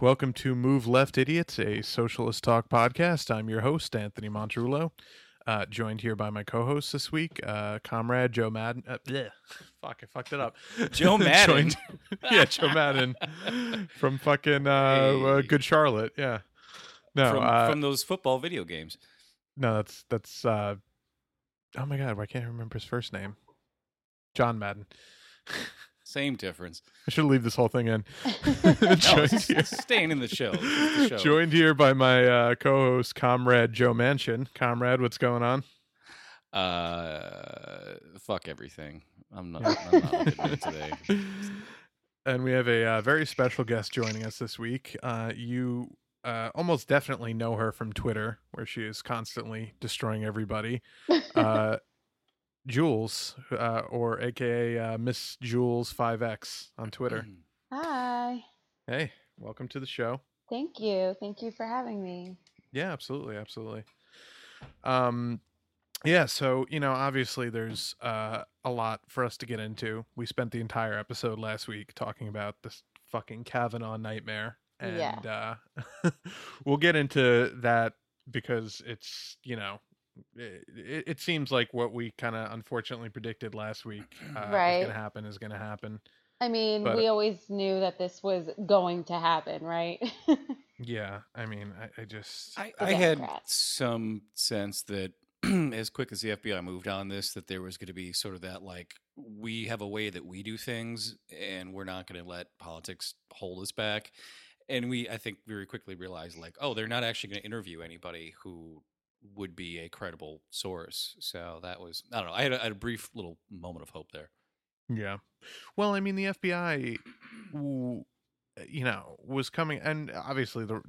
welcome to Move Left Idiots, a socialist talk podcast. I'm your host, Anthony Montrullo, uh, joined here by my co-host this week, uh, comrade Joe Madden. Uh, bleh. fuck, I fucked it up. Joe Madden. Joined- yeah, Joe Madden from fucking uh, uh, Hey. Good Charlotte. Yeah. No, from, uh, from those football video games. no, that's that's. Uh, oh my god, I can't remember his first name? John Madden. Same difference. I should leave this whole thing in. No, Joined it's, here. it's staying in the show. The show. Joined here by my uh, co-host, comrade Joe Manchin. Comrade, what's going on? Uh, fuck everything. I'm not. I'm not good today. And we have a uh, very special guest joining us this week. Uh, you uh, almost definitely know her from Twitter, where she is constantly destroying everybody. Uh, Jules, uh, or AKA uh, Miss Jules Five X on Twitter. Hi. hey, welcome to the show. Thank you. Thank you for having me. Yeah, absolutely, absolutely. Um, yeah, so you know, obviously, there's uh, a lot for us to get into. We spent the entire episode last week talking about this fucking Kavanaugh nightmare, and Yeah. uh, we'll get into that because it's you know. It, it, it seems like what we kind of unfortunately predicted last week uh, is going to happen is going to happen. I mean, But- we always knew that this was going to happen, right? Yeah, I mean, I, I just I, I had some sense that as quick as the FBI moved on this, that there was going to be sort of that like we have a way that we do things, and we're not going to let politics hold us back. And we, I think, very quickly realized like, oh, they're not actually going to interview anybody who would be a credible source. So that was, I don't know. I had a, I had a brief little moment of hope there. Yeah. Well, I mean, the FBI, you know, was coming, and obviously, the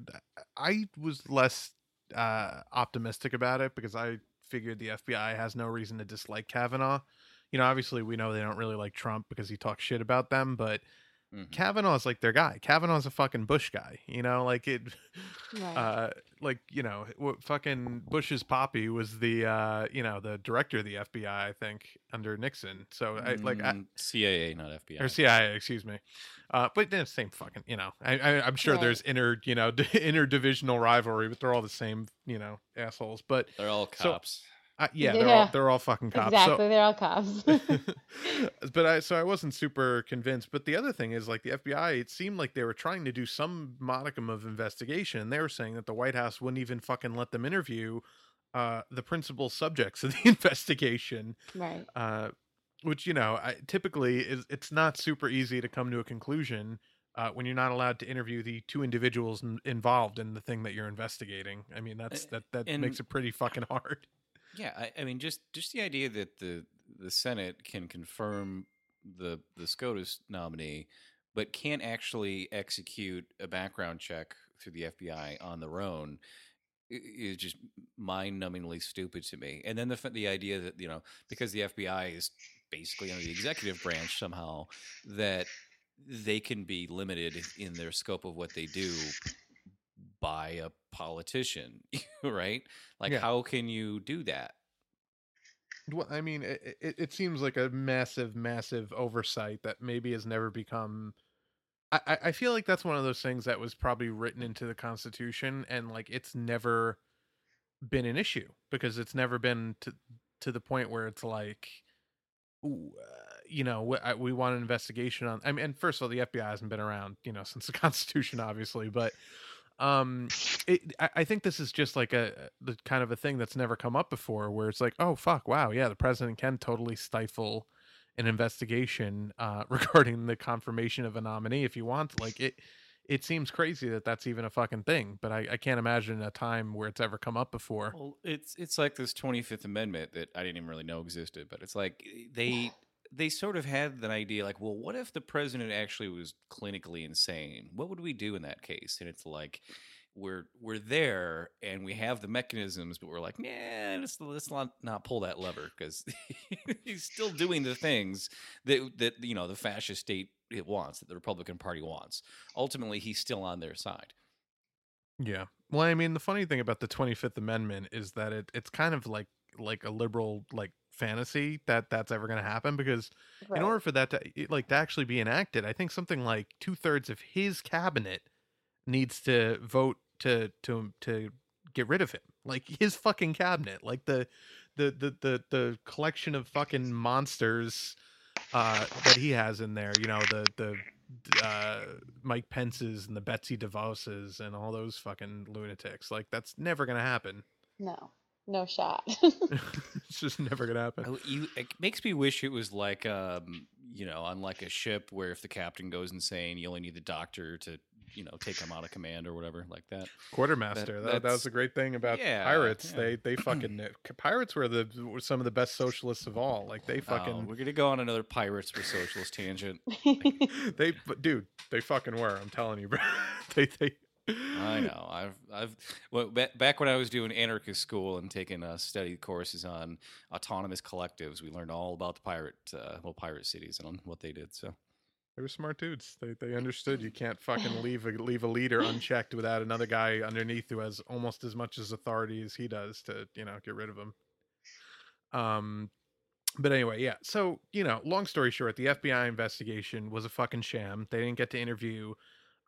I was less uh, optimistic about it because I figured the FBI has no reason to dislike Kavanaugh. You know, obviously, we know they don't really like Trump because he talks shit about them, but Mhm. Kavanaugh's like their guy. Kavanaugh's a fucking Bush guy. You know, like it. Right. Uh, like you know, what fucking Bush's poppy was the uh, you know, the director of the FBI, I think, under Nixon. So I like I, Mm, CAA, not FBI. or CIA, excuse me. Uh, but then same fucking, you know, I, I I'm sure Right. there's inner, you know, interdivisional rivalry, but they're all the same, you know, assholes. But They're all So- cops. Uh, yeah, they're all they're all fucking cops. exactly. They're all cops. But I so I wasn't super convinced. But the other thing is like the FBI, it seemed like they were trying to do some modicum of investigation. They were saying that the White House wouldn't even fucking let them interview uh, the principal subjects of the investigation. right. uh, which you know I, typically is it's not super easy to come to a conclusion uh, when you're not allowed to interview the two individuals in, involved in the thing that you're investigating. I mean that's that that and- makes it pretty fucking hard. Yeah, I, I mean, just just the idea that the the Senate can confirm the the SCOTUS nominee, but can't actually execute a background check through the FBI on their own is just mind-numbingly stupid to me. And then the the idea that you know because the FBI is basically under the executive branch somehow that they can be limited in their scope of what they do by a politician, right? Like, Yeah. how can you do that? Well, I mean, it, it, it seems like a massive, massive oversight that maybe has never become. I, I feel like that's one of those things that was probably written into the Constitution, and like it's never been an issue because it's never been to to the point where it's like, ooh, uh, you know, we, I, we want an investigation on. I mean, and first of all, the FBI hasn't been around, you know, since the Constitution, obviously, but um it, I, think this is just like a the kind of a thing that's never come up before where it's like oh fuck wow yeah the president can totally stifle an investigation uh regarding the confirmation of a nominee if you want like it it seems crazy that that's even a fucking thing but i, I can't imagine a time where it's ever come up before. Well, it's it's like this Twenty Fifth Amendment that I didn't even really know existed, but it's like eh, they they sort of had an idea like, well, what if the president actually was clinically insane? What would we do in that case? And it's like we're we're there and we have the mechanisms, but we're like, nah, let's let's not not pull that lever because he's still doing the things that that you know the fascist state it wants, that the Republican Party wants. Ultimately, he's still on their side. Yeah. Well, I mean, the funny thing about the 25th Amendment is that it it's kind of like like a liberal like fantasy that that's ever going to happen because in order for that to like to actually be enacted, I think something like two thirds of his cabinet needs to vote to to to get rid of him. Like his fucking cabinet, like the the the the, the collection of fucking monsters uh that he has in there, you know, the the uh Mike Pence's and the Betsy DeVos's and all those fucking lunatics. Like that's never gonna happen. No, no shot. it's just never gonna happen. Oh, you, it makes me wish it was like, um, you know, on like a ship where if the captain goes insane, you only need the doctor to, you know, take him out of command or whatever like that. Quartermaster. That, that, was that's- a great thing about Yeah, pirates. yeah. They they fucking knew- pirates were the were some of the best socialists of all. Like they Oh, fucking we're gonna go on another pirates for socialist tangent. they but dude they fucking were. I'm telling you, bro. they they. I know. I've I've well, back when I was doing anarchist school and taking uh, study courses on autonomous collectives, we learned all about the pirate, uh, little pirate cities and what they did. So They were smart dudes. They they understood you can't fucking leave a leave a leader unchecked without another guy underneath who has almost as much as authority as he does to you know get rid of him. Um, but anyway, yeah. So you know, long story short, the FBI investigation was a fucking sham. They didn't get to interview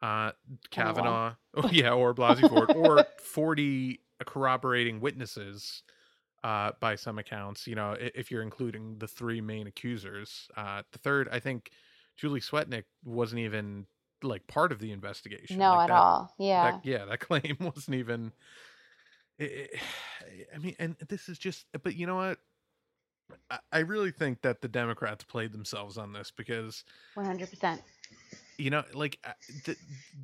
uh Kavanaugh, oh yeah, or Blasey Ford, or forty corroborating witnesses. Uh, by some accounts, you know, if you're including the three main accusers, uh, the third, I think, Julie Swetnick wasn't even like part of the investigation. no, like at that, all. Yeah. That, yeah, that claim wasn't even. i I mean, and this is just. But you know what? I, I really think that the Democrats played themselves on this because One hundred percent. You know, like uh, the,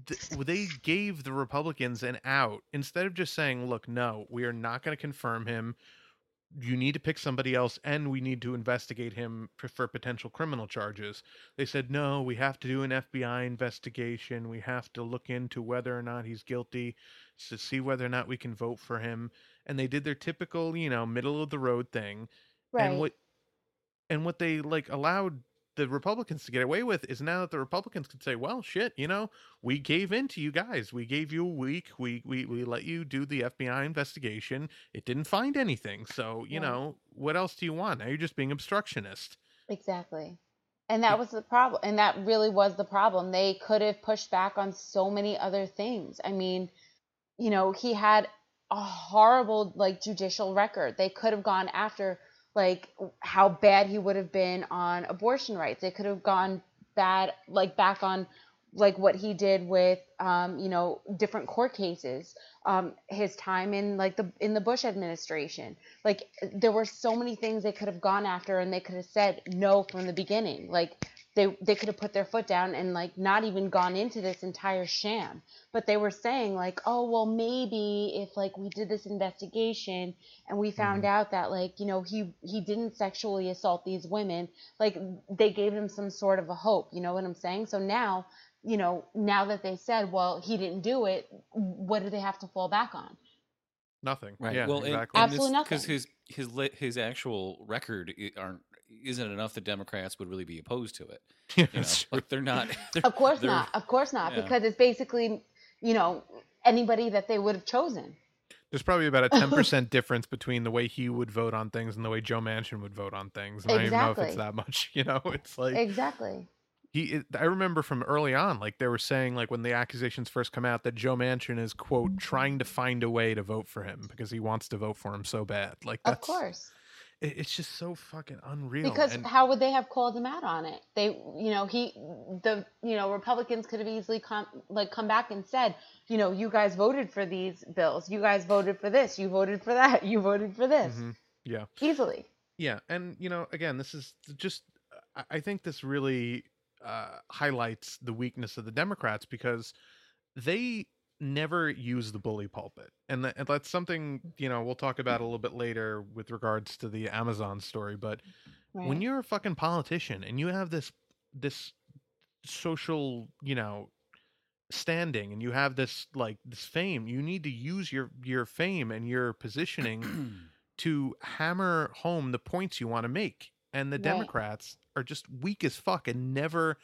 the, they gave the Republicans an out instead of just saying, "Look, no, we are not going to confirm him. You need to pick somebody else, and we need to investigate him for, for potential criminal charges." They said, "No, we have to do an FBI investigation. We have to look into whether or not he's guilty to see whether or not we can vote for him." And they did their typical, you know, middle of the road thing Right. and what and what they like allowed the Republicans to get away with is now that the Republicans could say, "Well, shit, you know, we gave in to you guys. We gave you a week. We we we let you do the FBI investigation. It didn't find anything. So, you Right. know, what else do you want? Now you're just being obstructionist." Exactly. And that was the problem. And that really was the problem. They could have pushed back on so many other things. I mean, you know, he had a horrible like judicial record. They could have gone after like how bad he would have been on abortion rights. They could have gone bad like back on like what he did with um, you know, different court cases. Um, his time in like the in the Bush administration like there were so many things they could have gone after and they could have said no from the beginning like they they could have put their foot down and like not even gone into this entire sham but they were saying like oh well maybe if like we did this investigation and we found mm-hmm. out that like you know he he didn't sexually assault these women like they gave him some sort of a hope you know what i'm saying so now you know now that they said well he didn't do it what do they have to fall back on Nothing. Right. Yeah, well, and- exactly. and, Absolutely Because nothing. his his li- his actual record eh, aren't isn't enough that Democrats would really be opposed to it. Yeah, You know, that's like they're not. they're- Of course not. Of course not. yeah. Because it's basically, you know, anybody that they would have chosen. There's probably about a 10% difference between the way he would vote on things and the way Joe Manchin would vote on things. And I don't even know if it's that much, you know? It's like Exactly. he it, i remember from early on like they were saying like when the accusations first come out that joe manchin is quote mm-hmm. trying to find a way to vote for him because he wants to vote for him so bad like Of course. It- it's just so fucking unreal Because and how would they have called him out on it? They, you know, he, the, you know, Republicans could have easily come, like, come back and said, you know, you guys voted for these bills. You guys voted for this. You voted for that. You voted for this. Mhm. yeah Easily. yeah and you know again this is just i, I think this really uh highlights the weakness of the democrats because they never use the bully pulpit and, tha- and that's something you know we'll talk about a little bit later with regards to the amazon story but Right. when you're a fucking politician and you have this this social you know standing and you have this like this fame you need to use your your fame and your positioning to hammer home the points you want to make and the Right. democrats are just weak as fuck and never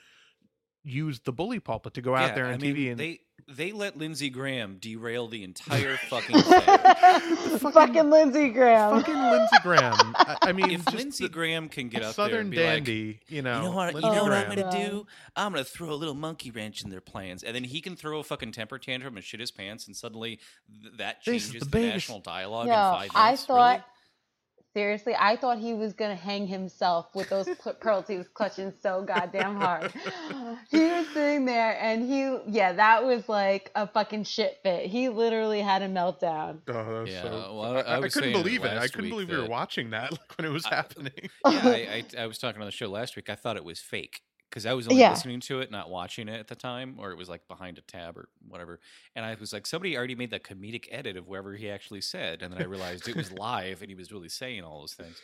use the bully pulpit to go out there on I TV mean, and they they let Lindsey Graham derail the entire fucking thing. fucking, Lindsey Graham. fucking Lindsey Graham. I, I mean, if Lindsey Graham can get up there Southern and be dandy, you know, you know what, you Lindsey know what I'm gonna do? I'm gonna throw a little monkey wrench in their plans, and then he can throw a fucking temper tantrum and shit his pants, and suddenly th- that changes the the, national dialogue Yo, in five I minutes. thought really? Seriously, I thought he was gonna hang himself with those pearls he was clutching so goddamn hard. he was sitting there, and he, yeah, that was like a fucking shit fit. He literally had a meltdown. Oh, that was Yeah, so. well, I, I- I I couldn't believe it. I couldn't believe we were watching that like, when it was I- happening. yeah, I, I, I was talking on the show last week. I thought it was fake because I was only Yeah. listening to it, not watching it at the time, or it was like behind a tab or whatever. And I was like, somebody already made that comedic edit of whatever he actually said, and then I realized it was live and he was really saying all those things.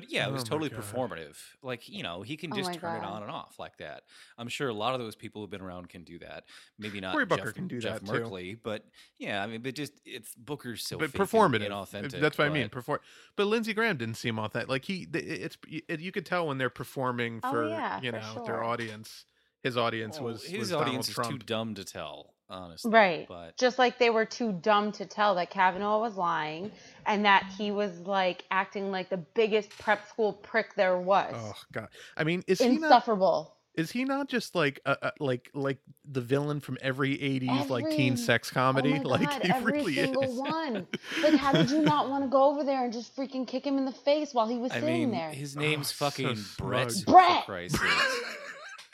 But yeah, it was Oh totally performative. Like you know, he can Oh just my turn it on and off like that. I'm sure a lot of those people who've been around can do that. Maybe not Cory Jeff, Booker can do Jeff that, too. Merkley, but yeah, I mean, but just it's Booker's so but fake and performative. inauthentic. That's what I mean. Perform. But Lindsey Graham didn't seem authentic. Like he, it's it, you could tell when they're performing Oh, for yeah, you for know their audience. His audience Oh, was his was audience Donald is too dumb to tell, honestly. Right. But Just like they were too dumb to tell that Kavanaugh was lying and that he was like acting like the biggest prep school prick there was. Oh God! I mean, is he not? Insufferable. Is he not just like a, a, like like the villain from every '80s like teen sex comedy? oh my like God, he every really single is. one. Like, how did you not want to go over there and just freaking kick him in the face while he was I sitting mean, there? his name's Oh, so fucking Brett. smug. Brett!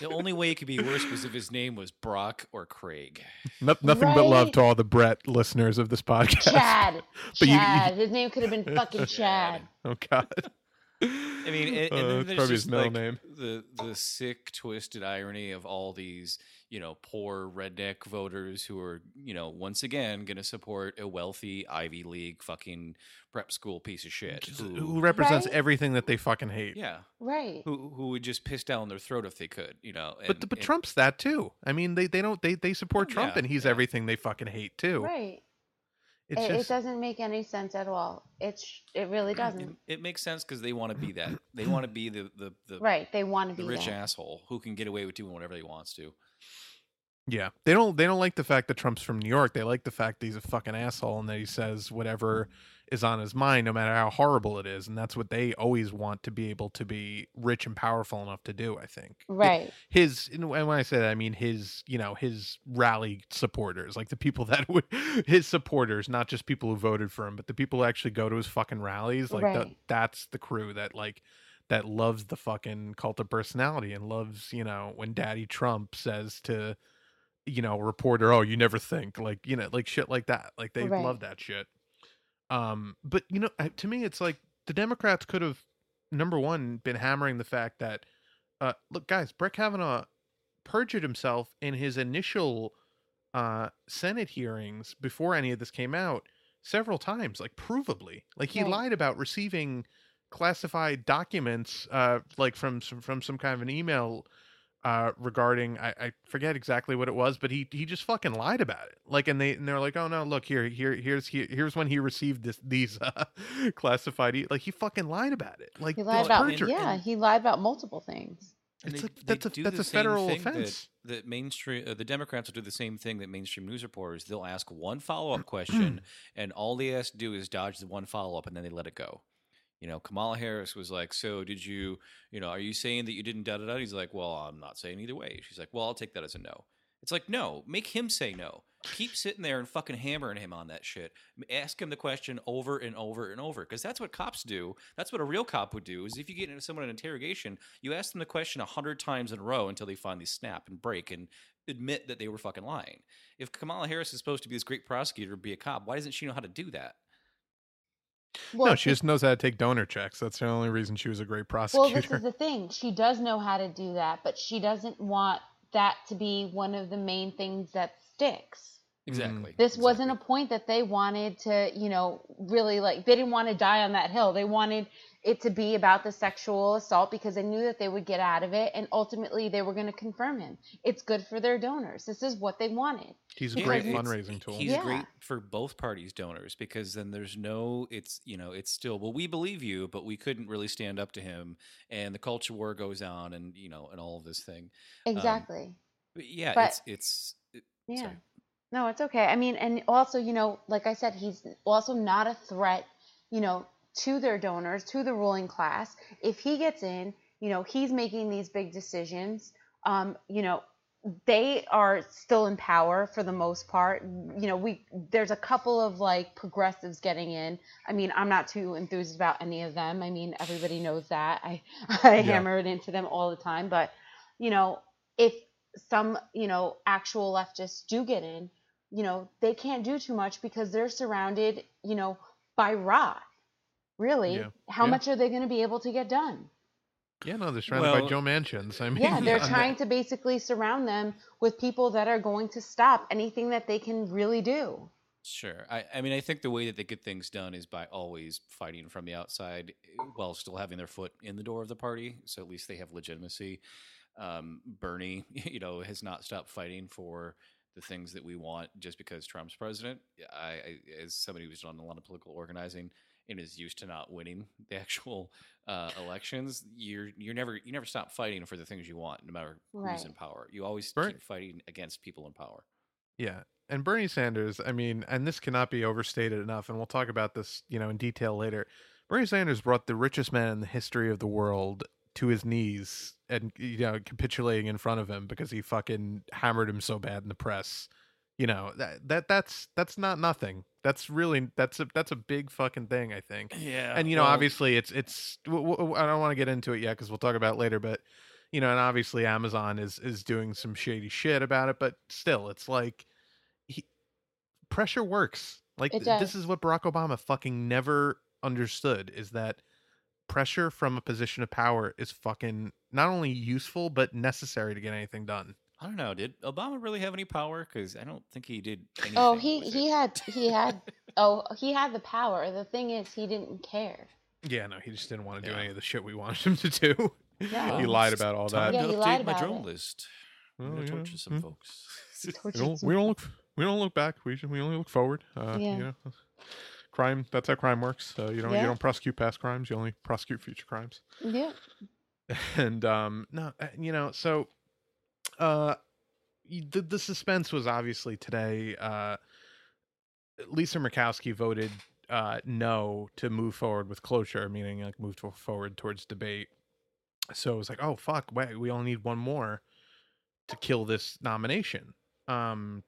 For Christ's sakes. The only way it could be worse was if his name was Brock or Craig. No- nothing but love to all the Brett listeners of this podcast. Chad. But you- you- Chad. His name could have been fucking Chad. Oh God. I mean, and, and Uh, then there's probably his middle like name. the the sick, twisted irony of all these, you know, poor redneck voters who are, you know, once again going to support a wealthy Ivy League fucking prep school piece of shit. Who, Who represents Right? everything that they fucking hate. yeah, Right. who who would just piss down their throat if they could, you know. But and- but and- Trump's that too. I mean, they, they don't they they support Trump, yeah, and he's yeah. everything they fucking hate too. Right. It, just it doesn't make any sense at all. It's it really doesn't. it makes sense because they want to be that. They want to be the the the, Right. They want to the be rich that. asshole who can get away with doing whatever he wants to. Yeah. They don't they don't like the fact that Trump's from New York. They like the fact that he's a fucking asshole and that he says whatever is on his mind, no matter how horrible it is. And that's what they always want to be able to be rich and powerful enough to do. I think. Right. his and when I say that I mean his you know his rally supporters like the people that would his supporters not just people who voted for him but the people who actually go to his fucking rallies like that Right. that's the crew that like that loves the fucking cult of personality and loves you know when daddy Trump says to you know reporter oh you never think like you know like shit like that like they Right. love that shit um but you know to me it's like the Democrats could have number one been hammering the fact that uh, look, guys, Brett Kavanaugh perjured himself in his initial uh, Senate hearings before any of this came out several times, like provably. Like he Right. lied about receiving classified documents, uh, like from some from some kind of an email uh, regarding I, I forget exactly what it was, but he he just fucking lied about it. Like, and they and they're like, oh no, look here, here here's here, here's when he received this these uh, classified e-. like he fucking lied about it. Like He lied about perjury. yeah. He lied about multiple things. And It's they- like- that's a- that's a federal thing that- offense. That, mainstream, uh, the Democrats will do the same thing that mainstream news reporters. They'll ask one follow up question, and all they ask to do is dodge the one follow up, and then they let it go. You know, Kamala Harris was like, "So did you? You know, are you saying that you didn't da da da?" He's like, "Well, I'm not saying either way." She's like, "Well, I'll take that as a no." It's like, no, make him say no. Keep sitting there and fucking hammering him on that shit. Ask him the question over and over and over because that's what cops do. That's what a real cop would do. Is if you get into someone in interrogation, you ask them the question a hundred times in a row until they finally snap and break and admit that they were fucking lying. If Kamala Harris is supposed to be this great prosecutor, be a cop, why doesn't she know how to do that? Well, no, she just knows how to take donor checks. That's the only reason she was a great prosecutor. Well, prosecutor. this is the thing. She does know how to do that, but she doesn't want that to be one of the main things that sticks. Exactly. Mm. This wasn't a point that they wanted to, you know, really like they didn't want to die on that hill. They wanted it to be about the sexual assault because they knew that they would get out of it and ultimately they were going to confirm him. It's good for their donors. This is what they wanted. He's a Yeah, great fundraising tool. He's Yeah. great for both parties' donors because then there's no, it's, you know, it's still, well, we believe you, but we couldn't really stand up to him. And the culture war goes on and, you know, and all of this thing. Exactly. But yeah, But- it's it's it, Yeah. sorry. No, it's okay. I mean, and also, you know, like I said, he's also not a threat, you know, to their donors, to the ruling class. If he gets in, you know, he's making these big decisions. Um, you know, they are still in power for the most part. You know, we there's a couple of like progressives getting in. I mean, I'm not too enthused about any of them. I mean, everybody knows that. I I Yeah. hammer it into them all the time, but you know, if some, you know, actual leftists do get in, you know, they can't do too much because they're surrounded, you know, by rot. Really, Yeah. how Yeah. much are they going to be able to get done? Yeah, no, they're surrounded by Joe Manchins. I mean, Yeah, they're trying to basically surround them with people that are going to stop anything that they can really do. Sure. I, I mean, I think the way that they get things done is by always fighting from the outside eh, while still having their foot in the door of the party. So at least they have legitimacy. Um, Bernie, you know, has not stopped fighting for the things that we want just because Trump's president. I, I as somebody who's done a lot of political organizing and is used to not winning the actual uh, elections, you're you're never you never stop fighting for the things you want, no matter who's in power. You always Bern- keep fighting against people in power. Yeah. And Bernie Sanders, I mean, and this cannot be overstated enough, and we'll talk about this, you know, in detail later. Bernie Sanders brought the richest man in the history of the world to his knees and you know, capitulating in front of him because he fucking hammered him so bad in the press. You know, that that that's that's not nothing. That's really that's a that's a big fucking thing, I think Yeah. and you know obviously it's it's w- w- i don't want to get into it yet because we'll talk about it later but you know and obviously amazon is is doing some shady shit about it but still it's like he, pressure works like th- this is what barack obama fucking never understood is that pressure from a position of power is fucking not only useful but necessary to get anything done I don't know. Did Obama really have any power? Because I don't think he did. Anything Oh, he he it. had he had oh he had the power. The thing is, he didn't care. yeah no he just didn't want to do any of the shit we wanted him to do No. he lied about all that Yeah, he update lied my about drone it. list. Oh, I'm gonna yeah, torture some mm. folks. we don't, we don't look we don't look back we should, we only look forward uh Yeah. you know crime that's how crime works uh, you don't Yeah. you don't prosecute past crimes you only prosecute future crimes Yeah. and um no uh, you know so uh the, the suspense was obviously today uh lisa murkowski voted uh no to move forward with cloture, meaning like move to forward towards debate so it was like oh fuck wait we only need one more to kill this nomination um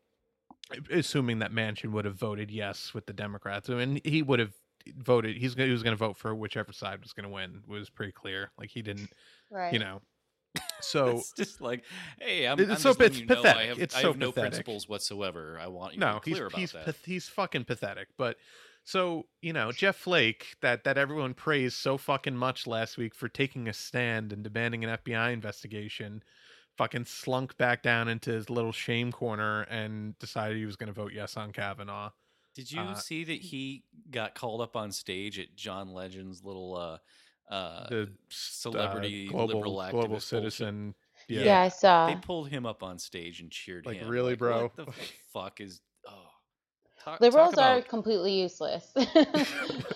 assuming that Manchin would have voted yes with the Democrats, I and mean, he would have voted. He's gonna, he was going to vote for whichever side was going to win. It was pretty clear. Like he didn't, Right. you know. So it's just like, hey, I'm, It's I'm so it's you know I pathetic. have, It's I so have no pathetic. principles whatsoever. I want you no, to be he's clear about he's that. he's fucking pathetic. But so you know, Jeff Flake, that that everyone praised so fucking much last week for taking a stand and demanding an FBI investigation, fucking slunk back down into his little shame corner and decided he was going to vote yes on Kavanaugh. Did you uh, see that he got called up on stage at John Legend's little uh, uh, the celebrity uh, global liberal activist global citizen. Yeah, Yeah, I saw. They pulled him up on stage and cheered Like, him. really, bro? What the fuck is? Oh, talk, Liberals talk are completely useless.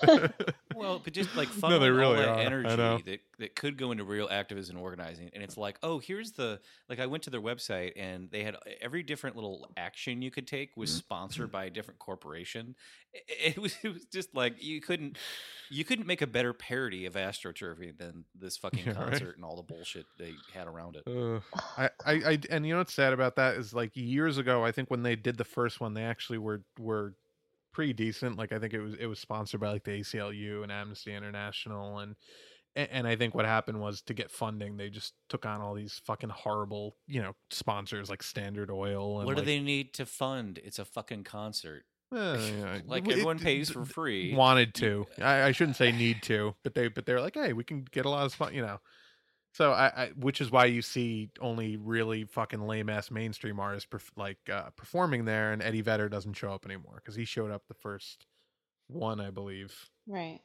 Well, but just like No, they funneling all really that are. I energy know. that, that could go into real activism and organizing. And it's like, oh, here's the like I went to their website and they had every different little action you could take was sponsored by a different corporation. It, it was it was just like you couldn't you couldn't make a better parody of AstroTurfing than this fucking Yeah, right. concert and all the bullshit they had around it. Uh, I, I, I, and you know what's sad about that is like years ago, I think when they did the first one, they actually were were pretty decent. Like I think it was it was sponsored by like the ACLU and Amnesty International, and and, and I think what happened was to get funding, they just took on all these fucking horrible, you know, sponsors like Standard Oil. And What do like, they need to fund? It's a fucking concert. eh, yeah, Like it- everyone it- pays for free. Wanted to. I, I shouldn't say need to, but they but they're like, hey, we can get a lot of spot, you know. So I, I, which is why you see only really fucking lame ass mainstream artists perf- like uh, performing there, and Eddie Vedder doesn't show up anymore because he showed up the first one, I believe, right.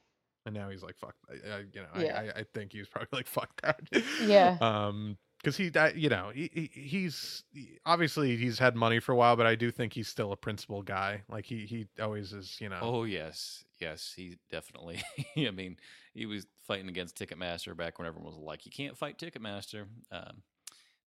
And now he's like, fuck, I, I, you know, Yeah. I, I, I think he was probably like, fuck that, Yeah. um, because he, that, you know, he, he, he's he- obviously he's had money for a while, but I do think he's still a principled guy. Like he, he always is, you know. Oh yes, yes, he definitely. I mean, he was fighting against Ticketmaster back when everyone was like, "You can't fight Ticketmaster." Um,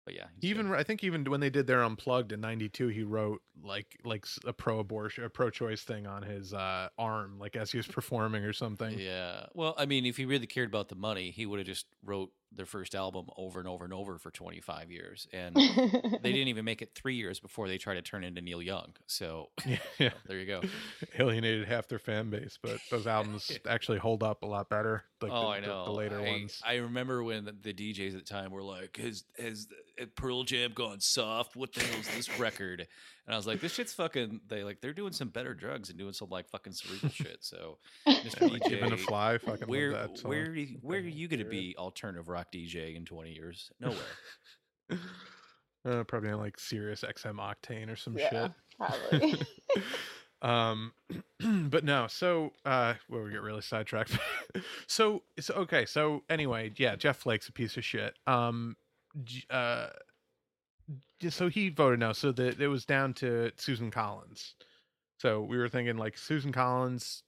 but yeah, even good. I think even when they did their unplugged in '92, he wrote like like a pro-abortion, a pro-choice thing on his uh, arm, like as he was performing or something. Yeah. Well, I mean, if he really cared about the money, he would have just wrote their first album over and over and over for 25 years. And they didn't even make it three years before they tried to turn into Neil Young. So Yeah, yeah. there you go. alienated half their fan base, but those albums actually hold up a lot better. Like oh, the, I know. the, later I, ones. I remember when the, the DJs at the time were like, "Has has uh, Pearl Jam gone soft? What the hell is this record?" And I was like, "This shit's fucking." They like they're doing some better drugs and doing some like fucking cerebral shit. So, Mr. Yeah, like DJ, Given a fly, fucking where love that song. where do you- where are you going to be alternative rock DJ in 20 years? Nowhere. Uh, probably on like Sirius XM Octane or some Yeah, shit. probably. um but no so uh well we get really sidetracked so so okay so anyway yeah jeff flake's a piece of shit um uh j- so he voted no so that it was down to susan collins so we were thinking like susan collins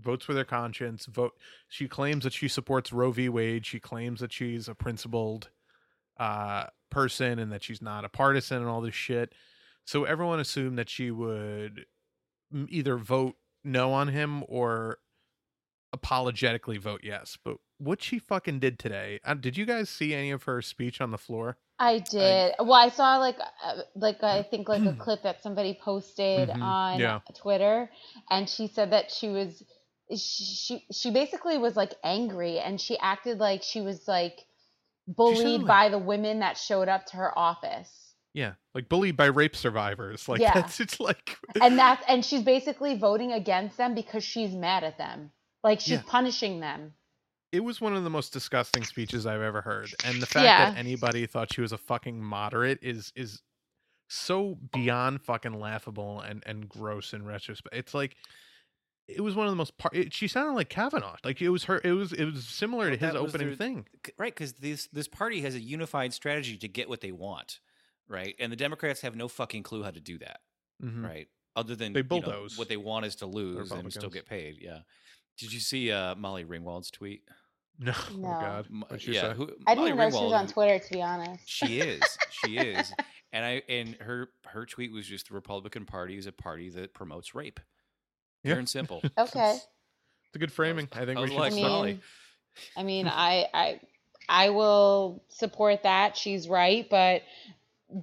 votes with her conscience vote she claims that she supports roe v wade she claims that she's a principled uh person and that she's not a partisan and all this shit so everyone assumed that she would either vote no on him or apologetically vote yes. But what she fucking did today, uh, did you guys see any of her speech on the floor? I did. well, I saw like uh, like I think like a clip that somebody posted Mhm, on yeah. Twitter, and she said that she was she she, she basically was like angry, and she acted like she was like bullied like- by the women that showed up to her office. Yeah, like bullied by rape survivors. Like Yeah. that's it's like and that's and she's basically voting against them because she's mad at them like she's Yeah. punishing them it was one of the most disgusting speeches I've ever heard. And the fact Yeah. that anybody thought she was a fucking moderate is is so beyond fucking laughable and and gross in retrospect. It's like it was one of the most par- it, she sounded like Kavanaugh. Like it was her it was it was similar Well, to his opening their- thing. Right because this this party has a unified strategy to get what they want right and the democrats have no fucking clue how to do that Mhm. right other than They you know, bulldoze what they want is to lose and still get paid yeah did you see uh, molly ringwald's tweet No, oh No. god. What'd she yeah say? who, i Molly didn't even know she was on twitter to be honest she is she is and i and her her tweet was just the republican party is a party that promotes rape Yeah. pure and simple okay It's a good framing. I think I we was should like, I stop- Molly. I mean, I, I, I will support that. She's right, but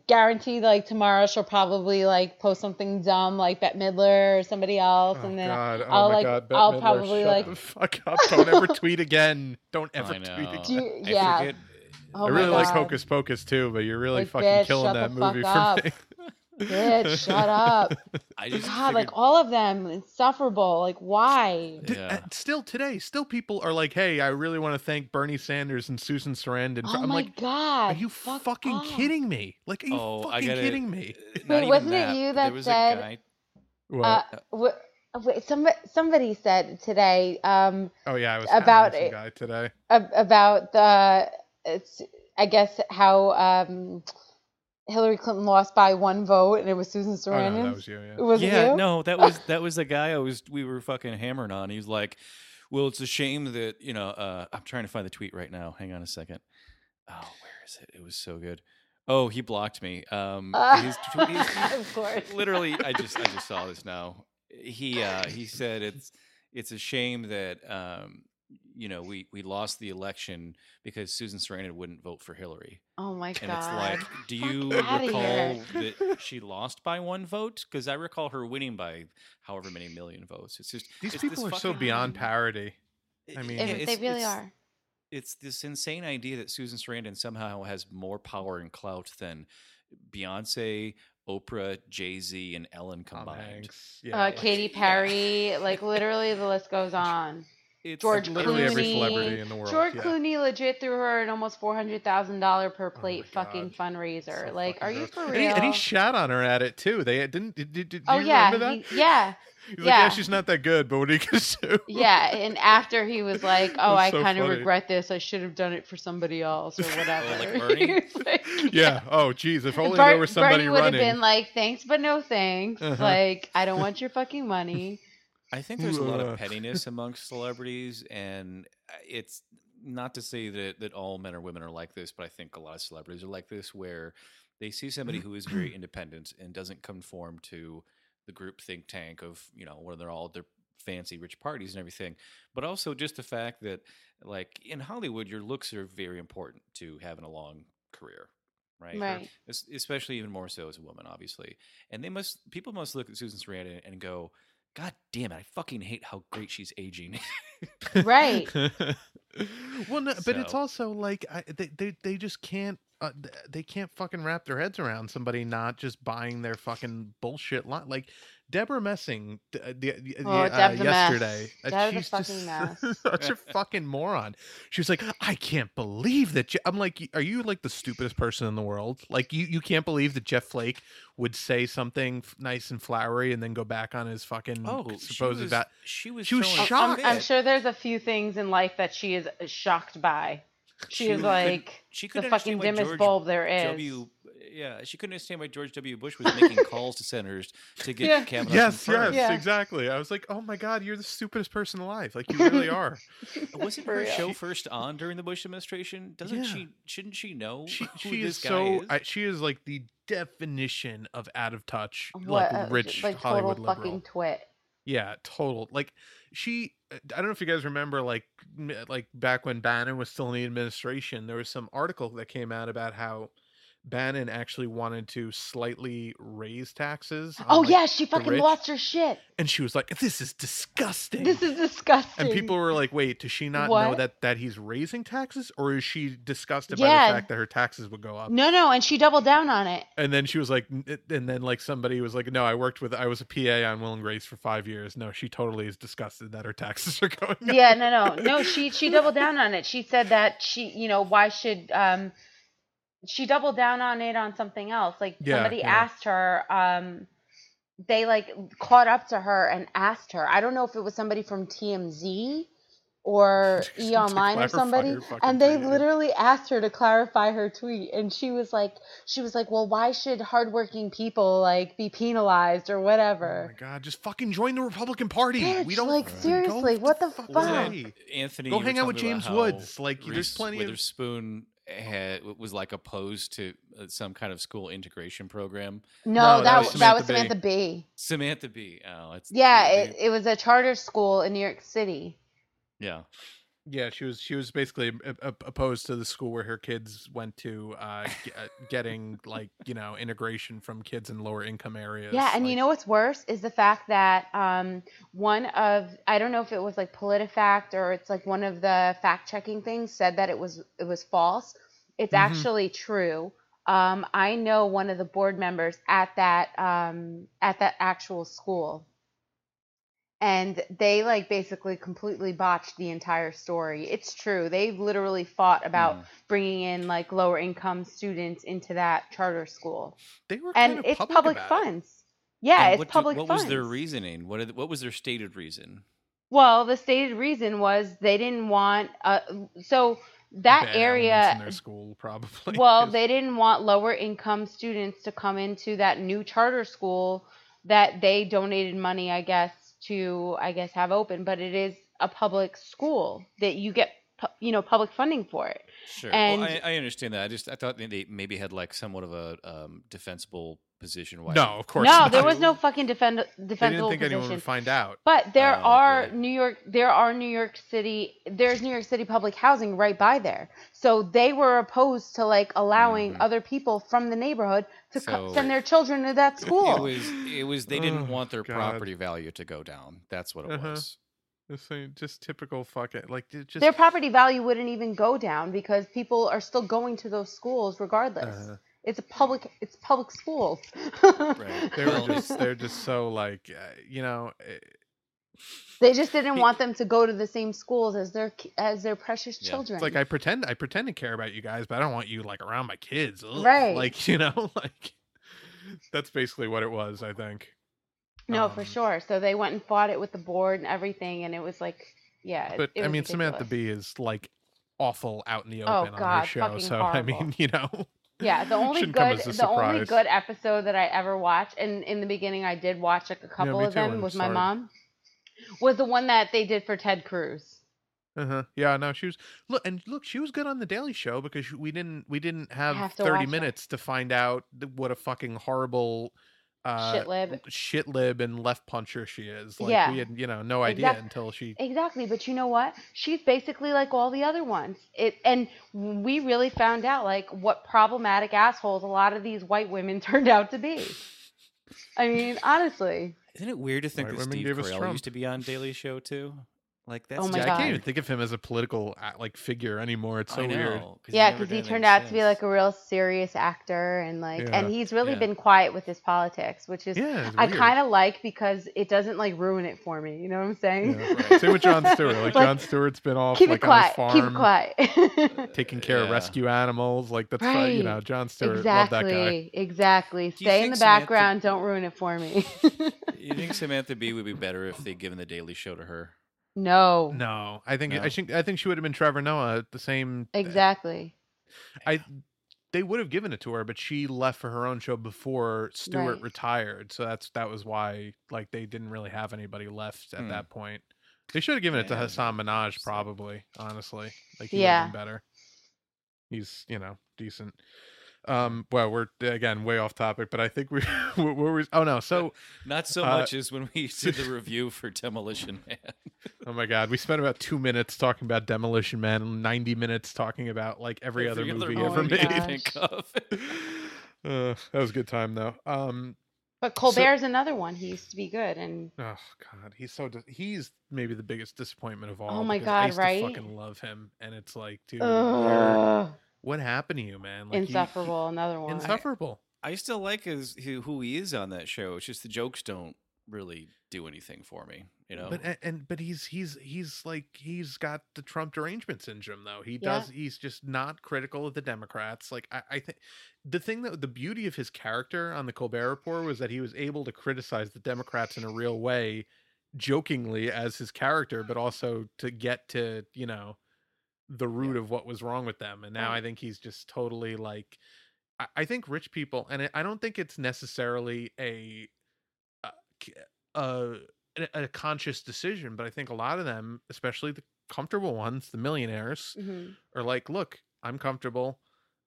guaranteed, like tomorrow, she'll probably like post something dumb like Bette Midler or somebody else, Oh and then god. Oh I'll, my like- god. Bette I'll Midler, probably, shut like- the fuck up. Don't ever tweet again. Don't ever tweet again. Do you- I yeah. forget- Oh I my really like Hocus Pocus too, but you're really Like, fucking bitch, killing that the fuck movie up. for me. Bitch, shut up. I just God, like all of them, insufferable. Like, why? Yeah. uh, Still today, still people are like, "Hey, I really want to thank Bernie Sanders and Susan Sarandon." for-" Oh I'm my like, God. "Are you fuck fucking off. kidding me? Like, are you oh, fucking gotta, kidding me?" uh, Wait, wasn't it you that there was said- a guy What? Uh, wh- wait, somebody, somebody said today, um, oh yeah, I was about about some it- guy today. ab- about the it's I guess how um Hillary Clinton lost by one vote and it was Susan Oh Sarandon. no, that was you. Yeah. Was it yeah, you? no, that was that was the guy I was we were fucking hammering on. He's like, "Well, it's a shame that you know." Uh, I'm trying to find the tweet right now. Hang on a second. Oh, where is it? It was so good. Oh, he blocked me. Um, his tweet, his- of course. literally, I just I just saw this now. He uh, he said it's it's a shame that um, you know we we lost the election because Susan Sarandon wouldn't vote for Hillary. Oh my god! And it's like, do you recall that she lost by one vote? Because I recall her winning by however many million votes. It's just These it's people are so beyond parody. I mean- Yeah, If- they really are. It's this insane idea that Susan Sarandon somehow has more power and clout than Beyonce, Oprah, Jay Z, and Ellen combined. Hanks, yeah, Uh, like, Katy yeah. Perry, like literally the list goes on. It's George literally every Clooney. celebrity in the world. George yeah. Clooney legit threw her an almost four hundred thousand dollar per plate my fucking fundraiser. So like, fucking are you gross. for and real? he, and he shat on her at it too. They didn't. Did, did, did oh you yeah, remember that? he- yeah, He's like, yeah, yeah. she's not that good, but what are you gonna do? yeah. And after he was like, "Oh, I so kind of regret this. I should have done it for somebody else or whatever." like Bernie? like- yeah. Oh, geez. If only Ber- there was somebody running. Bernie would have been like, "Thanks, but no thanks. Uh-huh. Like, I don't want your fucking money." I think there's a lot of pettiness amongst celebrities, and uh, it's not to say that that all men or women are like this, but I think a lot of celebrities are like this, where they see somebody who is very independent and doesn't conform to the group think tank of you know where they're all their fancy rich parties and everything, but also just the fact that like in Hollywood, your looks are very important to having a long career. Right. Right. Es- Especially even more so as a woman, obviously. And they must people must look at Susan Sarandon and go, God damn it, I fucking hate how great she's aging. Right. well, no, but it's also like I, they, they they just can't uh, they can't fucking wrap their heads around somebody not just buying their fucking bullshit line. Like Debra Messing d- uh, the, the, Oh, uh, Deb's a mess. yesterday. uh, Deb's a she's fucking just mess. such a fucking moron. She was like, I can't believe that. Je-. I'm like, are you like the stupidest person in the world? Like you you can't believe that Jeff Flake would say something f- nice and flowery and then go back on his fucking oh, she supposed was, va- she was she was throwing I'm- shocked. I'm, I'm sure there's a few things in life that she is shocked by. She, She is could- like she the couldn't fucking dimmest George bulb there is. W. Yeah, she couldn't understand why George W. Bush was making calls to senators to get Yeah. Kavanaugh Yes, confirmed. yes, Yeah. exactly. I was like, oh my god, you're the stupidest person alive. Like you really are. Wasn't her real. show first on during the Bush administration? Doesn't Yeah. she? Shouldn't she know She who she this is guy so is? I, she is like the definition of out of touch, what like rich like Hollywood total liberal. fucking twit. Yeah, total. Like she, uh, I don't know if you guys remember, like, like back when Bannon was still in the administration, there was some article that came out about how Bannon actually wanted to slightly raise taxes. on, Oh like- yeah, she fucking lost her shit. and she was like, "This is disgusting." This is disgusting. and people were like, "Wait, does she not know that that he's raising taxes, or is she disgusted by the fact that her taxes would go up?" No, no, and she doubled down on it. And then she was like, and then like somebody was like, no, I worked with, I was a PA on Will and Grace for five years. No, she totally is disgusted that her taxes are going up. Yeah, no, no, no. She she doubled down on it. She said that she, you know, why should um, she doubled down on it on something else. Like Yeah, somebody yeah. asked her, um, they like caught up to her and asked her. I don't know if it was somebody from TMZ or E Online or somebody, and they tweet. literally asked her to clarify her tweet, and she was like, she was like, well, why should hardworking people like be penalized or Oh whatever? my god, just fucking join the Republican Party. we don't like, fucking seriously, what the fuck fuck? Anthony, Go hang out with James Woods. Like, there's Reese plenty of- Witherspoon had was like opposed to uh, some kind of school integration program. No, No, that, was was that was Samantha Samantha Bee. Samantha Bee. Oh, it's Yeah, it, it was a charter school in New York City. yeah. Yeah, she was she was basically opposed to the school where her kids went to, uh, g- uh, getting like you know integration from kids in lower income areas. Yeah, and you know what's worse is the fact that um, one of I don't know if it was like PolitiFact or it's like one of the fact checking things said that it was it was false. It's Mhm. actually true. Um, I know one of the board members at that um, at that actual school, and they like basically completely botched the entire story. It's true. They literally fought about Mhm. bringing in like lower income students into that charter school, they were kind and of it's public, public about it. funds. Yeah, And it's what do- what funds. was their reasoning? What the, what was their stated reason? Well, the stated reason was they didn't want uh so that Bad area in their school probably. well, they didn't want lower income students to come into that new charter school that they donated money, I guess, to I guess have open, but it is a public school that you get pu- you know public funding for it. Sure. And- well, I, I understand that. I just I thought they- they maybe had like somewhat of a um, defensible position. Why no, of course no, not. there was no fucking defend They didn't defensible think anyone position. would find out. But there Oh, are really? New York, there are New York City, there's New York City public housing right by there. So they were opposed to like allowing Mhm. other people from the neighborhood to co- send their children to that school. It was it was they didn't Oh, want their God. property value to go down. That's what it Uh-huh. was. Just, saying- just typical fucking like just their property value wouldn't even go down because people are still going to those schools regardless. Uh-huh. It's a public, it's public schools. Right. they were just they're just so like uh, you know eh, They just didn't want them to go to the same schools as their as their precious Yeah. children. it's like I pretend I pretend to care about you guys, but I don't want you like around my kids. Ugh. Right. Like you know like that's basically what it was. I think. no, for um, sure. So they went and fought it with the board and everything, and it was like, yeah. But I mean, Samantha ridiculous. Bee is like awful out in the Oh, open on her show. So I mean, you know. Yeah, the only good the only good episode that I ever watched, and in the beginning I did watch like a couple me of too, them I'm with my mom, was the one that they did for Ted Cruz. Uh-huh. Yeah, no, she was look and look, she was good on the Daily Show because we didn't we didn't have, have 30 watch her. minutes to find out what a fucking horrible uh Shit lib. and left puncher she is. Like Yeah. we had, you know, no idea Exact- until she Exactly, but you know what? She's basically like all the other ones. It and we really found out like what problematic assholes a lot of these white women turned out to be. I mean, honestly. Isn't it weird to think White that women Steve Carell used to be on Daily Show too? Like that's Oh my yeah, just I can't even think of him as a political uh, like figure anymore. It's so I know, weird. 'cause he's Yeah, because he done turned anything out to be like a real serious actor and like and he's really Yeah. been quiet with his politics, which is Yeah, I kind of like because it doesn't like ruin it for me. You know what I'm saying? Yeah. Right. Same with Jon Stewart. Like, Like, Jon Stewart's been off Keep like it on his quiet. farm, Keep it quiet. taking care of rescue animals. Like that's uh, you know, Jon Stewart. Love that guy. exactly. Exactly. Do Stay in think the Samantha- background. Don't ruin it for me. You think Samantha Bee would be better if they'd given the Daily Show to her? No. No, I think I No? think I think she would have been Trevor Noah at the same. Exactly. I they would have given it to her, but she left for her own show before Stewart Right. retired. So that's that was why like they didn't really have anybody left at Hmm. that point. They should have given it to Yeah, Hasan Minhaj, interesting. probably. Honestly, like he would Yeah. have been better. He's you know decent. Um, well, we're again way off topic, but I think we where were we? Oh no, so Not so Uh, much as when we did the review for Demolition Man. oh my god, we spent about two minutes talking about Demolition Man, and ninety minutes talking about like every, other movie movie ever made. can you gosh. think of. Uh, that was a good time though. Um, But Colbert's another one. He used to be good, and oh god, he's so dis- he's maybe the biggest disappointment of all. Oh my because I God, used right? To fucking love him, and it's like, dude, you're- ugh, what happened to you, man? Like, he- insufferable. Another one. insufferable. I still like his who, who he is on that show. It's just the jokes don't really do anything for me. You know. But a- and but he's he's he's like he's got the Trump derangement syndrome though. He Yeah. does he's just not critical of the Democrats. Like I, I think the thing that the beauty of his character on the Colbert Report was that he was able to criticize the Democrats in a real way, jokingly as his character, but also to get to you know the root of what was wrong with them. And now I think he's just totally like I, I think rich people, and I- don't think it's necessarily a uh, k- uh, a, a conscious decision, but I think a lot of them, especially the comfortable ones, the millionaires, Mhm. are like, "Look, I'm comfortable.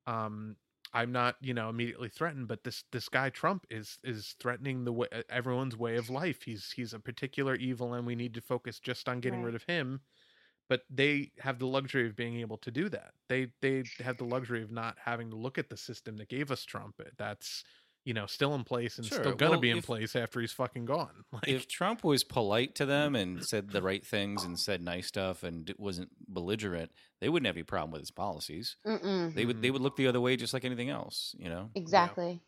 Um, I'm not, you know, immediately threatened, but this this guy Trump is is threatening the way everyone's way of life. He's he's a particular evil, and we need to focus just on getting Right. rid of him." But they have the luxury of being able to do that. They they have the luxury of not having to look at the system that gave us Trump. Eh, that's you know still in place and Sure, still gonna well, be in if- place after he's fucking gone. Like, if Trump was polite to them and said the right things and said nice stuff and d- wasn't belligerent, they wouldn't have any problem with his policies. Mm-mm. They would they mm-hmm. would look the other way just like anything else. You know. Exactly.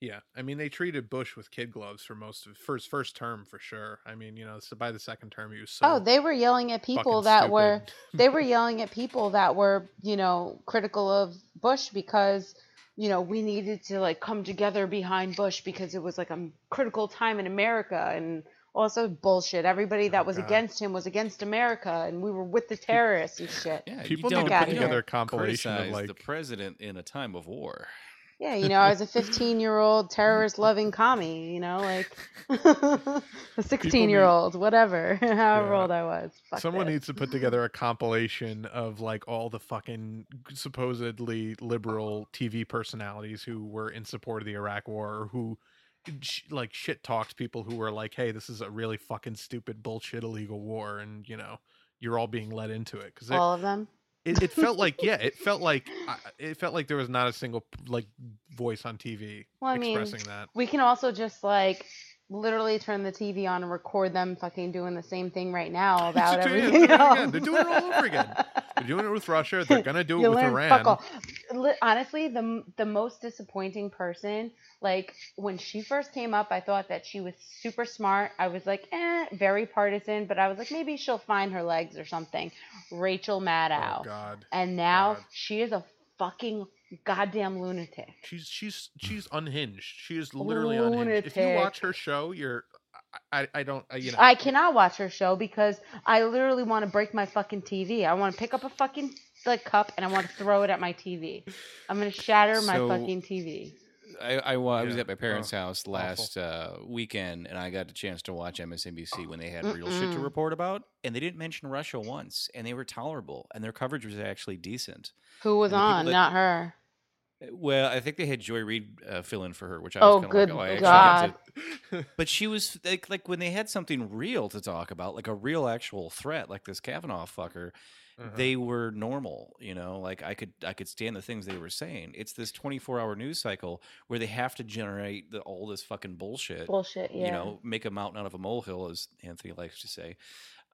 Yeah, I mean they treated Bush with kid gloves for most of first first term for sure. I mean, you know, so by the second term he was oh, so oh, they were yelling at people fucking that were they were yelling at people that were, you know, critical of Bush because, you know, we needed to like come together behind Bush because it was like a critical time in America and also bullshit. Everybody oh, that Oh, was God. against him was against America and we were with the terrorists and shit. Yeah, People you need don't, to outta put together a compilation of like the president in a time of war. Yeah, you know, I was a 15 year old terrorist loving commie, you know, like a 16 year old, whatever, however Yeah. old I was. Fuck someone needs to put together a compilation of like all the fucking supposedly liberal TV personalities who were in support of the Iraq war or who like shit talks people who were like, "Hey, this is a really fucking stupid bullshit illegal war," and you know, you're all being led into it because all of them. It, it felt like yeah it felt like it felt like there was not a single like voice on tv Well, I mean, expressing that. We can also just like literally turn the TV on and record them fucking doing the same thing right now about everything they're doing it else. again. They're doing it all over again. they're doing it with russia they're gonna do it You with iran. Honestly, the the most disappointing person, like when she first came up, I thought that she was super smart. I was like, eh, very partisan, but I was like, maybe she'll find her legs or something. Rachel Maddow, oh god and now God. she is a fucking goddamn lunatic. she's she's she's unhinged she is literally unhinged if you watch her show you're i i, don't I, you know I cannot watch her show because I literally want to break my fucking TV. I want to pick up a fucking like cup and I want to throw it at my TV. I'm gonna shatter my So- fucking TV. I, I, I was Yeah. at my parents' Oh, house last uh, weekend, and I got a chance to watch MSNBC when they had real shit to report about, and they didn't mention Russia once, and they were tolerable, and their coverage was actually decent. Who was And the people on? that- Not her. Uh, Well, I think they had Joy Reid uh, fill in for her, which I Oh, was kind good of like, oh, I God. to. But she was like, like when they had something real to talk about, like a real actual threat, like this Kavanaugh fucker, Uh-huh. they were normal you know like i could i could stand the things they were saying it's this 24 hour news cycle where they have to generate the, all this fucking bullshit Bullshit. Yeah. you know make a mountain out of a molehill as anthony likes to say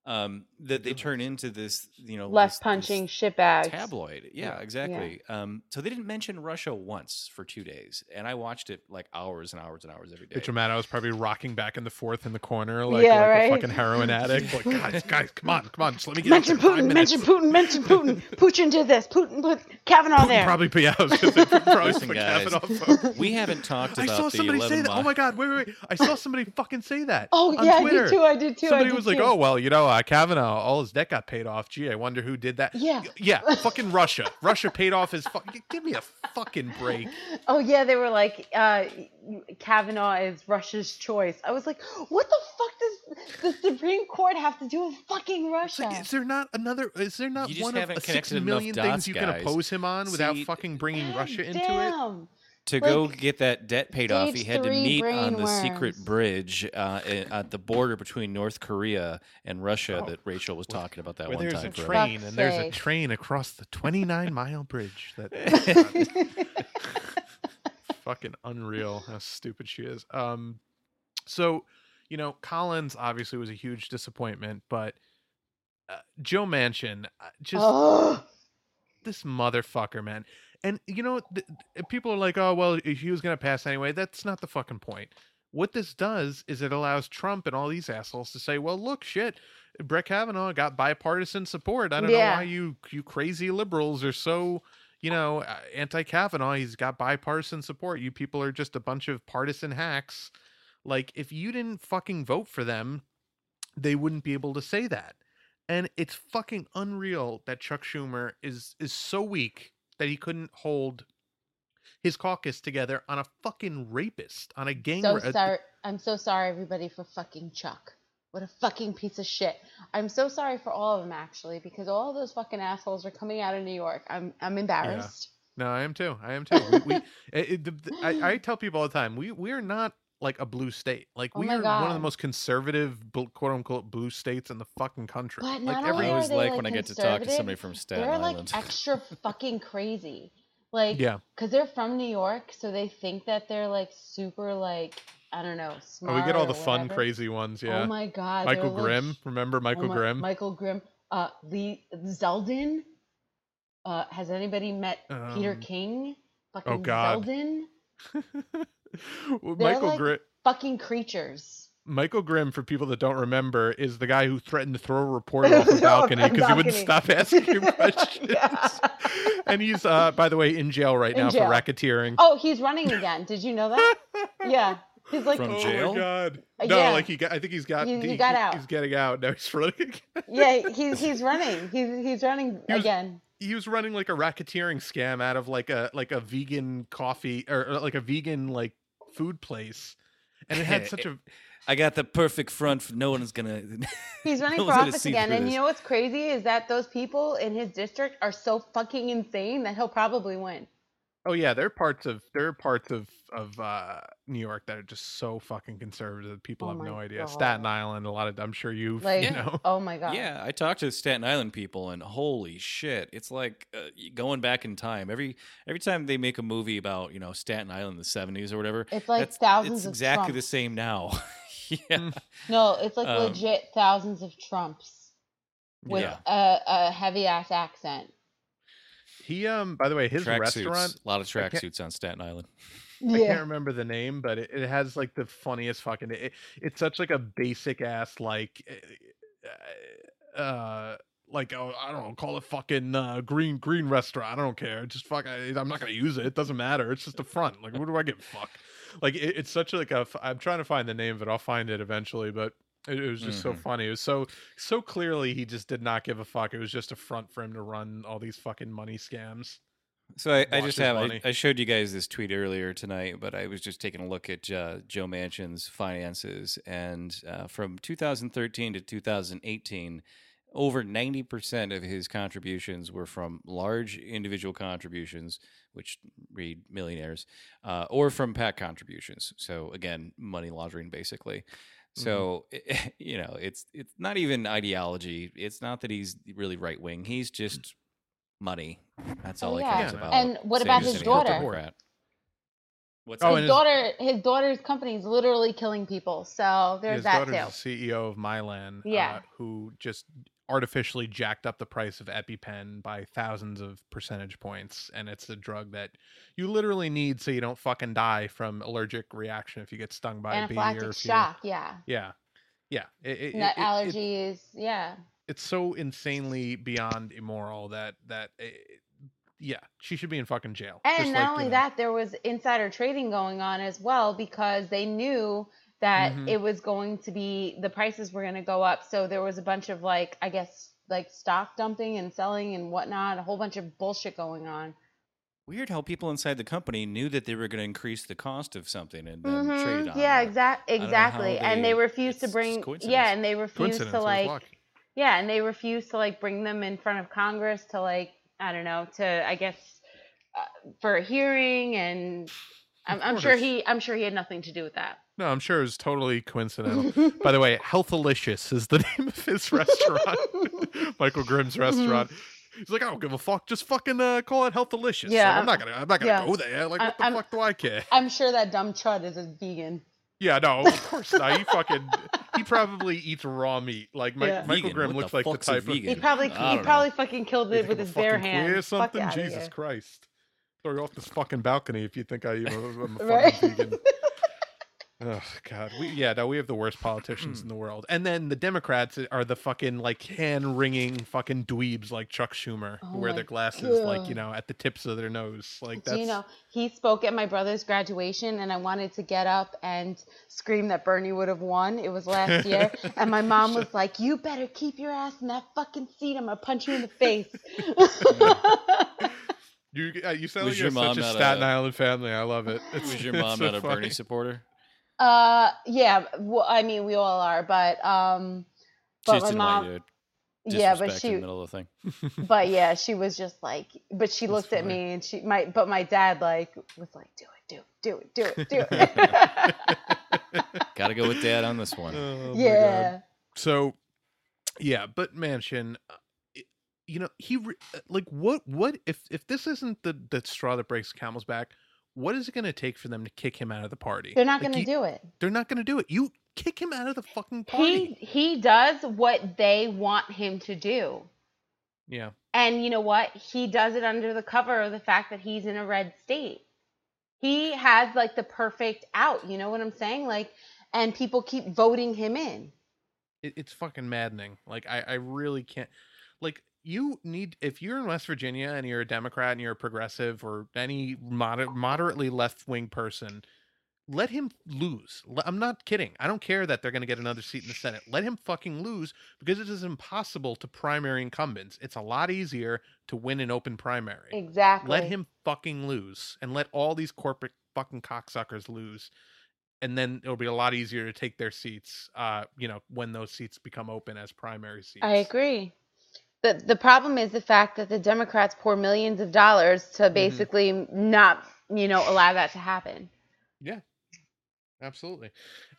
um that they turn into this you know Left this- this punching shitbags. tabloid yeah, Yeah. exactly um so they didn't mention russia once for two days and i watched it like hours and hours and hours every day Mitch I was probably rocking back and the forth in the corner like, Yeah, like right. a fucking heroin addict. Like, guys, guys, come on, come on, just let me get Mention up there, five Putin. Mention Putin. Mention Putin. Putin did this. Putin put Kavanaugh Putin there. probably, yeah, I was gonna probably Listen, guys. Kavanaugh we haven't talked I saw the somebody say that. Oh my god, wait, wait, wait! I saw somebody fucking say that. oh on yeah, Twitter. I did too. I did too. Somebody did was like, "Oh well, you know, uh, Kavanaugh, all his debt got paid off. Gee, I wonder who did that." Yeah. Yeah, fucking Russia. Russia paid off his. Fu- give me a fucking break. Oh yeah, they were like, uh, Kavanaugh is Russia's choice. I was like, what the fuck does the Supreme Court have to do with fucking Russia? like, is there not another? Is there not one of haven't six connected enough million things dots, you can oppose him on without fucking bringing God Russia into it? Damn. to go get that debt paid off, he had to meet on the brain secret bridge uh, at the border between North Korea and Russia Oh, that Rachel was talking about that Where one there's time. a train Fuck's and there's a train across the 29 mile bridge. That fucking unreal how stupid she is. Um, so you know, Collins obviously was a huge disappointment, but uh, Joe Manchin uh, just this motherfucker, man. And you know, th- people are like, "Oh, well, he was going to pass anyway." That's not the fucking point. What this does is it allows Trump and all these assholes to say, "Well, look, shit, Brett Kavanaugh got bipartisan support. I don't know why you you crazy liberals are so." You know, uh, anti Kavanaugh, he's got bipartisan support. You people are just a bunch of partisan hacks. Like, if you didn't fucking vote for them, they wouldn't be able to say that and it's fucking unreal that Chuck Schumer is is so weak that he couldn't hold his caucus together on a fucking rapist on a gang so ra- sorry. I'm so sorry, everybody, for fucking Chuck. What a fucking piece of shit. I'm so sorry for all of them, actually, because all those fucking assholes are coming out of New York. I'm I'm embarrassed. No, I am too. I am too. We, we it, it- eh, eh, the- the- I, I tell people all the time, we we are not like a blue state. Like Oh we my are one of the most conservative, quote unquote, blue states in the fucking country. But like not I only always are they, like like, when I get to talk to somebody conservative, from Staten They're Island. like extra fucking crazy. Like, yeah. because they're from New York, so they think that they're like super, like, I don't know, smart. Oh, we get all the fun, crazy ones. Yeah. Oh my god. Michael they're, like, Grimm. Remember oh Michael my- Grimm? Michael Grimm. Uh, Lee Zeldin. Uh, has anybody met Peter Um, King? Fucking God. Zeldin. Well, They're Michael like- Grimm. Fucking creatures. Michael Grimm, for people that don't remember, is the guy who threatened to throw a reporter off the balcony because he wouldn't stop asking him questions. Yeah. and he's, uh, by the way, in jail right In now jail. for racketeering. Oh, he's running again. Did you know that? Yeah. He's like, From oh jail? my god! Uh, No, yeah. like he got. I think he's got. He- he got out. He's getting out now. He's running. Again. yeah, he's he's running. He's he's running He was- again. He was running like a racketeering scam out of like a like a vegan coffee or or, like a vegan like food place, and it had such a. I got the perfect front. For no one's gonna. He's running no for office again. through And this. you know what's crazy is that those people in his district are so fucking insane that he'll probably win. Oh yeah, there are parts of there are parts of of uh, New York that are just so fucking conservative. that People Oh have no idea. Staten Island, a lot of I'm sure you've Like, you know. oh my god. Yeah, I talked to Staten Island people, and holy shit, it's like uh, going back in time. Every every time they make a movie about you know Staten Island in the seventies or whatever, It's like that's, thousands it's of exactly the same now. yeah, No, it's like Um, legit thousands of Trumps with Yeah. a, a heavy ass accent. He um by the way, his track restaurant suits, a lot of tracksuits on Staten Island. I can't remember the name, but it, it has like the funniest fucking. It, it's such like a basic ass like, uh, uh, like oh I don't know, call it fucking uh, green green restaurant. I don't care. Just fuck. I, I'm not gonna use it. It doesn't matter. It's just a front. Like what do I give a fuck? Like it, it's such like a. f- I'm trying to find the name of it. I'll find it eventually, but. It, it was just so Mhm. funny. It was so so clearly he just did not give a fuck. It was just a front for him to run all these fucking money scams. So I, I just have I. I showed you guys this tweet earlier tonight, but I was just taking a look at uh, Joe Manchin's finances, and uh, from 2013 to 2018, over 90 percent of his contributions were from large individual contributions, which read millionaires, uh, or from PAC contributions. So again, money laundering basically. Mm-hmm. So eh, you know, it's it's not even ideology. It's not that he's really right wing. He's mm. just money. That's oh, all Oh, he yeah. cares about. And what Same about his daughter? What's Oh, his and his- daughter, his daughter's company is literally killing people. So there's His that daughter's too. the CEO of Mylan, Yeah. uh, who just artificially jacked up the price of EpiPen by thousands of percentage points, and it's a drug that you literally need so you don't fucking die from allergic reaction if you get stung by a bee or you, shock. Yeah. yeah, yeah. It, it, Nut it- allergies. yeah. it's so insanely beyond immoral that that it, yeah, she should be in fucking jail. And not like, you only know- that, there was insider trading going on as well because they knew that Mhm. it was going to be the prices were going to go up. So there was a bunch of like, I guess, like stock dumping and selling and whatnot, a whole bunch of bullshit going on. Weird how people inside the company knew that they were going to increase the cost of something and then Mhm, trade on Yeah, it. exact, know how exactly. and they- they refused to bring, yeah, and they refused to like, yeah, and they refused to like bring them in front of Congress to like, I don't know, to I guess uh, for a hearing, and I'm, I'm sure he, I'm sure he had nothing to do with that. No, I'm sure it was totally coincidental. By the way, Healthalicious is the name of his restaurant. Michael Grimm's restaurant. He's like, I don't give a fuck. Just fucking uh, call it Healthalicious. Like, Yeah, I'm not gonna. I'm not gonna yeah. go there. Like, I- what the I'm- fuck do I care? I'm sure that dumb chud is a vegan. Yeah, no, of course not. He fucking. He probably eats raw meat. Like Mike, Yeah. Michael Vegan? Grimm looks the like the fuck's a type of. He vegan? probably he don't probably fucking killed it with his bare fucking or hands. Fuck something? outta Jesus. Christ! Throw you off this fucking balcony if you think I even am a Right? fucking vegan. Oh God, we yeah, no, we have the worst politicians in the world, and then the Democrats are the fucking like hand wringing fucking dweebs like Chuck Schumer, who Oh wear their glasses like you know at the tips of their nose, like Do that's you know he spoke at my brother's graduation, and I wanted to get up and scream that Bernie would have won. It was last year, and my mom was like, "You better keep your ass in that fucking seat. I'm gonna punch you in the face." you uh, you sound Was like you're such a Staten a- Island family. I love it. It's, Was your it's mom so not a Bernie supporter? Uh, yeah. Well, I mean, we all are, but um, She but just my didn't mom, want you yeah, but disrespect in she, the middle of the thing. but yeah, she was just like, but she That's looked at me and she, my, but my dad like was like, do it, do it, do it, do it, do it. Got to go with dad on this one. Oh, yeah. So, yeah, but Manchin, uh, you know, he re- uh, like what what if if this isn't the the straw that breaks the camel's back, what is it going to take for them to kick him out of the party? They're not Like, gonna do it. They're not going to do it. You kick him out of the fucking party. He he does what they want him to do. yeah, And you know what? He does it under the cover of the fact that he's in a red state. He has like the perfect out, you know what I'm saying? Like and people keep voting him in. it, it's fucking maddening. Like I I really can't. Like you need if you're in West Virginia and you're a Democrat and you're a progressive or any moder- moderately left wing person, let him lose. I'm not kidding. I don't care that they're going to get another seat in the Senate. Let him fucking lose because it is impossible to primary incumbents. It's a lot easier to win an open primary. Exactly. Let him fucking lose and let all these corporate fucking cocksuckers lose. And then it'll be a lot easier to take their seats, uh, you know, when those seats become open as primary seats. I agree. The the problem is the fact that the Democrats pour millions of dollars to Mm-hmm. basically not, you know, allow that to happen. Yeah, absolutely.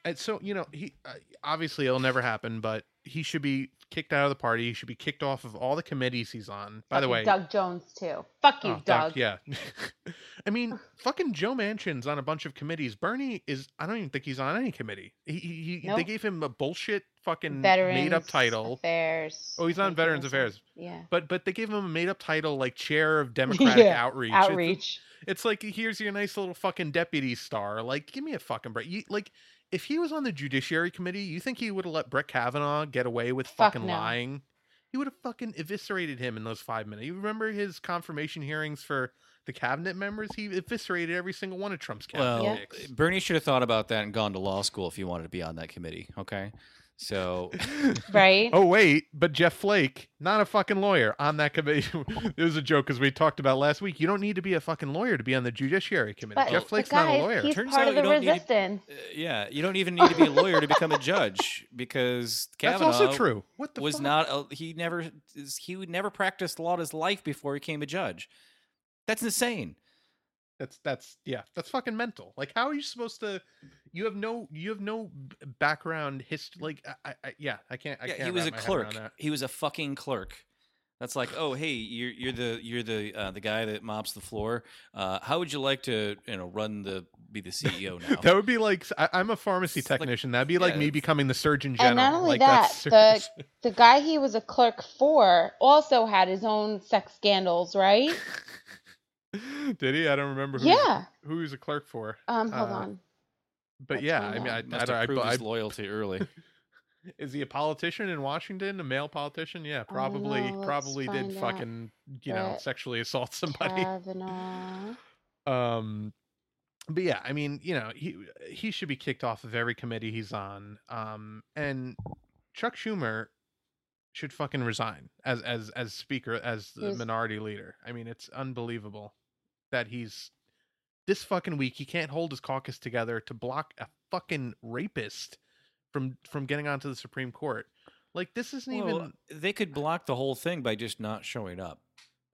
And so you know, he uh, obviously it'll never happen, but he should be kicked out of the party. He should be kicked off of all the committees he's on. By the way, Doug Jones too. Fuck you, Oh, Doug. yeah. I mean, fucking Joe Manchin's on a bunch of committees. Bernie is. I don't even think he's on any committee. He, he, he they gave him a bullshit fucking Veterans made up title. Affairs. Oh, he's on Veterans Affairs. Yeah. But but they gave him a made up title like chair of Democratic Yeah, Outreach. It's- Outreach. It's, like here's your nice little fucking deputy star. Like, give me a fucking break. You like if he was on the Judiciary Committee, you think he would have let Brett Kavanaugh get away with Fuck fucking no. lying? He would have fucking eviscerated him in those five minutes. You remember his confirmation hearings for the cabinet members? He eviscerated every single one of Trump's cabinet Well, Yeah. picks. Bernie should have thought about that and gone to law school if he wanted to be on that committee. Okay, So right? Oh wait, but Jeff Flake, not a fucking lawyer on that committee. it was a joke because we talked about last week. You don't need to be a fucking lawyer to be on the Judiciary Committee. But Jeff Flake's guy not a lawyer. He's Turns part out of the you don't need to- resistance. uh, yeah, you don't even need to be a lawyer to become a judge because That's Kavanaugh also true. What the was fuck? not a, he never he would never practiced law in his life before he became a judge. That's insane. That's that's yeah, that's fucking mental. Like, how are you supposed to? You have no you have no background history. Like, I, I, I yeah, I can't. I yeah, can't he was a wrap my head around clerk. He was a fucking clerk. That's like, oh hey, you're you're the you're the uh, the guy that mops the floor. Uh, how would you like to you know run the be the CEO now? That would be like I, I'm a pharmacy It's like- technician. That'd be like yeah, me becoming the surgeon general. And not only like, that, the the guy he was a clerk for also had his own sex scandals, right? Did he? I don't remember. Who Yeah. who he was a clerk for. Um, hold Uh, on. But Let's yeah, I mean, out. I, I, Must don't- have I, proved I, his loyalty early. is he a politician in Washington? A male politician? Yeah, probably. know, probably did find out. fucking you know Brett sexually assault somebody. Kavanaugh. Um, but yeah, I mean, you know, he he should be kicked off of every committee he's on. Um, and Chuck Schumer should fucking resign as as as speaker as the He's- minority leader. I mean, it's unbelievable that he's this fucking week he can't hold his caucus together to block a fucking rapist from from getting onto the Supreme Court. Like this isn't Well, even they could block the whole thing by just not showing up.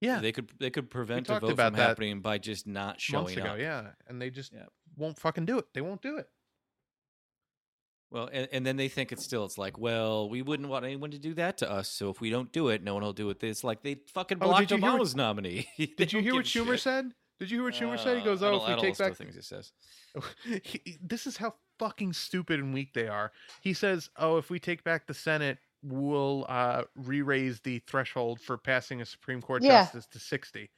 yeah They could they could prevent a vote from happening by just not showing ago. up. Yeah, and they just Yeah. won't fucking do it. They won't do it. Well, and, and then they think it's still it's like, well, we wouldn't want anyone to do that to us, so if we don't do it, no one will do it. It's like they fucking Oh, blocked you hear what- Obama's nominee. Did you hear what Schumer shit. said? Did you hear what Schumer said? He Uh, goes, "Oh, if we take back the things he says. he, this is how fucking stupid and weak they are. He says, "Oh, if we take back the Senate, we'll uh, re-raise the threshold for passing a Supreme Court Yeah. justice to 60."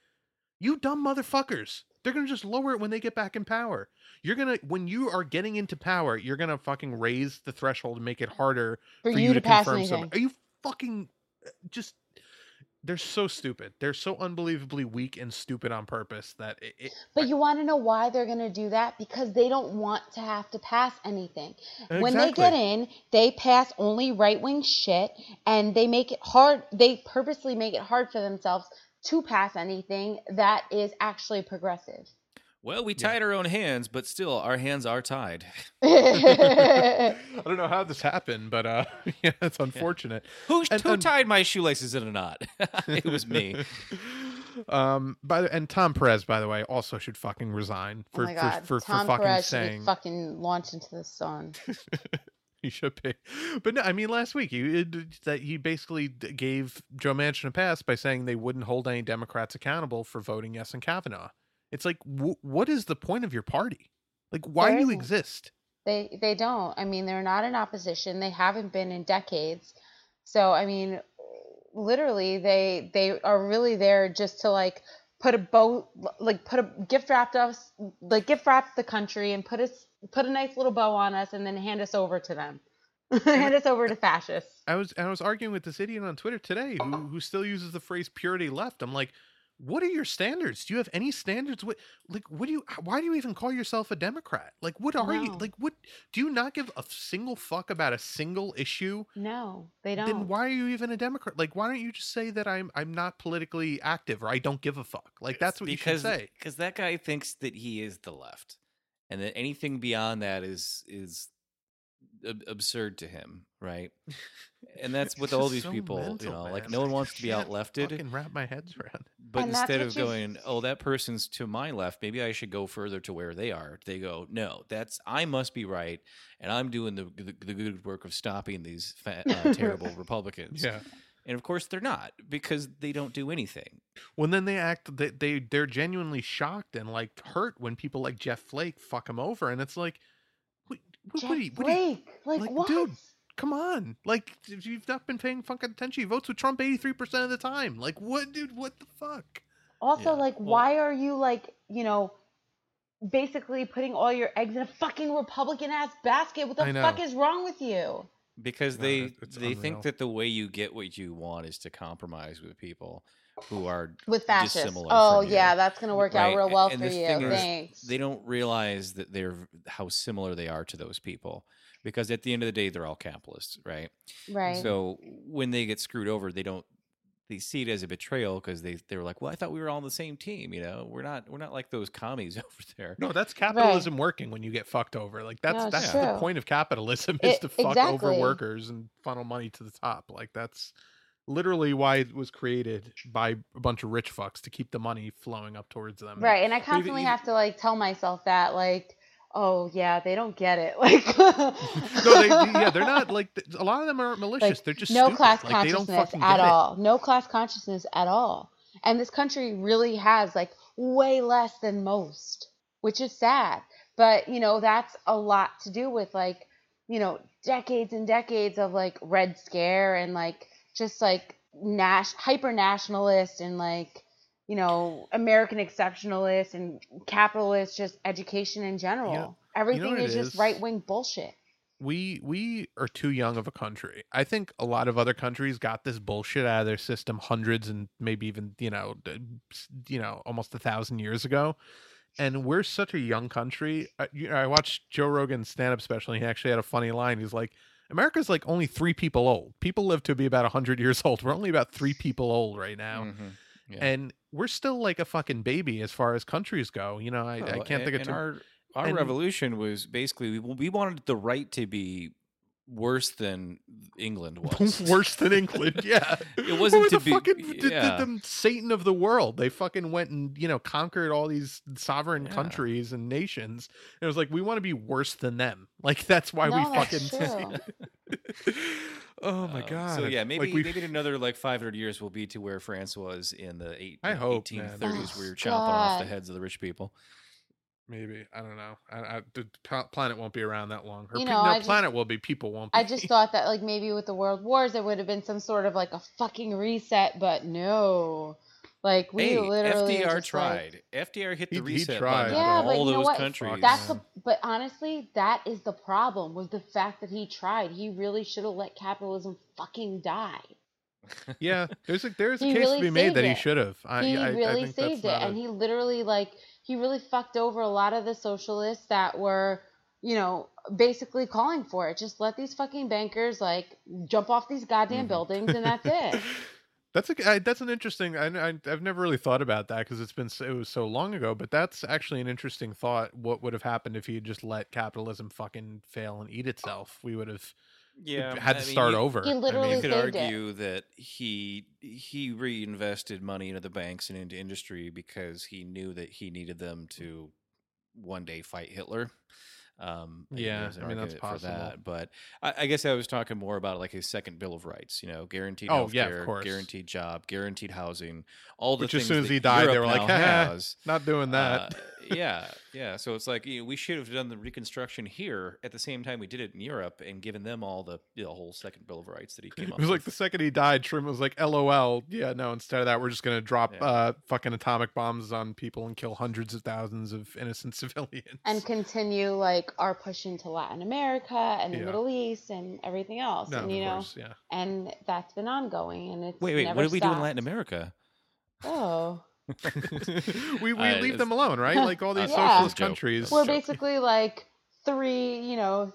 You dumb motherfuckers! They're gonna just lower it when they get back in power. You're gonna when you are getting into power, you're gonna fucking raise the threshold and make it harder For, for, you, to, pass confirm anything. some. Are you fucking uh, just? They're so stupid. They're so unbelievably weak and stupid on purpose that it. it But you want to know why they're going to do that? Because they don't want to have to pass anything. When they get in, they pass only right wing shit and they make it hard. They purposely make it hard for themselves to pass anything that is actually progressive. Well, we Yeah. tied our own hands, but still, our hands are tied. I don't know how this happened, but uh, yeah, it's unfortunate. Who And- who and- tied my shoelaces in a knot? it was me. um, by the, and Tom Perez, by the way, also should fucking resign for oh for, for, Tom for fucking Perez should saying be fucking launched into the sun. he should be. But no, I mean, last week he that he basically gave Joe Manchin a pass by saying they wouldn't hold any Democrats accountable for voting yes in Kavanaugh. It's like, wh- what is the point of your party? Like, why do you exist? They they don't. I mean, they're not in opposition. They haven't been in decades. So I mean, literally, they they are really there just to like put a bow, like put a gift wrapped us, like gift wrap the country and put us put a nice little bow on us and then hand us over to them, hand us over to fascists. I was I was arguing with this idiot on Twitter today who who still uses the phrase purity left. I'm like, what are your standards? Do you have any standards? What like what do you why do you even call yourself a Democrat? Like what are you like what do you not give a single fuck about a single issue? No, they don't. Then why are you even a Democrat? Like why don't you just say that I'm I'm not politically active or I don't give a fuck? Like that's what because you should say. because that guy thinks that he is the left, and that anything beyond that is is ab- absurd to him, right? And that's with all these so people, you mental, know, like no one wants to be can't outlefted. Fucking wrap my head around. But And instead what of you- going, oh, that person's to my left, maybe I should go further to where they are. They go, no, that's I must be right, and I'm doing the the, the good work of stopping these fat, uh, terrible Republicans. Yeah. And of course, they're not because they don't do anything. When then they act they, they they're genuinely shocked and like hurt when people like Jeff Flake fuck them over and it's like what, what, Jeff what, do you, what do you- Flake, like, like, what? dude, come on. Like if you've not been paying fucking attention he votes with Trump 83% of the time. Like what dude? What the fuck? Also, Yeah, like, well- why are you like, you know, basically putting all your eggs in a fucking Republican ass basket? What the fuck is wrong with you? because No, they they unreal. think that the way you get what you want is to compromise with people who are With fascists. Oh you. yeah, that's gonna work out real well and for the you. thing is, they don't realize that they're how similar they are to those people because at the end of the day, they're all capitalists, right? Right. So when they get screwed over, they don't they see it as a betrayal because they they were like, well, I thought we were all on the same team. You know, we're not we're not like those commies over there. No, that's capitalism working when you get fucked over. Like that's No, it's that's the point of capitalism is It- to fuck over workers and funnel money to the top. Like that's literally why it was created by a bunch of rich fucks to keep the money flowing up towards them. Right. And I constantly even- have to like tell myself that like, oh yeah, they don't get it. Like no, they yeah, they're not like a lot of them aren't malicious. like they're just no stupid. class like, they don't consciousness at get it. all. No class consciousness at all. And this country really has like way less than most, which is sad. But, you know, that's a lot to do with like, you know, decades and decades of like red scare and like just like Nash hyper nationalist and like you know American exceptionalist and capitalist just education in general. Everything what it is just is? right wing bullshit. we we are too young of a country. I think a lot of other countries got this bullshit out of their system hundreds and maybe even you know you know almost a thousand years ago. And we're such a young country. I, you know, I watched Joe Rogan's stand up special. And he actually had a funny line. He's like, "America's like only three people old. People live to be about hundred years old. We're only about three people old right now, Mhm. Yeah. and we're still like a fucking baby as far as countries go. You know, I, I can't a- think of and our our and- revolution was basically we, we wanted the right to be worse than England was. worse than England. Yeah, It wasn't to the be- fucking the, the- yeah. the Satan of the world. They fucking went and you know conquered all these sovereign Yeah. countries and nations. And it was like we want to be worse than them. Like that's why we No, that's fucking. oh my Um, god. So yeah, maybe like we, maybe in another like 500 years we'll be to where France was in the eight, I hope, man. 1830s, Oh, where you're chopping off the heads of the rich people. Maybe I don't know. I, I, the planet won't be around that long. Or You pe- no, I just- planet will be. People won't. Be. I just thought that like maybe with the world wars there would have been some sort of like a fucking reset, but no. Like we hey, literally FDR just, tried. FDR hit the He- he reset tried. button Yeah, on but all you know those what? countries. That's Yeah. the but honestly, that is the problem was the fact that he tried. He really should have let capitalism fucking die. yeah, there's a there's a He case really to be made saved that he should have. I, he I, I really think that's saved it not and a- he literally like he really fucked over a lot of the socialists that were you know basically calling for it just let these fucking bankers like jump off these goddamn Mhm. buildings and that's it That's a I, that's an interesting. I, I I've never really thought about that because it's been it was so long ago. But that's actually an interesting thought. What would have happened if he had just let capitalism fucking fail and eat itself? We would have yeah, had I to mean, start you- over. He I literally mean, You could saved it. argue that he he reinvested money into the banks and into industry because he knew that he needed them to one day fight Hitler. Um, Yeah, I mean, that's argument for possible. that, but I, I guess I was talking more about like his second Bill of Rights. You know, guaranteed Oh, healthcare, yeah, of course. guaranteed job, guaranteed housing, all the Which as soon as he died, they were like, now "Eh, has. not doing that. Uh, yeah, yeah. So it's like you know, we should have done the reconstruction here at the same time we did it in Europe and given them all the you know, whole second Bill of Rights that he came up. With. It up was like with. the second he died, Truman was like, "LOL." Yeah, no. Instead of that, we're just gonna drop Yeah. uh fucking atomic bombs on people and kill hundreds of thousands of innocent civilians. and continue like our push into latin america and the Yeah. middle east and everything else no, and you know course, yeah. and that's been ongoing and it's wait, wait. never What did we do in. Latin America? oh we we Uh, leave them alone, right? Like all these Yeah. socialist Joke. countries. we're basically like three you know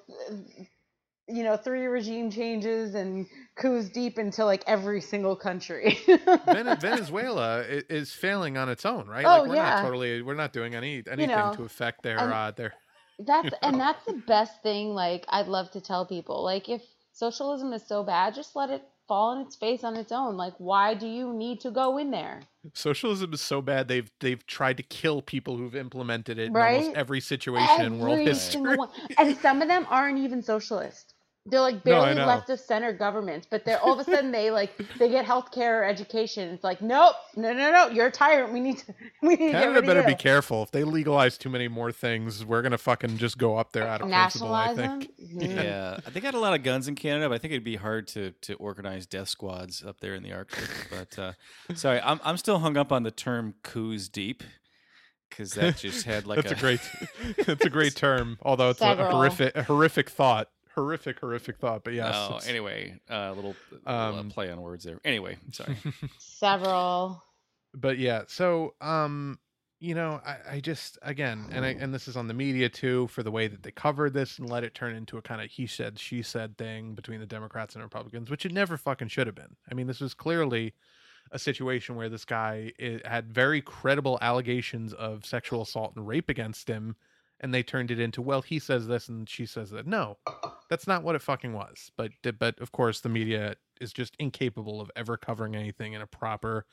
you know three regime changes and coups deep into like every single country Venezuela is failing on its own, right? Oh, like we're yeah. not totally we're not doing any anything know, to affect their and- uh their that's know? and that's the best thing like i'd love to tell people like if socialism is so bad just let it fall on its face on its own like why do you need to go in there socialism is so bad they've they've tried to kill people who've implemented it in almost every situation in world history. one. And some of them aren't even socialist. They're like barely know. left of center governments, but they're all of a sudden they like they get healthcare or education. It's like, nope, no, no, no, you're a tyrant. We need to we need to Canada rid better you. be careful. If they legalize too many more things, we're gonna fucking just go up there out of principle. I think. them. Mhm. Yeah, they got a lot of guns in Canada, but I think it'd be hard to to organize death squads up there in the Arctic. But uh, sorry, I'm I'm still hung up on the term "coups deep" because that just had like that's a, great that's a great term. Although it's a, Several. horrific a horrific thought. Horrific, horrific thought. But yes. Oh, it's- anyway, a uh, little, little, uh, Um, play on words there. Anyway, sorry. Several. but yeah so um you know, I, I just again, and I, and this is on the media too, for the way that they covered this and let it turn into a kind of he said she said thing between the Democrats and Republicans, which it never fucking should have been. I mean, this was clearly a situation where this guy i had very credible allegations of sexual assault and rape against him, and they turned it into well, he says this and she says that. No, that's not what it fucking was. But but of course, the media is just incapable of ever covering anything in a proper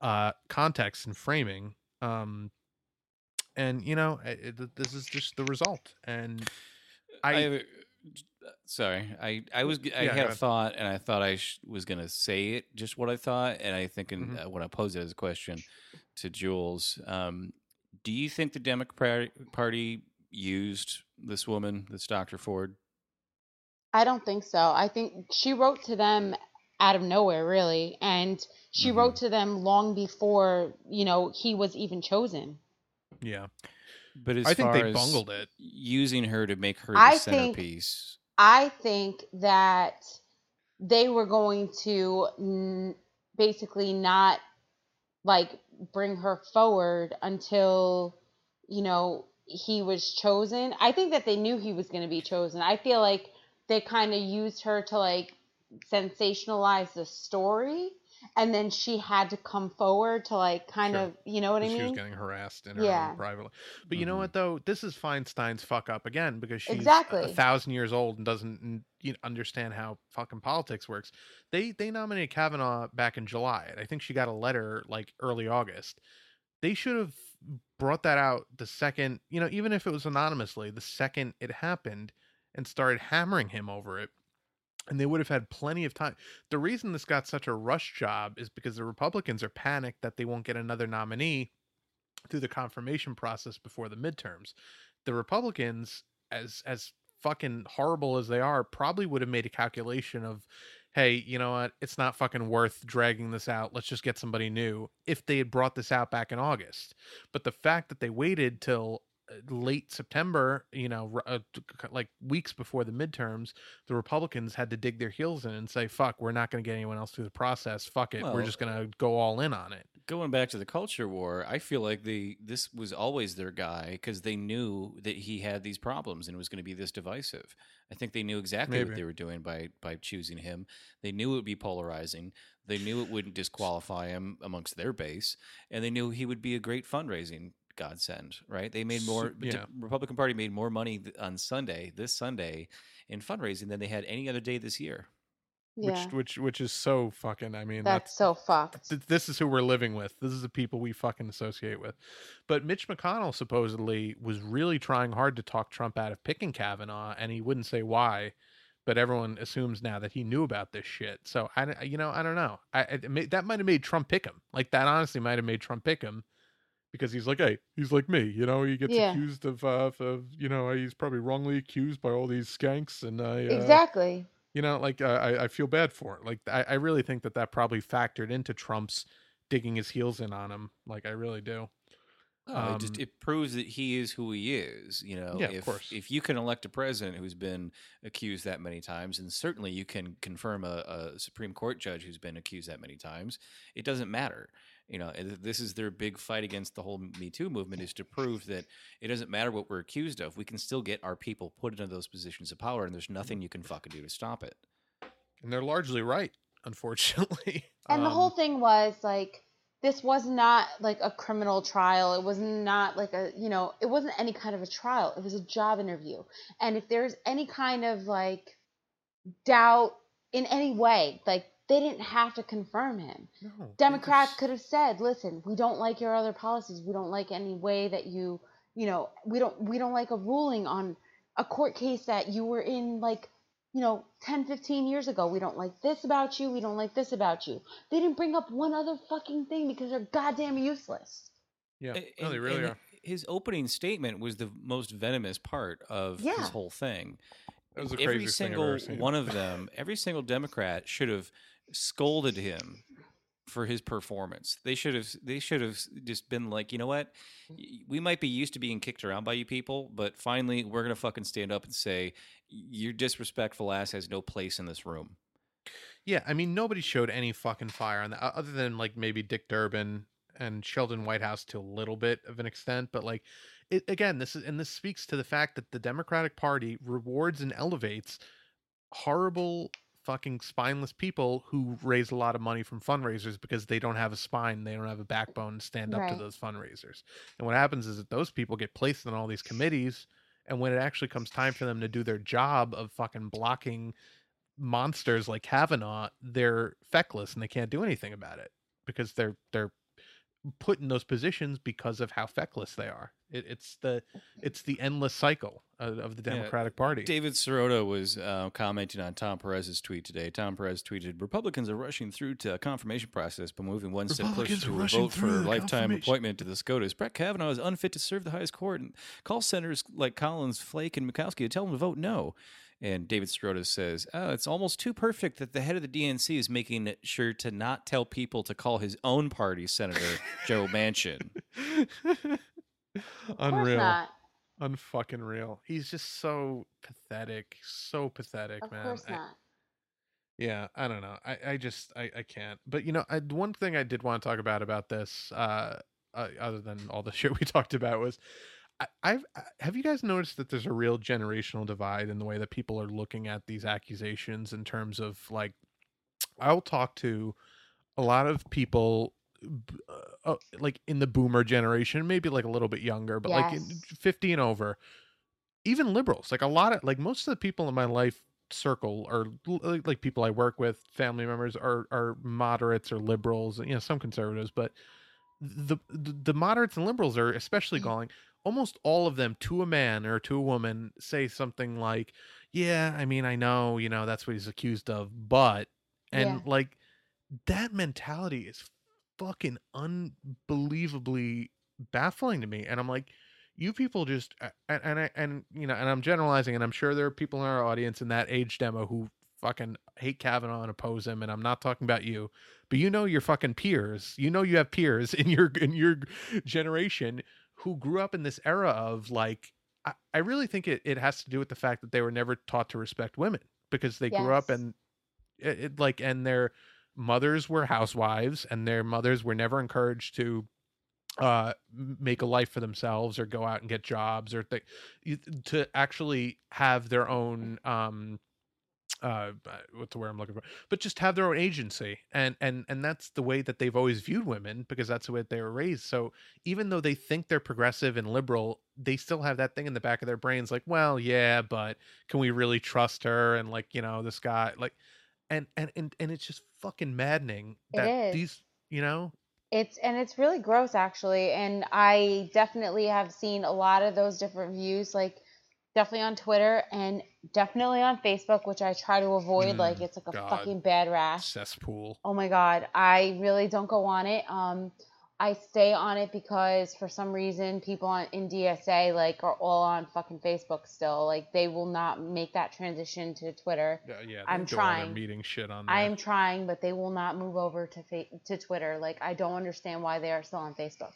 uh context and framing um and you know it, it- this is just the result and I, I- sorry. I I was i Yeah, had a thought and I thought I sh- was gonna say it just what I thought and I think in, Mhm. uh, when I posed it as a question to Jules, um, do you think the Democratic Party used this woman, this Dr. Ford? I don't think so. I think she wrote to them out of nowhere, really, and she mm-hmm. wrote to them long before you know he was even chosen. yeah But as i think far they as bungled it using her to make her the I think- centerpiece. I think that they were going to n- basically not like bring her forward until you know he was chosen. I think that they knew he was going to be chosen. I feel like they kind of used her to like sensationalize the story and then she had to come forward to like kind Sure. of, you know what I mean. she was getting harassed in her Yeah. own privately but you know Mhm. what though this is feinstein's fuck up again because she's a thousand years old and doesn't you know, understand how fucking politics works they they nominated kavanaugh back in july and i think she got a letter like early august they should have brought that out the second you know even if it was anonymously the second it happened and started hammering him over it and they would have had plenty of time the reason this got such a rush job is because the republicans are panicked that they won't get another nominee through the confirmation process before the midterms. The republicans as as fucking horrible as they are probably would have made a calculation of hey you know what? It's not fucking worth dragging this out. Let's just get somebody new if they had brought this out back in august. But the fact that they waited till late september you know uh, like weeks before the midterms the republicans had to dig their heels in and say fuck we're not going to get anyone else through the process fuck it we're just going to go all in on it going back to the culture war, I feel like they this was always their guy because they knew that he had these problems and it was going to be this divisive. I think they knew exactly what they were doing by by choosing him. They knew it would be polarizing. They knew it wouldn't disqualify him amongst their base, and they knew he would be a great fundraising godsend. Right? They made more. Yeah. Republican Party made more money on Sunday, this Sunday, in fundraising than they had any other day this year. Yeah. which which which is so fucking i mean That's so fucked. th- this is who we're living with. This is the people we fucking associate with. But Mitch McConnell supposedly was really trying hard to talk Trump out of picking Kavanaugh, and he wouldn't say why. But everyone assumes now that he knew about this shit. So I, you know, I don't know. I, I may- that might have made Trump pick him. Like that, honestly, might have made Trump pick him because he's like, hey, he's like me. You know, he gets Yeah. accused of, uh, of, you know, he's probably wrongly accused by all these skanks, and I, uh, Exactly. you know like uh, I, I feel bad for it like I, I really think that that probably factored into trump's digging his heels in on him like i really do Oh, it just Um, it proves that he is who he is. You know, Yeah, of if course. if you can elect a president who's been accused that many times, and certainly you can confirm a, a Supreme Court judge who's been accused that many times, it doesn't matter. You know, this is their big fight against the whole Me Too movement is to prove that it doesn't matter what we're accused of. We can still get our people put into those positions of power, and there's nothing you can fucking do to stop it. and they're largely right unfortunately And the Um, whole thing was like this was not like a criminal trial. It was not like a, you know, it wasn't any kind of a trial. It was a job interview. And if there's any kind of like doubt in any way, like they didn't have to confirm him. no, Democrats just- could have said, "Listen, we don't like your other policies. We don't like any way that you, you know, we don't we don't like a ruling on a court case that you were in like, you know, 10, 15 years ago. We don't like this about you. We don't like this about you." They didn't bring up one other fucking thing because they're goddamn useless. yeah A- no, they really are His opening statement was the most venomous part of Yeah. his whole thing. that was the every craziest thing I've single ever seen. one of them, every single Democrat should have scolded him for his performance. They should have they should have just been like, you know what? We might be used to being kicked around by you people, but finally we're gonna fucking stand up and say your disrespectful ass has no place in this room. yeah i mean nobody showed any fucking fire on that other than like maybe dick durbin and Sheldon Whitehouse to a little bit of an extent, but like it again, this is and this speaks to the fact that the Democratic Party rewards and elevates horrible fucking spineless people who raise a lot of money from fundraisers because they don't have a spine, they don't have a backbone to stand up Right. to those fundraisers. And what happens is that those people get placed on all these committees and when it actually comes time for them to do their job of fucking blocking monsters like Kavanaugh, they're feckless and they can't do anything about it because they're they're put in those positions because of how feckless they are. It, it's the it's the endless cycle of, of the Yeah, Democratic Party. David Sirota was uh, commenting on Tom Perez's tweet today. Tom Perez tweeted, "Republicans are rushing through to a confirmation process by moving one step closer to a vote for a lifetime appointment to the SCOTUS. Brett Kavanaugh is unfit to serve the highest court, and call senators like Collins, Flake, and Murkowski to tell them to vote no." And David Sirota says, oh, "It's almost too perfect that the head of the DNC is making sure to not tell people to call his own party Senator Joe Manchin." Of Unreal. not. Unfucking real. He's just so pathetic. So pathetic, Of man. course I- not. Yeah, I don't know. I, I just I, I can't. But you know, I, one thing I did want to talk about about this, uh, uh, other than all the shit we talked about, was I, I've have you guys noticed that there's a real generational divide in the way that people are looking at these accusations in terms of like, I'll talk to a lot of people. Uh, uh, like in the boomer generation, maybe like a little bit younger, but like in 50 and over, even liberals, like a lot of like most of the people in my life circle are like, like people I work with, family members are are moderates or liberals, you know, some conservatives, but the the, the moderates and liberals are especially going almost all of them to a man or to a woman say something like, "Yeah, I mean, I know, you know, that's what he's accused of, but," and Yeah. like that mentality is fucking unbelievably baffling to me, and I'm like, you people just and and I and you know, and I'm generalizing, and I'm sure there are people in our audience in that age demo who fucking hate Kavanaugh and oppose him, and I'm not talking about you, but you know your fucking peers, you know you have peers in your in your generation who grew up in this era of like, I, I really think it it has to do with the fact that they were never taught to respect women because they grew up and it, it like and their mothers were housewives and their mothers were never encouraged to uh make a life for themselves or go out and get jobs or th- to actually have their own um uh what's the word i'm looking for but just have their own agency and and and that's the way that they've always viewed women because that's the way they were raised. So even though they think they're progressive and liberal they still have that thing in the back of their brains like well yeah but can we really trust her? and like you know this guy like and and and, and it's just fucking maddening that these you know? It's and it's really gross actually, and I definitely have seen a lot of those different views, like definitely on Twitter and definitely on Facebook, which I try to avoid. Mm, like it's like a God. fucking bad rash. cesspool Oh my God, I really don't go on it. Um, I stay on it because for some reason people on in DSA like are all on fucking Facebook still. Like they will not make that transition to Twitter. yeah, yeah I'm they do all their trying. meeting shit on there. I am trying, but they will not move over to fa- to Twitter. Like I don't understand why they are still on Facebook.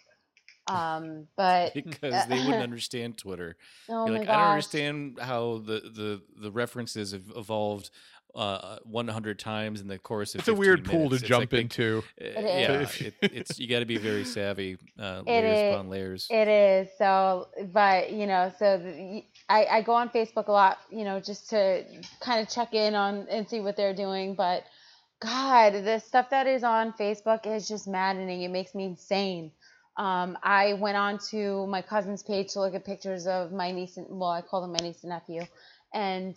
Um, but because they wouldn't understand Twitter. oh You're my like, gosh, I don't understand how the the the references have evolved uh 100 times in the course of it's a 15 weird pool to. It's jump like into It yeah, it, it's you got to be very savvy, uh, It layers is. upon layers. It is so, but you know, so the, I go on Facebook a lot, you know, just to kind of check in on and see what they're doing. But God, the stuff that is on Facebook is just maddening. It makes me insane. Um, I went on to my cousin's page to look at pictures of my niece and well, I call them my niece and nephew, and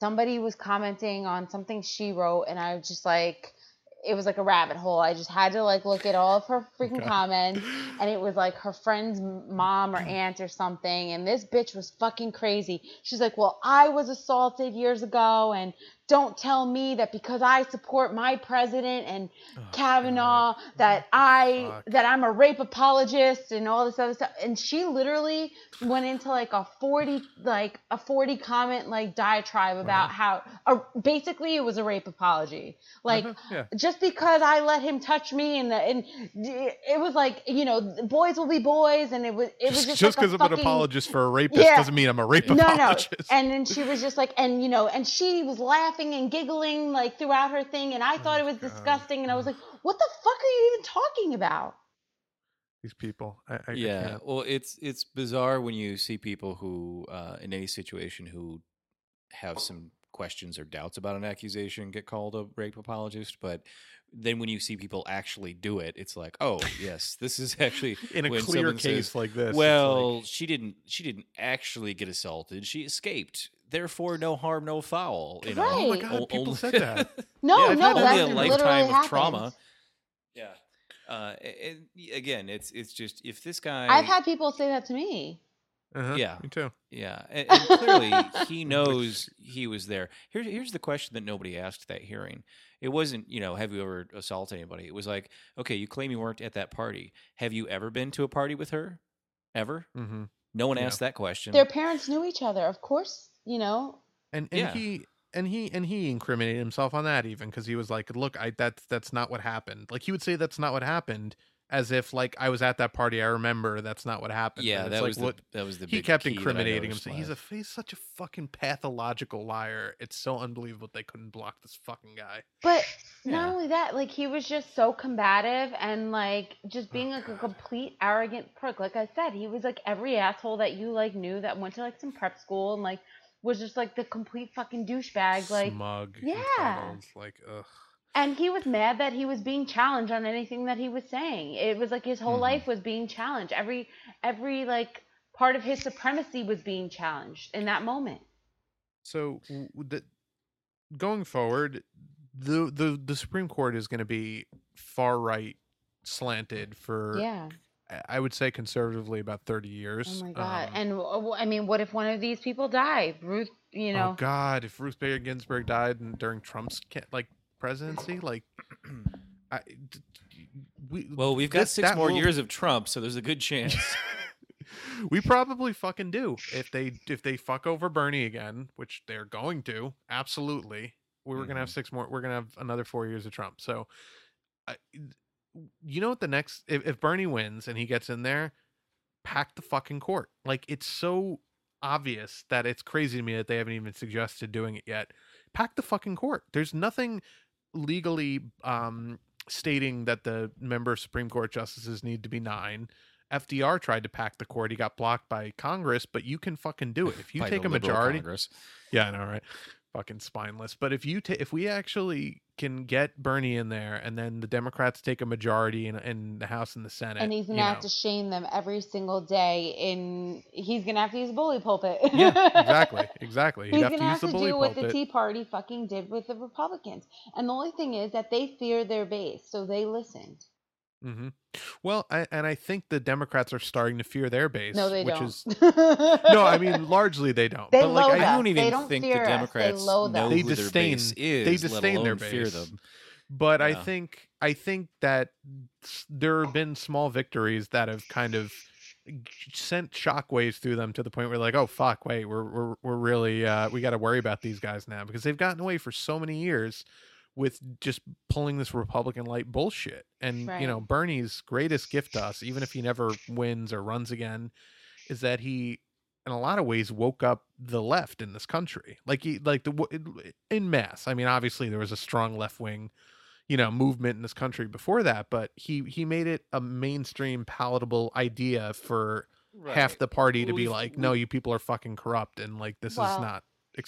somebody was commenting on something she wrote, and I was just like, it was like a rabbit hole. I just had to like look at all of her freaking Okay. comments and it was like her friend's mom or aunt or something and this bitch was fucking crazy she's like well i was assaulted years ago and don't tell me that because i support my president and Oh, kavanaugh God. that i Fuck. that i'm a rape apologist and all this other stuff and she literally went into like a 40 like a 40 comment like diatribe about how uh, basically it was a rape apology like Uh-huh, yeah just because I let him touch me and the, and it was like you know boys will be boys and it was it was just just because like I'm a an apologist for a rapist Yeah. doesn't mean I'm a rape no no apologist and then she was just like and you know and she was laughing and giggling like throughout her thing and I thought Oh, it was God. disgusting and I was like what the fuck are you even talking about These people. I, I I yeah. can't. Well, it's it's bizarre when you see people who, uh, in any situation, who have some questions or doubts about an accusation get called a rape apologist, but then when you see people actually do it, it's like, oh yes, this is actually In a clear case says, like this, well, like- she didn't. She didn't actually get assaulted. She escaped. Therefore, no harm, no foul. You know? Right. Oh my god, O- people only- said that. No, Yeah, no, only that's a literally lifetime of happened. trauma. Yeah. Uh, and again, it's it's just if this guy, I've had people say that to me. Uh-huh, Yeah. me too. yeah, and, and clearly he knows he was there. Here's here's the question that nobody asked that hearing. It wasn't, you know, have you ever assaulted anybody? It was like, okay, you claim you weren't at that party. Have you ever been to a party with her? Ever? hmm No one Yeah. asked that question. Their parents knew each other, of course. You know, And and Yeah. he and he and he incriminated himself on that even because he was like, "Look, I that's that's not what happened." Like he would say that's not what happened, as if like I was at that party. I remember that's not what happened. yeah, And that it's was like what the that was the he big kept key incriminating himself. He's a last- he's such a fucking pathological liar. It's so unbelievable they couldn't block this fucking guy. but Yeah. not only that, like he was just so combative and like just being like a complete arrogant prick. Like I said, he was like every asshole that you like knew that went to like some prep school and like was just like the complete fucking douchebag. Like Smug, Yeah. entitled, like ugh. And he was mad that he was being challenged on anything that he was saying. It was like his whole Mhm. life was being challenged. Every every like part of his supremacy was being challenged in that moment. So the, going forward, the the the Supreme Court is going to be far right slanted for Yeah. I- I would say conservatively about 30 years. Oh my god. Um, and w- w- I mean, what if one of these people die? Ruth, you know. oh god, if Ruth Bader Ginsburg died in, during Trump's like presidency, like I, d- d- we well, we've got this- six more will- years of Trump, so there's a good chance. we probably fucking do if they if they fuck over Bernie again, which they're going to. Absolutely, we were gonna have Mhm. six more. We're gonna have another four years of Trump. So, I, you know what? The next if, if Bernie wins and he gets in there, pack the fucking court. Like it's so obvious that it's crazy to me that they haven't even suggested doing it yet. Pack the fucking court. There's nothing legally um stating that the member of Supreme Court justices need to be nine. FDR tried to pack the court. He got blocked by Congress, but you can fucking do it. If you take a majority, Congress. yeah, I know, right? Fucking spineless. But if you ta- if we actually can get Bernie in there, and then the Democrats take a majority in, in the House and the Senate, and he's gonna you have know. to shame them every single day. In he's gonna have to use a bully pulpit. yeah, exactly, exactly. He's have to gonna use have to do what the. Tea Party fucking did with the Republicans. And the only thing is that they fear their base, so they listened. Hmm Well, I, and I think the Democrats are starting to fear their base. No, they which don't. Is, no, I mean largely they don't. They but like I, I us. don't even They don't think fear the us. They Democrats loathe know us. They who their disdain- base they is, let disdain their alone fear them. but I think I think that there have been small victories that have kind of sent shockwaves through them to the point where like, oh fuck, wait, we're we're we're really uh, we got to worry about these guys now because they've gotten away for so many years with just pulling this Republican light bullshit. And you know, Bernie's greatest gift to us, even if he never wins or runs again, is that he in a lot of ways woke up the left in this country. Like he like the in mass. I mean obviously there was a strong left wing you know movement in this country before that but he he made it a mainstream palatable idea for half the party to be like no you people are fucking corrupt and like this is Well,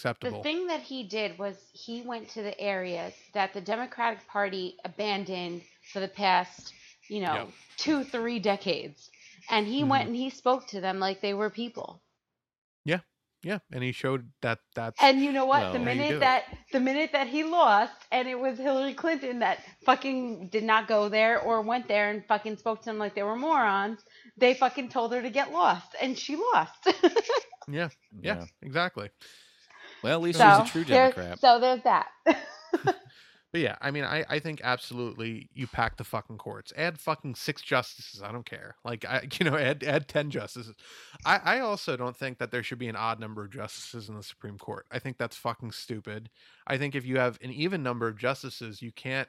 not The thing that he did was he went to the areas that the Democratic Party abandoned for the past, you know, Yep. two, three decades. And he went Mhm. and he spoke to them like they were people. yeah Yeah. and he showed that that's And you know what? the Well, how you do minute it. that the minute that he lost and it was Hillary Clinton that fucking did not go there or went there and fucking spoke to them like they were morons, they fucking told her to get lost and she lost. yeah yeah, exactly Well, at least so he's a true there's- Democrat. So there's that. But yeah, I mean, I, I think absolutely you pack the fucking courts. Add fucking six justices. I don't care. Like I, you know, add add ten justices. I I also don't think that there should be an odd number of justices in the Supreme Court. I think that's fucking stupid. I think if you have an even number of justices, you can't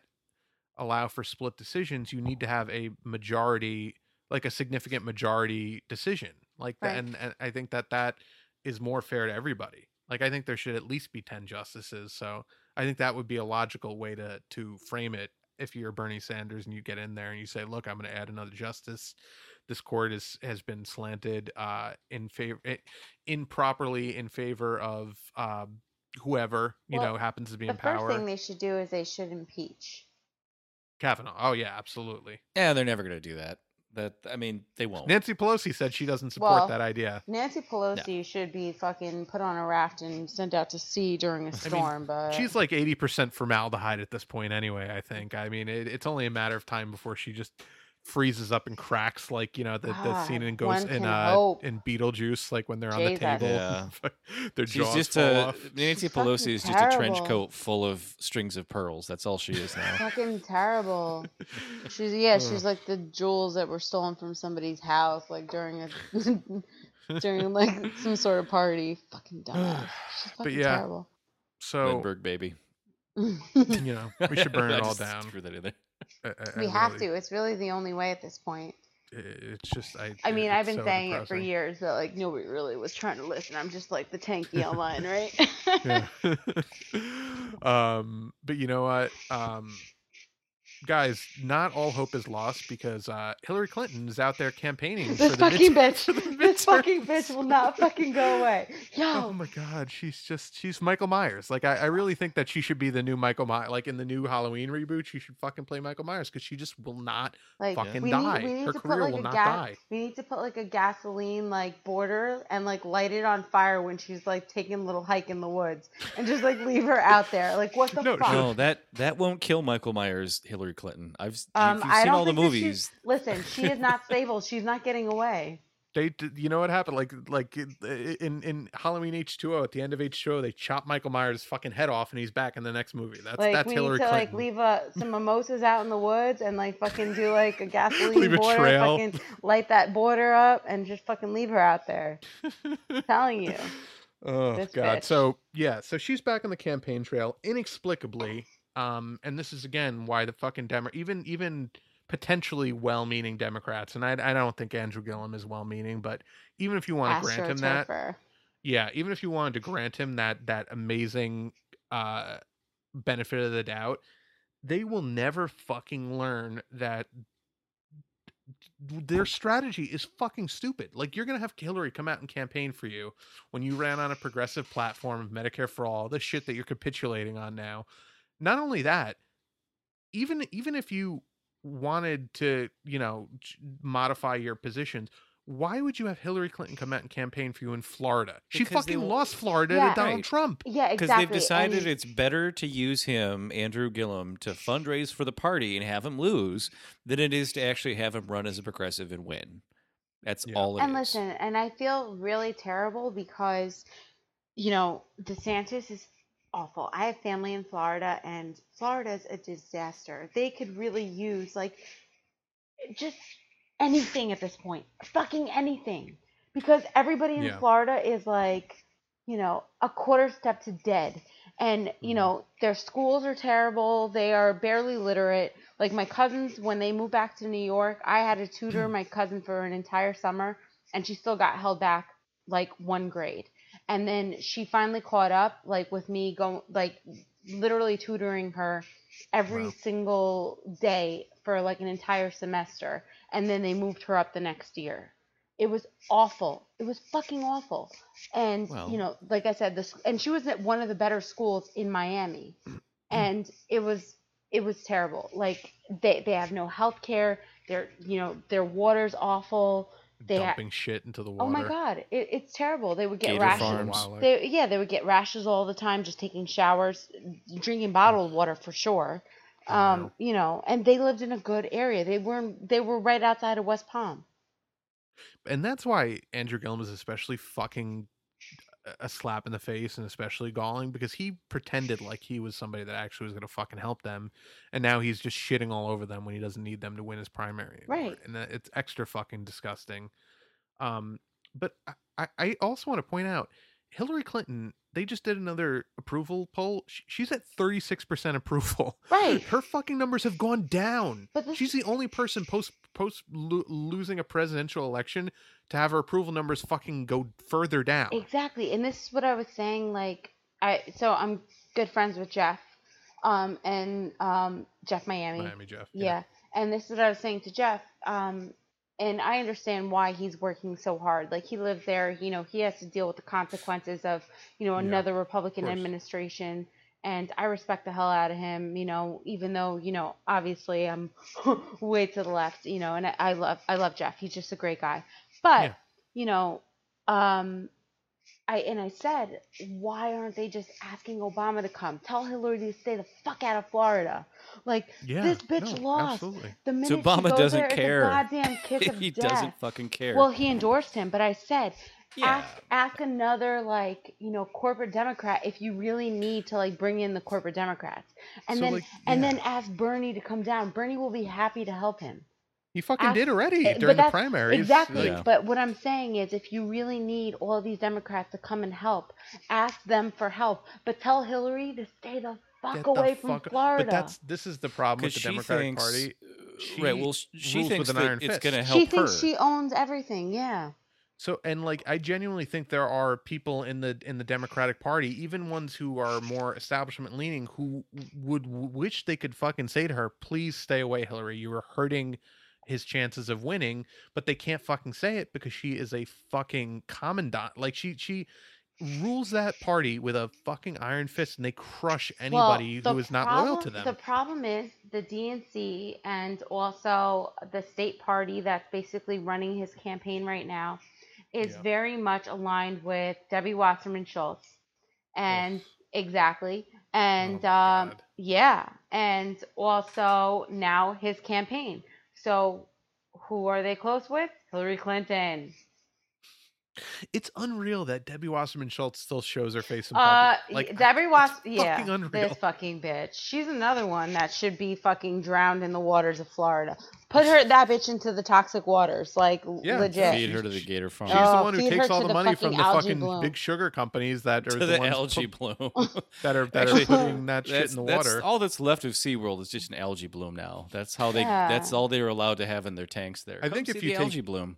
allow for split decisions. You need to have a majority, like a significant majority decision. Like that, Right. and, and I think that that is more fair to everybody. Like I think there should at least be ten justices. So I think that would be a logical way to to frame it if you're Bernie Sanders and you get in there and you say, "Look, I'm going to add another justice." this court is has been slanted uh, in favor improperly in favor of um, whoever you Well, know happens to be in power. The in first thing they should do is they should impeach. Kavanaugh. Oh yeah, absolutely. Yeah, they're never going to do that. That I mean, they won't. Nancy Pelosi said she doesn't support Well, that idea. Nancy Pelosi should be fucking put on a raft and sent out to sea during a storm, but She's like eighty percent formaldehyde at this point, anyway. I think. I mean, it, it's only a matter of time before she just freezes up and cracks, like you know the, the scene God, in Ghost in uh hope. in Beetlejuice, like when they're on the table, Yeah. their She's jaws just fall a off. Nancy Pelosi is just a trench coat full of strings of pearls. That's all she is now. fucking terrible. She's yeah, she's like the jewels that were stolen from somebody's house, like during a during like some sort of party. Fucking dumbass. She's But yeah, terrible. So Lindbergh baby. you know, we should burn it all just down. Threw that in there. I- I- I we have really- to. It's really the only way at this point. It's just I. I mean, I've been so saying it for years, but like nobody really was trying to listen. I'm just like the tanky online, right? um, but you know what? Um, guys, not all hope is lost because uh, Hillary Clinton is out there campaigning this for the fucking midterm- bitch. for the This fucking bitch will not fucking go away. Yo. Oh my god, she's just she's Michael Myers. Like I, I really think that she should be the new Michael Myers. Like in the new Halloween reboot, she should fucking play Michael Myers because she just will not like fucking we die. need we need Her to career put like will a not gas. die. We need to put like a gasoline like border and like light it on fire when she's like taking a little hike in the woods and just like leave her out there. Like what the No, fuck? No, that that won't kill Michael Myers, Hillary Clinton. I've s- Um, if you've I seen don't all the think movies. she's listen. She is not stable. She's not getting away. They, you know what happened? Like, like in in Halloween H two O at the end of H two O, they chop Michael Myers' fucking head off, and he's back in the next movie. That's Like that's we Hillary need to like leave a, some mimosas out in the woods and like fucking do like a gasoline Leave a border, trail. fucking light that border up and just fucking leave her out there. telling you. Oh This god. bitch. So yeah, so she's back on the campaign trail inexplicably. Um, and this is again why the fucking Demo even even potentially well-meaning Democrats, and I I don't think Andrew Gillum is well-meaning, but even if you want to grant him that, yeah, even if you wanted to grant him that that amazing uh benefit of the doubt, they will never fucking learn that their strategy is fucking stupid. Like you're gonna have Hillary come out and campaign for you when you ran on a progressive platform of Medicare for all, the shit that you're capitulating on now. Not only that, even even if you wanted to, you know, modify your positions, why would you have Hillary Clinton come out and campaign for you in Florida? She Because they fucking won't- lost Florida Yeah. to Donald Right. Trump. Yeah, exactly. Because they've decided and- it's better to use him, Andrew Gillum, to fundraise for the party and have him lose than it is to actually have him run as a progressive and win. That's Yeah. all it is. and listen, and I feel really terrible because, you know, DeSantis is awful. I have family in Florida, and Florida's a disaster. They could really use like just anything at this point, fucking anything, because everybody in Yeah. Florida is like, you know, a quarter step to dead. And, you Mhm. know, their schools are terrible. They are barely literate. Like my cousins, when they moved back to New York, I had to tutor my cousin for an entire summer, and she still got held back like one grade. And then she finally caught up, like with me going, like literally tutoring her every Wow. single day for like an entire semester. And then they moved her up the next year. It was awful. It was fucking awful. And Well- you know, like I said, this and she was at one of the better schools in Miami, and it was it was terrible. Like they they have no health care. Their you know their water's awful. They ha- dumping shit into the water. oh my god, it, it's terrible. They would get Gator rashes. Farms. They yeah, they would get rashes all the time just taking showers, drinking bottled water for sure. Oh, wow. Um, you know, and they lived in a good area. They were they were right outside of West Palm. and that's why Andrew Gillum is especially fucking a- slap in the face and especially galling because he pretended like he was somebody that actually was going to fucking help them, and now he's just shitting all over them when he doesn't need them to win his primary. anymore, Right. and it's extra fucking disgusting. Um, but I- I, also want to point out Hillary Clinton. They just did another approval poll. She's at thirty six percent approval. Right. Her fucking numbers have gone down. But this- She's the only person post post lo- losing a presidential election to have her approval numbers fucking go further down. Exactly. And this is what I was saying, like I so I'm good friends with Jeff. Um and um Jeff Miami. Miami Jeff. Yeah. And this is what I was saying to Jeff. Um, and I understand why he's working so hard. Like he lives there, you know, he has to deal with the consequences of, you know, Yeah, another Republican administration. And I respect the hell out of him, you know, even though, you know, obviously I'm way to the left, you know, and I, I love I love Jeff. He's just a great guy. But, Yeah. you know, um I and I said, why aren't they just asking Obama to come? Tell Hillary to stay the fuck out of Florida. Like Yeah, this bitch no, lost. absolutely. The minute So Obama she goes doesn't there, it's a care. goddamn kiss of he death. doesn't fucking care. Well, he endorsed him, but I said, yeah. ask ask another like you know corporate Democrat if you really need to like bring in the corporate Democrats, and So, then like, and then ask Bernie to come down. Bernie will be happy to help him. He fucking ask- did already Eh, during the that's- primaries. Exactly. Yeah. But what I'm saying is, if you really need all these Democrats to come and help, ask them for help. But tell Hillary to stay the fuck get the away from fuck- Florida. But that's this is the problem with the Democratic thinks, Party. uh, right? Well, sh- she rules thinks that it's going to help she thinks her. she owns everything. Yeah. So and like I genuinely think there are people in the in the Democratic Party, even ones who are more establishment leaning, who would wish they could fucking say to her, "Please stay away, Hillary. You are hurting his chances of winning." But they can't fucking say it because she is a fucking commandant. Like she she rules that party with a fucking iron fist, and they crush anybody the who is not loyal to them. The problem is the DNC and also the state party that's basically running his campaign right now is Yeah. very much aligned with Debbie Wasserman Schultz. And exactly. And Oh um yeah, and also now his campaign. So who are they close with? Hillary Clinton. It's unreal that Debbie Wasserman Schultz still shows her face in public. Uh, public. Like Debbie Was, yeah, fucking unreal. this fucking bitch. She's another one that should be fucking drowned in the waters of Florida. Put her that bitch into the toxic waters, like l- Yeah, legit. Feed her to the gator farm. She's Oh, the one who takes all the the money from the fucking bloom. big sugar companies that are to the, the algae pu- bloom. that are that Actually, are putting that shit That's, in the that's water. all that's left of SeaWorld is just an algae bloom now. That's how they. That's all they are allowed to have in their tanks there. I Come think see if you the take- algae bloom,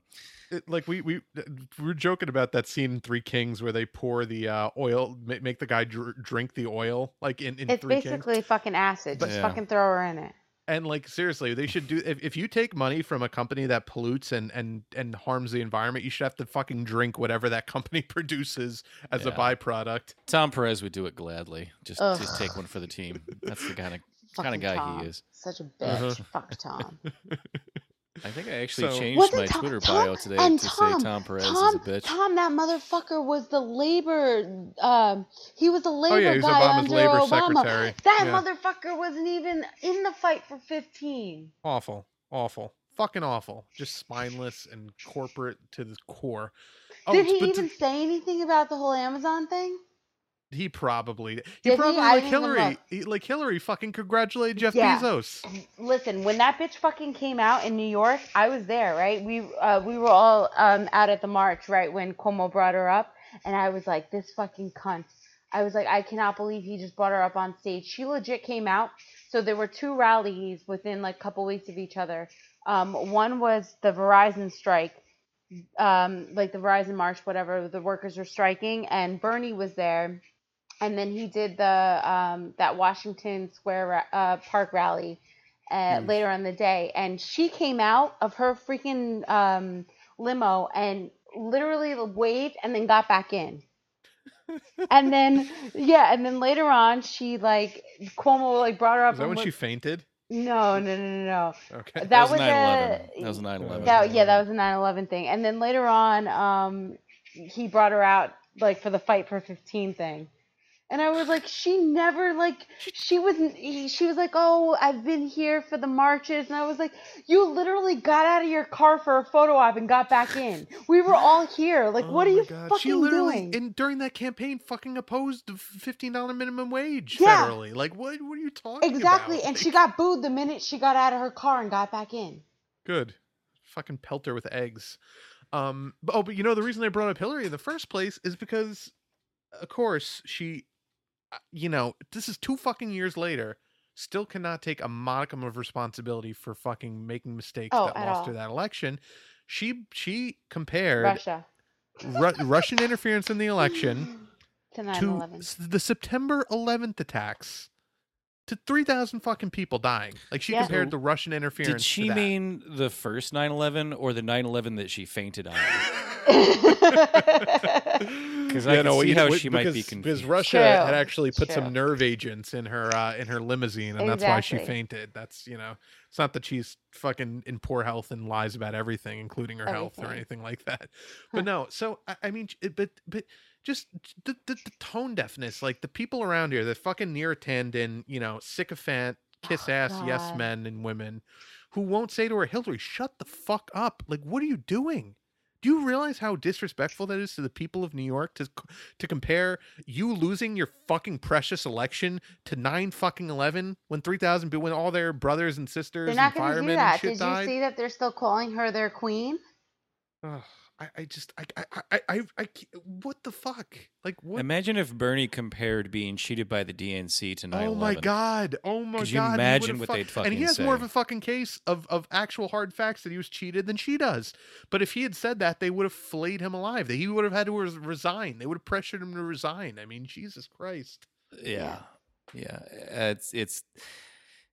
It- like we we we were joking about that scene in Three Kings where they pour the uh, oil, make the guy dr- drink the oil, like in, in It's Three Kings. basically fucking acid. Just Yeah. fucking throw her in it. And like seriously, they should do if, if you take money from a company that pollutes and and and harms the environment, you should have to fucking drink whatever that company produces as a byproduct. Tom Perez would do it gladly. Just Ugh. just take one for the team. That's the kind of kind of guy Tom. he is. Such a bitch. Uh-huh. Fuck Tom. I think I actually So- changed my Tom- Twitter Tom- bio today to Tom- say Tom Perez Tom, is a bitch. Tom, that motherfucker was the labor. Um, he was the labor Oh yeah, he's guy Obama's under labor Obama. secretary. That Yeah. motherfucker wasn't even in the fight for 15. Awful, awful, fucking awful. Just spineless and corporate to the core. Oh, Did he but even say anything about the whole Amazon thing? He probably he Did probably I like Hillary. He, like Hillary fucking congratulated Jeff Yeah. Bezos. Listen, when that bitch fucking came out in New York, I was there, right? We uh, we were all um, out at the march, right, when Cuomo brought her up, and I was like, this fucking cunt. I was like, I cannot believe he just brought her up on stage. She legit came out. So there were two rallies within like a couple weeks of each other. Um, one was the Verizon strike, um, like the Verizon march, whatever. The workers were striking, and Bernie was there, and then he did the um, that Washington Square uh, Park rally uh, Huge. later on the day, and she came out of her freaking um, limo and literally waved and then got back in. and then yeah, and then later on she like Cuomo like brought her up. Is that when was- she fainted? No, no, no, no, no. Okay. That, That was, was 9/11. a That was 9/11. That, yeah, that was a 9/11 thing. And then later on, um, he brought her out like for the fight for 15 thing. And I was like, she never like she was she was like, oh, I've been here for the marches, and I was like, you literally got out of your car for a photo op and got back in. We were all here. Like, what Oh are you God. fucking She literally, doing? in during that campaign, fucking opposed the fifteen dollar minimum wage Yeah. federally. Like, what? What are you talking about? exactly, about? and she got booed the minute she got out of her car and got back in. good. Fucking pelt her with eggs. Um. But, oh, but you know the reason I brought up Hillary in the first place is because, of course, she, Uh, you know, this is two fucking years later. Still cannot take a modicum of responsibility for fucking making mistakes Oh, that at lost her that election. She she compared Russia Ru- Russian interference in the election to to 9/11. s- the September 11th attacks to 3,000 fucking people dying. Like she Yeah. compared So, the Russian interference. Did she to that. mean the first 9/11 or the 9/11 that she fainted on? Because I can see you how know, she might be because, because. Russia True, had actually put true. some nerve agents in her uh, in her limousine, and that's why she fainted. That's you know, it's not that she's fucking in poor health and lies about everything, including her health or anything like that. But no, so I, I mean, but but just the, the the tone deafness, like the people around here, the fucking near attendant, you know, sycophant, kiss Oh, ass yes men and women, who won't say to her, Hillary, shut the fuck up. Like, what are you doing? Do you realize how disrespectful that is to the people of New York to to compare you losing your fucking precious election to nine fucking eleven when three thousand when all their brothers and sisters They're and not to firemen do and that. shit Did died? you see that they're still calling her their queen? Ugh, I, I just I I I I, I what the fuck like what Imagine if Bernie compared being cheated by the DNC to 9/11. Oh my god! Oh my god! Could you imagine what fu- they'd And he has more of a fucking case of of actual hard facts that he was cheated than she does. But if he had said that, they would have flayed him alive. That he would have had to res- resign. They would have pressured him to resign. I mean, Jesus Christ! Yeah, yeah. Uh, It's it's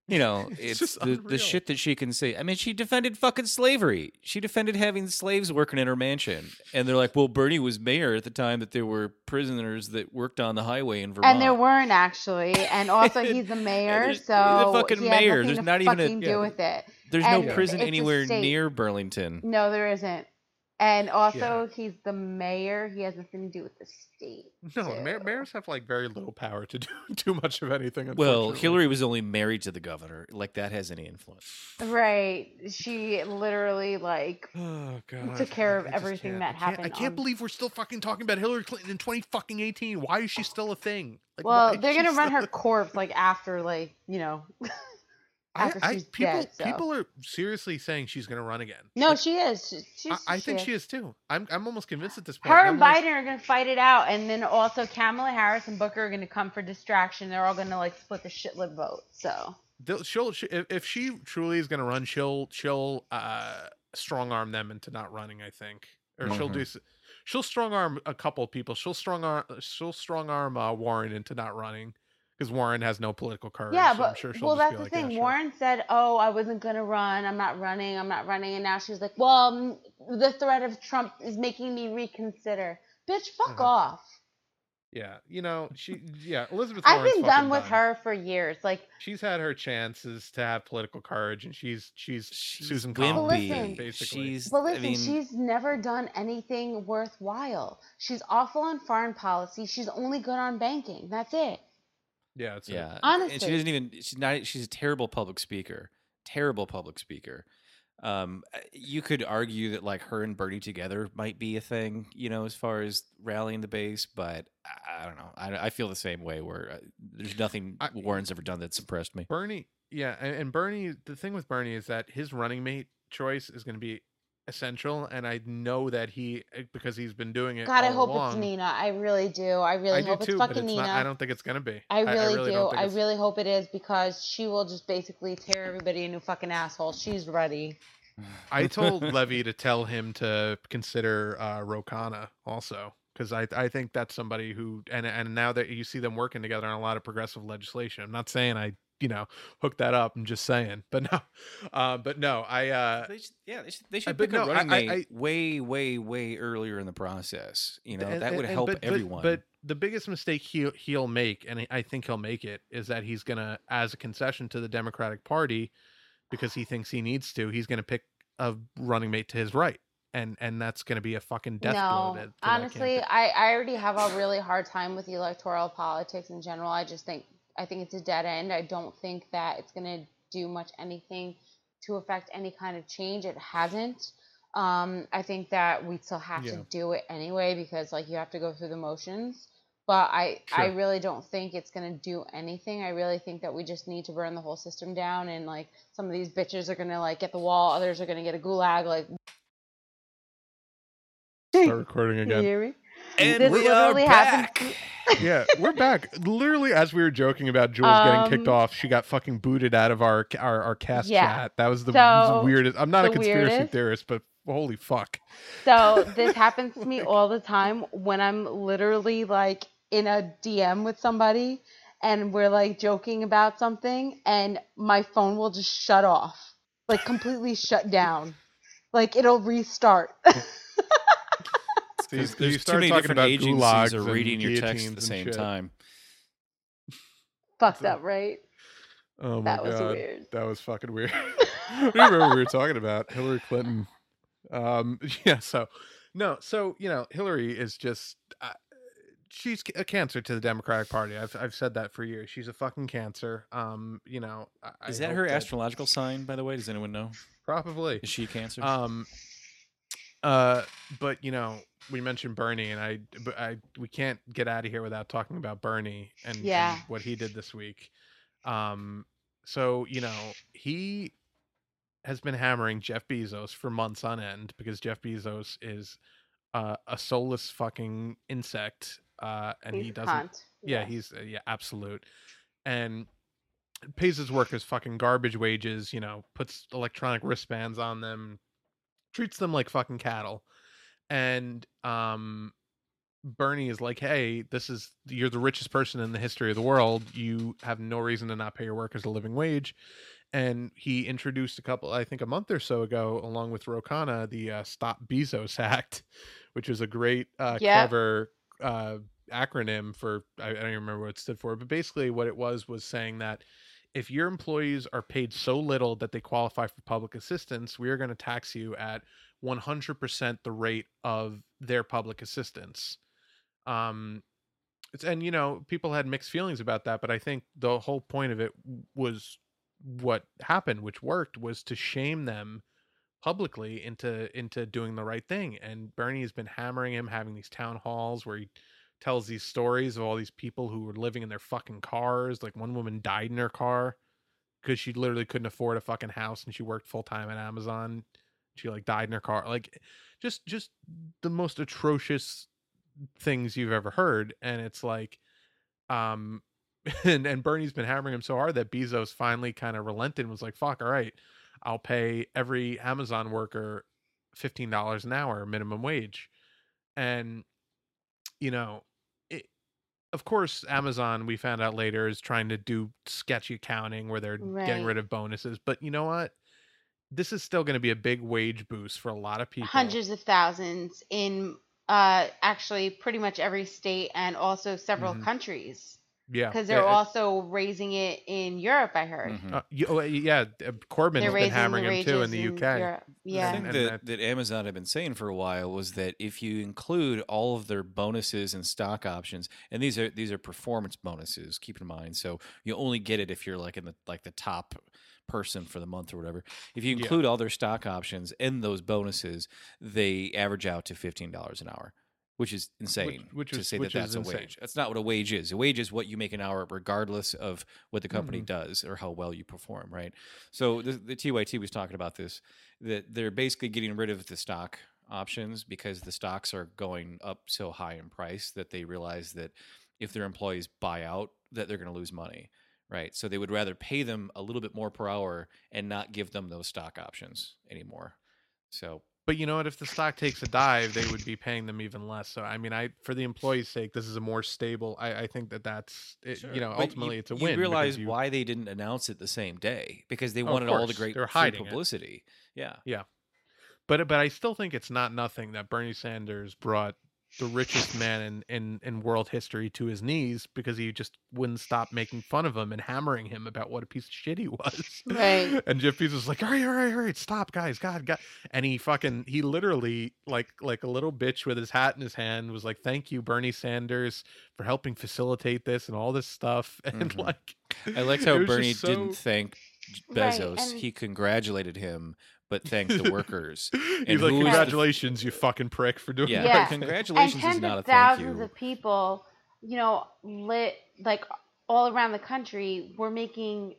you know It's it's, the, unreal. the shit that she can say. I mean, she defended fucking slavery. She defended having slaves working in her mansion, and they're like, "Well, Bernie was mayor at the time that there were prisoners that worked on the highway in Vermont." And there weren't actually. And also, he's a mayor, there's- he's so a fucking he mayor. There's to not even a- fucking yeah. do with it. There's and no prison anywhere near Burlington. No, there isn't. And also, he's the mayor. He has nothing to do with the state. No, mayor, mayors have like very little power to do too much of anything. Well. Hillary was only married to the governor. Like that has any influence? Right. She literally like Oh god! took care of I everything that I happened I can't on- believe we're still fucking talking about Hillary Clinton in twenty fucking eighteen. Why is she still a thing? Like, well, they're gonna run her a- corpse like after like, you know. I, after I she's people dead, so. people are seriously saying she's going to run again. No, Like, she is. She, she's, I, I think she is too. I'm I'm almost convinced at this point. Her I'm and like, Biden are gonna fight it out, and then also Kamala Harris and Booker are gonna come for distraction. They're all gonna like split the shitload vote. So they'll- she'll she, if, if she truly is going to run, she'll she'll uh strong arm them into not running. I think, or she'll do. Mhm. She'll strong arm a couple people. She'll strong arm. She'll strong arm uh, Warren into not running because Warren has no political courage. yeah, so I'm but sure she'll well, that's be the like, "Yeah, thing. sure." Warren said, "Oh, I wasn't gonna run. I'm not running. I'm not running," and now she's like, "Well, mm, the threat of Trump is making me reconsider." Bitch, fuck Uh-huh. off. Yeah, you know she. Yeah, Elizabeth. I've Warren's been done with done. her for years. Like, She's had her chances to have political courage, and she's she's, She's Susan Well, Collins, listen, basically. She's. But I listen, mean, she's never done anything worthwhile. She's awful on foreign policy. She's only good on banking. That's it. Yeah, it's a- yeah, and she doesn't even. She's not. She's a terrible public speaker. Terrible public speaker. Um, uh, you could argue that like her and Bernie together might be a thing, you know, as far as rallying the base. But I, I don't know. I, I feel the same way. Where uh, there's nothing I- Warren's ever done that's impressed me. Bernie, yeah, and, and Bernie. The thing with Bernie is that his running mate choice is going to be essential, and I know that he eh, because he's been doing it. God, I hope along. it's Nina. I really do. I really I hope too, it's fucking it's Nina. not. I don't think it's to be. I really, don't do. I it's- really hope it is because she will just basically tear everybody a new fucking asshole. She's ready. I told Levy to tell him to consider uh, Ro Khanna also because I I think that's somebody who and and now that you see them working together on a lot of progressive legislation. I'm not saying I you know hook that up. I'm just saying, but no, uh, but no, I uh, They should, yeah, they should, they should pick a no, I- running I- mate I- way, way, way earlier in the process. You know, and- that would and- help but, but- everyone. But, the biggest mistake he he'll make, and I- I think he'll make it, is that he's gonna, as a concession to the Democratic Party, because he thinks he needs to, he's gonna pick a running mate to his right, and and that's gonna be a fucking death blow. no, To, to that honestly. I, I already have a really hard time with electoral politics in general. I just think I think it's a dead end. I don't think that it's gonna do much anything to affect any kind of change. It hasn't. Um, I think that we still have Yeah. to do it anyway because like you have to go through the motions. But I, I really don't think it's gonna do anything. I really think that we just need to burn the whole system down, and like some of these bitches are gonna like get the wall, others are gonna get a gulag. Like, Start recording Can you again. hear me? And this we are literally happened back. yeah, we're back. Literally, as we were joking about Jules getting kicked Um, off, she got fucking booted out of our our, our cast Yeah. chat. That was the So, weirdest. I'm not a conspiracy weirdest- theorist, but holy fuck. So this happens to me all the time when I'm literally like in a DM with somebody and we're like joking about something and my phone will just shut off. Like completely shut down. Like it'll restart. So you, There's, you there's too many talking different about agencies gulags are reading your text at the same shit. time. Fucked up, right? Oh my That was weird. that was fucking weird. I don't remember what we were talking about Hillary Clinton. Um, yeah. So, no. So you know, Hillary is just uh, she's a cancer to the Democratic Party. I've I've said that for years. She's a fucking cancer. Um, you know, I, Is that hope her astrological sign, by the way? Does anyone know? Probably. Is she Cancer? Um, uh, but you know, we mentioned Bernie, and I, but I, we can't get out of here without talking about Bernie and, and what he did this week. Um, so you know, he has been hammering Jeff Bezos for months on end because Jeff Bezos is uh, a soulless fucking insect, uh, and He's he doesn't cunt. yeah, he's uh, yeah, absolute. And pays his workers fucking garbage wages, you know, puts electronic wristbands on them, treats them like fucking cattle. And um Bernie is like, "Hey, this is you're the richest person in the history of the world. You have no reason to not pay your workers a living wage." And he introduced a couple, I think, a month or so ago, along with Ro Khanna, the uh, Stop Bezos Act, which was a great, uh, Yep. clever uh, acronym for I, I don't even remember what it stood for, but basically what it was was saying that if your employees are paid so little that they qualify for public assistance, we are going to tax you at 100% the rate of their public assistance. Um, it's, and you know, people had mixed feelings about that, but I think the whole point of it was what happened, which worked, was to shame them publicly into into doing the right thing. And Bernie has been hammering him, having these town halls where he tells these stories of all these people who were living in their fucking cars. Like one woman died in her car because she literally couldn't afford a fucking house and she worked full time at Amazon. She like died in her car. Like just just the most atrocious things you've ever heard. And it's like um and and Bernie's been hammering him so hard that Bezos finally kind of relented and was like, fuck, all right, I'll pay every Amazon worker fifteen dollars an hour minimum wage. And you know, it, of course, Amazon, we found out later, is trying to do sketchy accounting where they're getting rid of bonuses. But you know what? This is still going to be a big wage boost for a lot of people. hundreds of thousands in uh actually pretty much every state and also several Mhm. countries yeah, because they're it- also raising it in Europe. I heard Mhm. uh, y- oh, yeah, uh, Corbyn they're has been raising hammering the him too in wages the in UK. Europe. The Yeah, thing And that, that- that Amazon had been saying for a while was that if you include all of their bonuses and stock options, and these are these are performance bonuses, keep in mind. So you only get it if you're like in the like the top person for the month or whatever. If you Yeah. include all their stock options and those bonuses, they average out to fifteen dollars an hour. Which is insane which to is- say which that that's a insane. wage. That's not what a wage is. A wage is what you make an hour, regardless of what the company Mhm. does or how well you perform, right? So the, the TYT was talking about this that they're basically getting rid of the stock options because the stocks are going up so high in price that they realize that if their employees buy out that they're going to lose money right so they would rather pay them a little bit more per hour and not give them those stock options anymore so But you know what? If the stock takes a dive, they would be paying them even less. So I mean, I for the employees' sake, this is a more stable. I, I think that that's it, you know But ultimately it's a you win. because realize you- why they didn't announce it the same day because they oh, Of wanted all the great they're hiding it. publicity yeah But but I still think it's not nothing that Bernie Sanders brought the richest man in, in, in world history to his knees because he just wouldn't stop making fun of him and hammering him about what a piece of shit he was. Right. And Jeff Bezos was like, all right, all right, all right, stop, guys, God, God. And he fucking he literally like like a little bitch with his hat in his hand was like, Thank you, Bernie Sanders, for helping facilitate this and all this stuff. And Mhm. like i liked how bernie just didn't thank J- Right, bezos and- he congratulated him but thanked the workers He's like, who is the- Congratulations, you fucking prick, for doing Yeah, the Yeah. right thing." congratulations and is tens not a of thank thousands of people, you know, lit like all around the country were making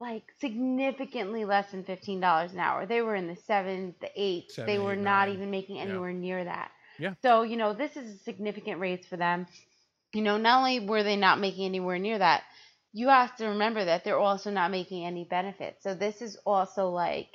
like significantly less than fifteen dollars an hour. They were in the seven, the eight. Seven, they were eight, not nine. even making Yeah. anywhere near that. Yeah. So you know, this is a significant raise for them. You know, not only were they not making anywhere near that, you have to remember that they're also not making any benefits. So this is also like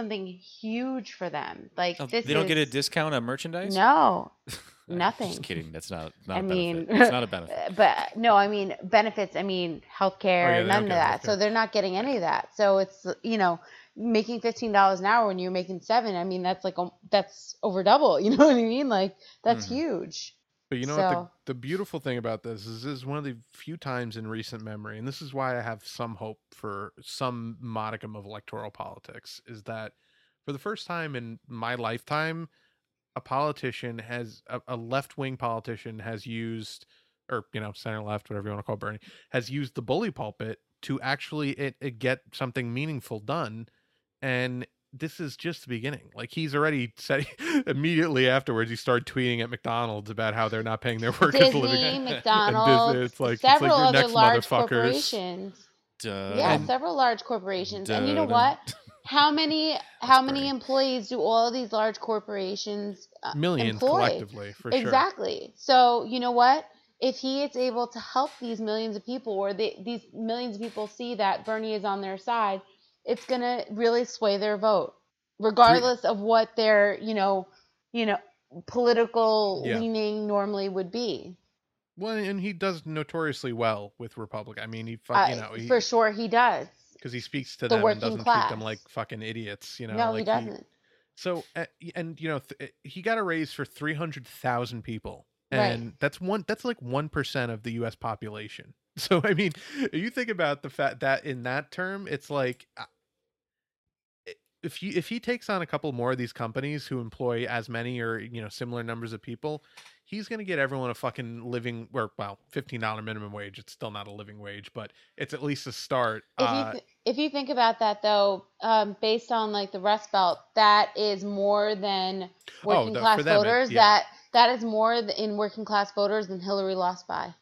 something huge for them. Like Oh, this they don't get a discount on merchandise No, Nothing. Just kidding. That's not not I a mean. It's not a benefit. But no, I mean benefits. I mean healthcare, Oh, yeah, none of that. So they're not getting any of that. So it's you know making fifteen dollars an hour when you're making seven. I mean that's like um, that's over double. You know what I mean? Like that's Mhm. huge. But you know what? The, the beautiful thing about this is this is one of the few times in recent memory, and this is why I have some hope for some modicum of electoral politics, is that for the first time in my lifetime, a politician has a, a left wing politician has used, or you know, center left, whatever you want to call Bernie, has used the bully pulpit to actually it, it get something meaningful done, and this is just the beginning. Like he's already said immediately afterwards, he started tweeting at McDonald's about how they're not paying their workers a Disney, living. McDonald's, it's like- it's like several your other next large corporations. Duh. Yeah, And- several large corporations. And you know Duh. what? How many how many Bernie. employees do all of these large corporations uh, Millions employ? collectively, for sure. exactly. So you know what? If he is able to help these millions of people, or they, these millions of people see that Bernie is on their side, it's gonna really sway their vote, regardless of what their you know, you know, political Yeah. leaning normally would be. Well, and he does notoriously well with Republic. I mean, he, fu- Uh, know, he, for sure, he does. because he speaks to the them and doesn't treat them like fucking idiots. You know, no, like he doesn't. So, uh, and you know, th- he got a raise for three hundred thousand people, Right. and that's one. That's like one percent of the U.S. population. So, I mean, you think about the fact that in that term, it's like uh, if you if he takes on a couple more of these companies who employ as many or you know similar numbers of people, he's going to get everyone a fucking living or well, fifteen dollar minimum wage. It's still not a living wage, but it's at least a start. If Uh, you th- if you think about that though, um, based on like the Rust Belt, that is more than working Oh, the- class them, it- voters. yeah. That that is more in working class voters than Hillary lost by.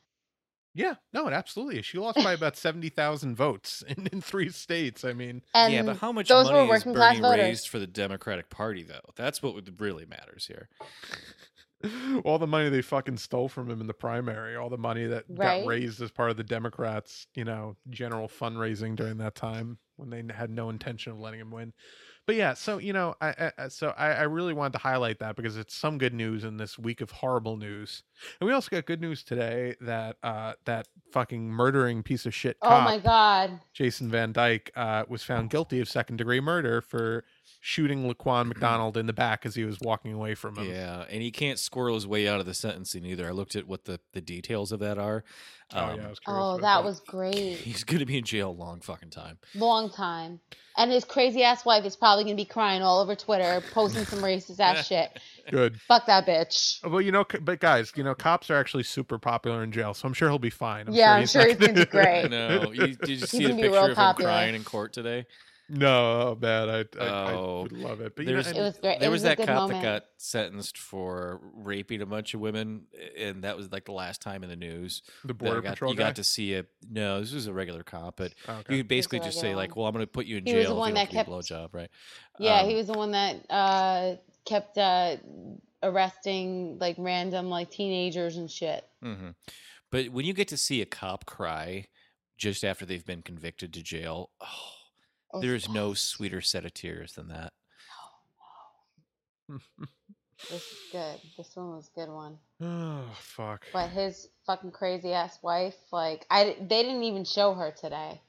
Yeah, no, it absolutely. is. She lost by about seventy thousand votes in, in three states. I mean. And yeah, but how much those were money is working class Bernie voters. raised for the Democratic Party, though? That's what really matters here. all the money they fucking stole from him in the primary, all the money that Right. got raised as part of the Democrats, you know, general fundraising during that time when they had no intention of letting him win. But yeah, so you know, I, I so I, I really wanted to highlight that because it's some good news in this week of horrible news, and we also got good news today that uh that fucking murdering piece of shit oh my god, Jason Van Dyke uh was found guilty of second degree murder for shooting Laquan McDonald in the back as he was walking away from him. Yeah, and he can't squirrel his way out of the sentencing either. I looked at what the, the details of that are. Oh Um, yeah, I was oh about that was great, He's going to be in jail a long fucking time. long time. And his crazy ass wife is probably gonna be crying all over Twitter, posting some racist ass shit. good. Fuck that bitch. Well, you know, but guys, you know, cops are actually super popular in jail, so I'm sure he'll be fine. Yeah, I'm not sure he's gonna be great. No, you, did you see the picture real of him popular. crying in court today? No, oh, man, I, I, I Oh. would love it. But you know, It was great. There it was, was, that cop moment. that got sentenced for raping a bunch of women, and that was like the last time in the news. the border got, patrol you guy. got to see it. No, this was a regular cop, but Oh, you okay. could basically just say like, "Well, I'm going to put you in He was jail the one if you that don't give me a kept- blowjob," right? Yeah, Um, he was the one that uh, kept uh, arresting like random like teenagers and shit. hmm But when you get to see a cop cry just after they've been convicted to jail, oh, Oh, there is no sweeter set of tears than that. Oh, this is good. This one was a good one. oh fuck. But his fucking crazy ass wife, like I, they didn't even show her today.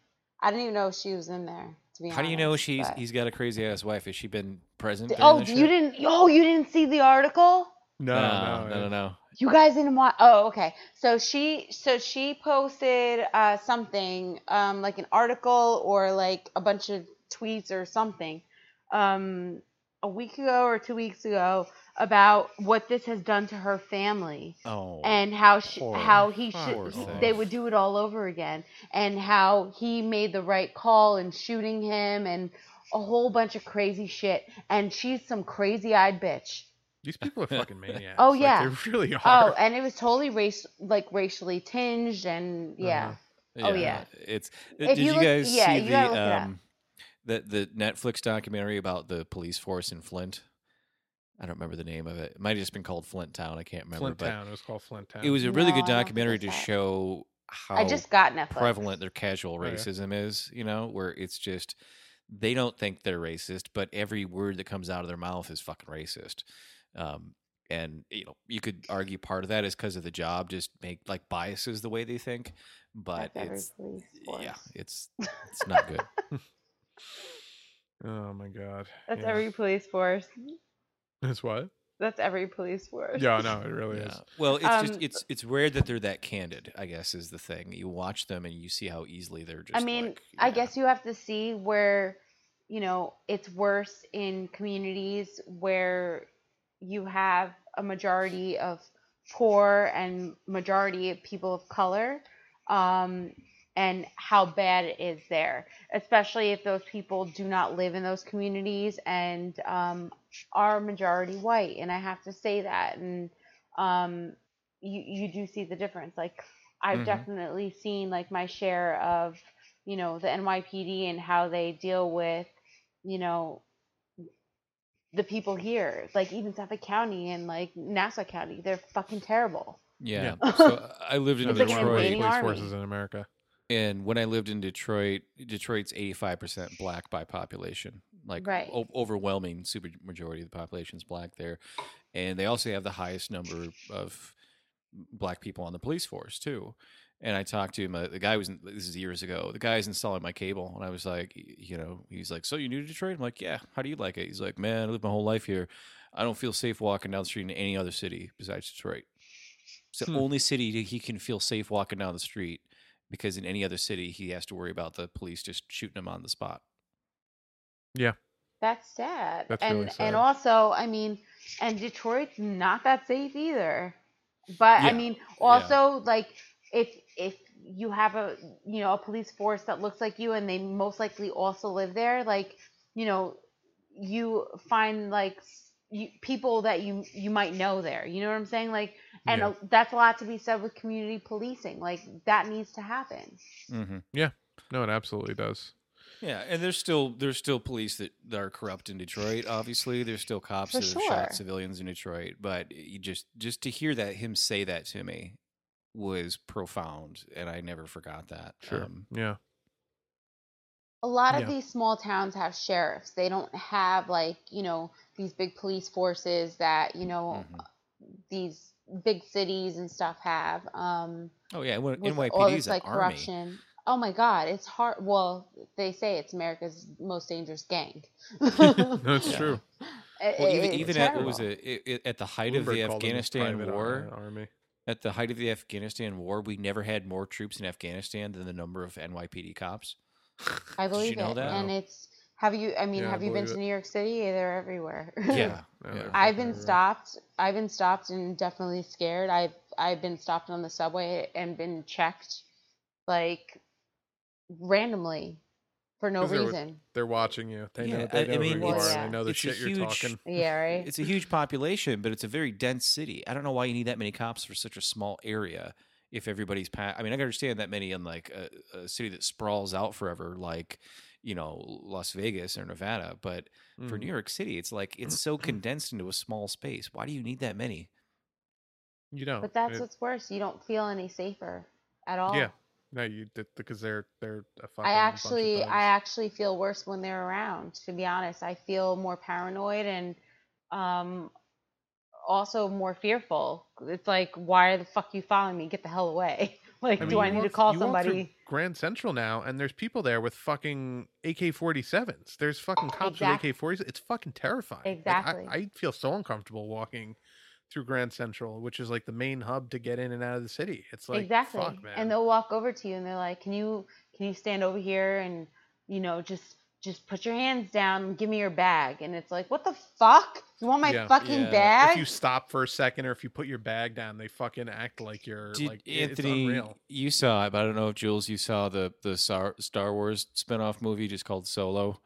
I didn't even know she was in there. To be honest. How do you know she's but- he's got a crazy ass wife? Has she been present? Oh, this you shit? didn't. Oh, you didn't see the article. No, no, no, no, no, no. You guys didn't watch. Oh, okay. So she, so she posted uh, something, um, like an article or like a bunch of tweets or something, um, a week ago or two weeks ago about what this has done to her family Oh, and how she, poor- how he should he- they would do it all over again and how he made the right call in shooting him and a whole bunch of crazy shit and she's some crazy eyed bitch. These people are fucking maniacs. Oh, Like, yeah. they really are. Oh, and it was totally race like racially tinged and yeah. Uh-huh. oh, yeah. It's. If did you you, guys yeah, see you the um, the the Netflix documentary about the police force in Flint? I don't remember the name of it. It might have just been called Flint Town. I can't remember. Flint but Town. It was called Flint Town. it was a really No, good I don't think documentary to that. show how I just got Netflix. prevalent their casual Oh, yeah. racism is, you know, where it's just they don't think they're racist, but every word that comes out of their mouth is fucking racist. Um, and you know you could argue part of that is because of the job, just make like biases the way they think, but it's yeah, it's it's not good. Oh my god. That's yeah. every police force. That's what? That's every police force. Yeah, no, it really Yeah. is. Well, it's Um, just it's it's rare that they're that candid. I guess is the thing. You watch them and you see how easily they're just. I mean, like, I yeah. guess you have to see where, you know, it's worse in communities where you have a majority of poor and majority of people of color, um, and how bad it is there, especially if those people do not live in those communities and um, are majority white. And I have to say that, and um, you you do see the difference. Like I've Mhm. definitely seen like my share of you know the NYPD and how they deal with you know the people here, like even Suffolk County and like Nassau County, they're fucking terrible. Yeah. Yeah. so I lived in It's there's like an one of the invading police army. forces in America. and when I lived in Detroit, Detroit's eighty five percent black by population. Like Right. o- overwhelming super majority of the population is black there, and they also have the highest number of black people on the police force too. And I talked to him. Uh, the guy was in, this is years ago. The guy's installing my cable, and I was like, you know, he's like, "So you new to Detroit?" I'm like, "Yeah." How do you like it? He's like, "Man, I lived my whole life here. I don't feel safe walking down the street in any other city besides Detroit. It's the Hmm. only city he can feel safe walking down the street because in any other city he has to worry about the police just shooting him on the spot." Yeah. That's sad. That's and really sad. and also, I mean, and Detroit's not that safe either. But I mean, also like if if you have a you know a police force that looks like you and they most likely also live there, like you know, you find like you, people that you you might know there. You know what I'm saying? Like, and Yeah. a, that's a lot to be said with community policing. Like that needs to happen. Mm-hmm. Yeah no, it absolutely does. Yeah, and there's still there's still police that, that are corrupt in Detroit. Obviously, there's still cops For that have sure. shot civilians in Detroit. But you just just to hear that him say that to me was profound, and I never forgot that. Sure. Um, yeah. a lot of Yeah. these small towns have sheriffs. They don't have like, you know, these big police forces that, you know, Mhm. these big cities and stuff have. Um oh yeah, when, with all NYPD this is an like army. corruption. Oh my god, it's hard well, they say it's America's most dangerous gang. That's Yeah. true. It- Well, it- even even at what was it, it, it- at the height of the Afghanistan war? army. At the height of the Afghanistan war, we never had more troops in Afghanistan than the number of NYPD cops. I Did you believe know it. that? And it's have you I mean, Yeah, I have you been believe to. New York City? They're everywhere. Yeah, Yeah, yeah. I've been stopped. I've been stopped and definitely scared. I've I've been stopped on the subway and been checked, like randomly, for no 'Cause they're- reason. They're watching you. They know Yeah, they I- I mean, who you it's- are. They know the it's a shit you're talking. Yeah, right. It's a huge population, but it's a very dense city. I don't know why you need that many cops for such a small area. If everybody's, pa- I mean, I can understand that many in like a, a city that sprawls out forever, like you know Las Vegas or Nevada. But for Mhm. New York City, it's like it's so condensed into a small space. Why do you need that many? you don't. But that's It- what's worse. You don't feel any safer at all. Yeah, no, you did because they're they're a fucking I actually. I actually feel worse when they're around, to be honest. I feel more paranoid and um also more fearful. It's like why the fuck you following me? Get the hell away. like I mean, do I need to call walk somebody? Grand Central now, and there's people there with fucking AK-47s. There's fucking cops Exact- with AK-47s. It's fucking terrifying. Like, Exactly. I, I feel so uncomfortable walking through Grand Central, which is like the main hub to get in and out of the city. It's like exactly. fuck, man. and they'll walk over to you and they're like, "Can you can you stand over here and you know just just put your hands down and give me your bag?" And it's like, "What the fuck? You want my Yeah. fucking Yeah. bag?" if you stop for a second or if you put your bag down, they fucking act like you're Did like it- it's Anthony, unreal. you saw it, but I don't know if Jules, you saw the the Star, Star Wars spinoff movie just called Solo.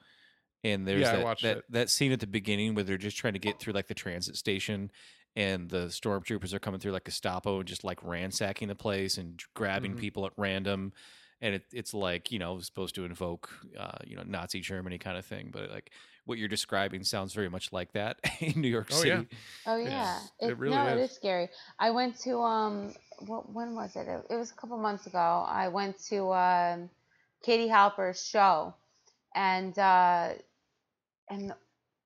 And there's Yeah, that, that, that scene at the beginning where they're just trying to get through like the transit station and the stormtroopers are coming through like Gestapo and just like ransacking the place and grabbing Mhm. people at random. And it, it's like, you know, supposed to invoke, uh, you know, Nazi Germany kind of thing. But like what you're describing sounds very much like that in New York Oh, City. yeah. Oh yeah, it really no, it is. is scary. I went to um, what when was it? It, it was a couple months ago. I went to um, Katie Halper's show, and uh, and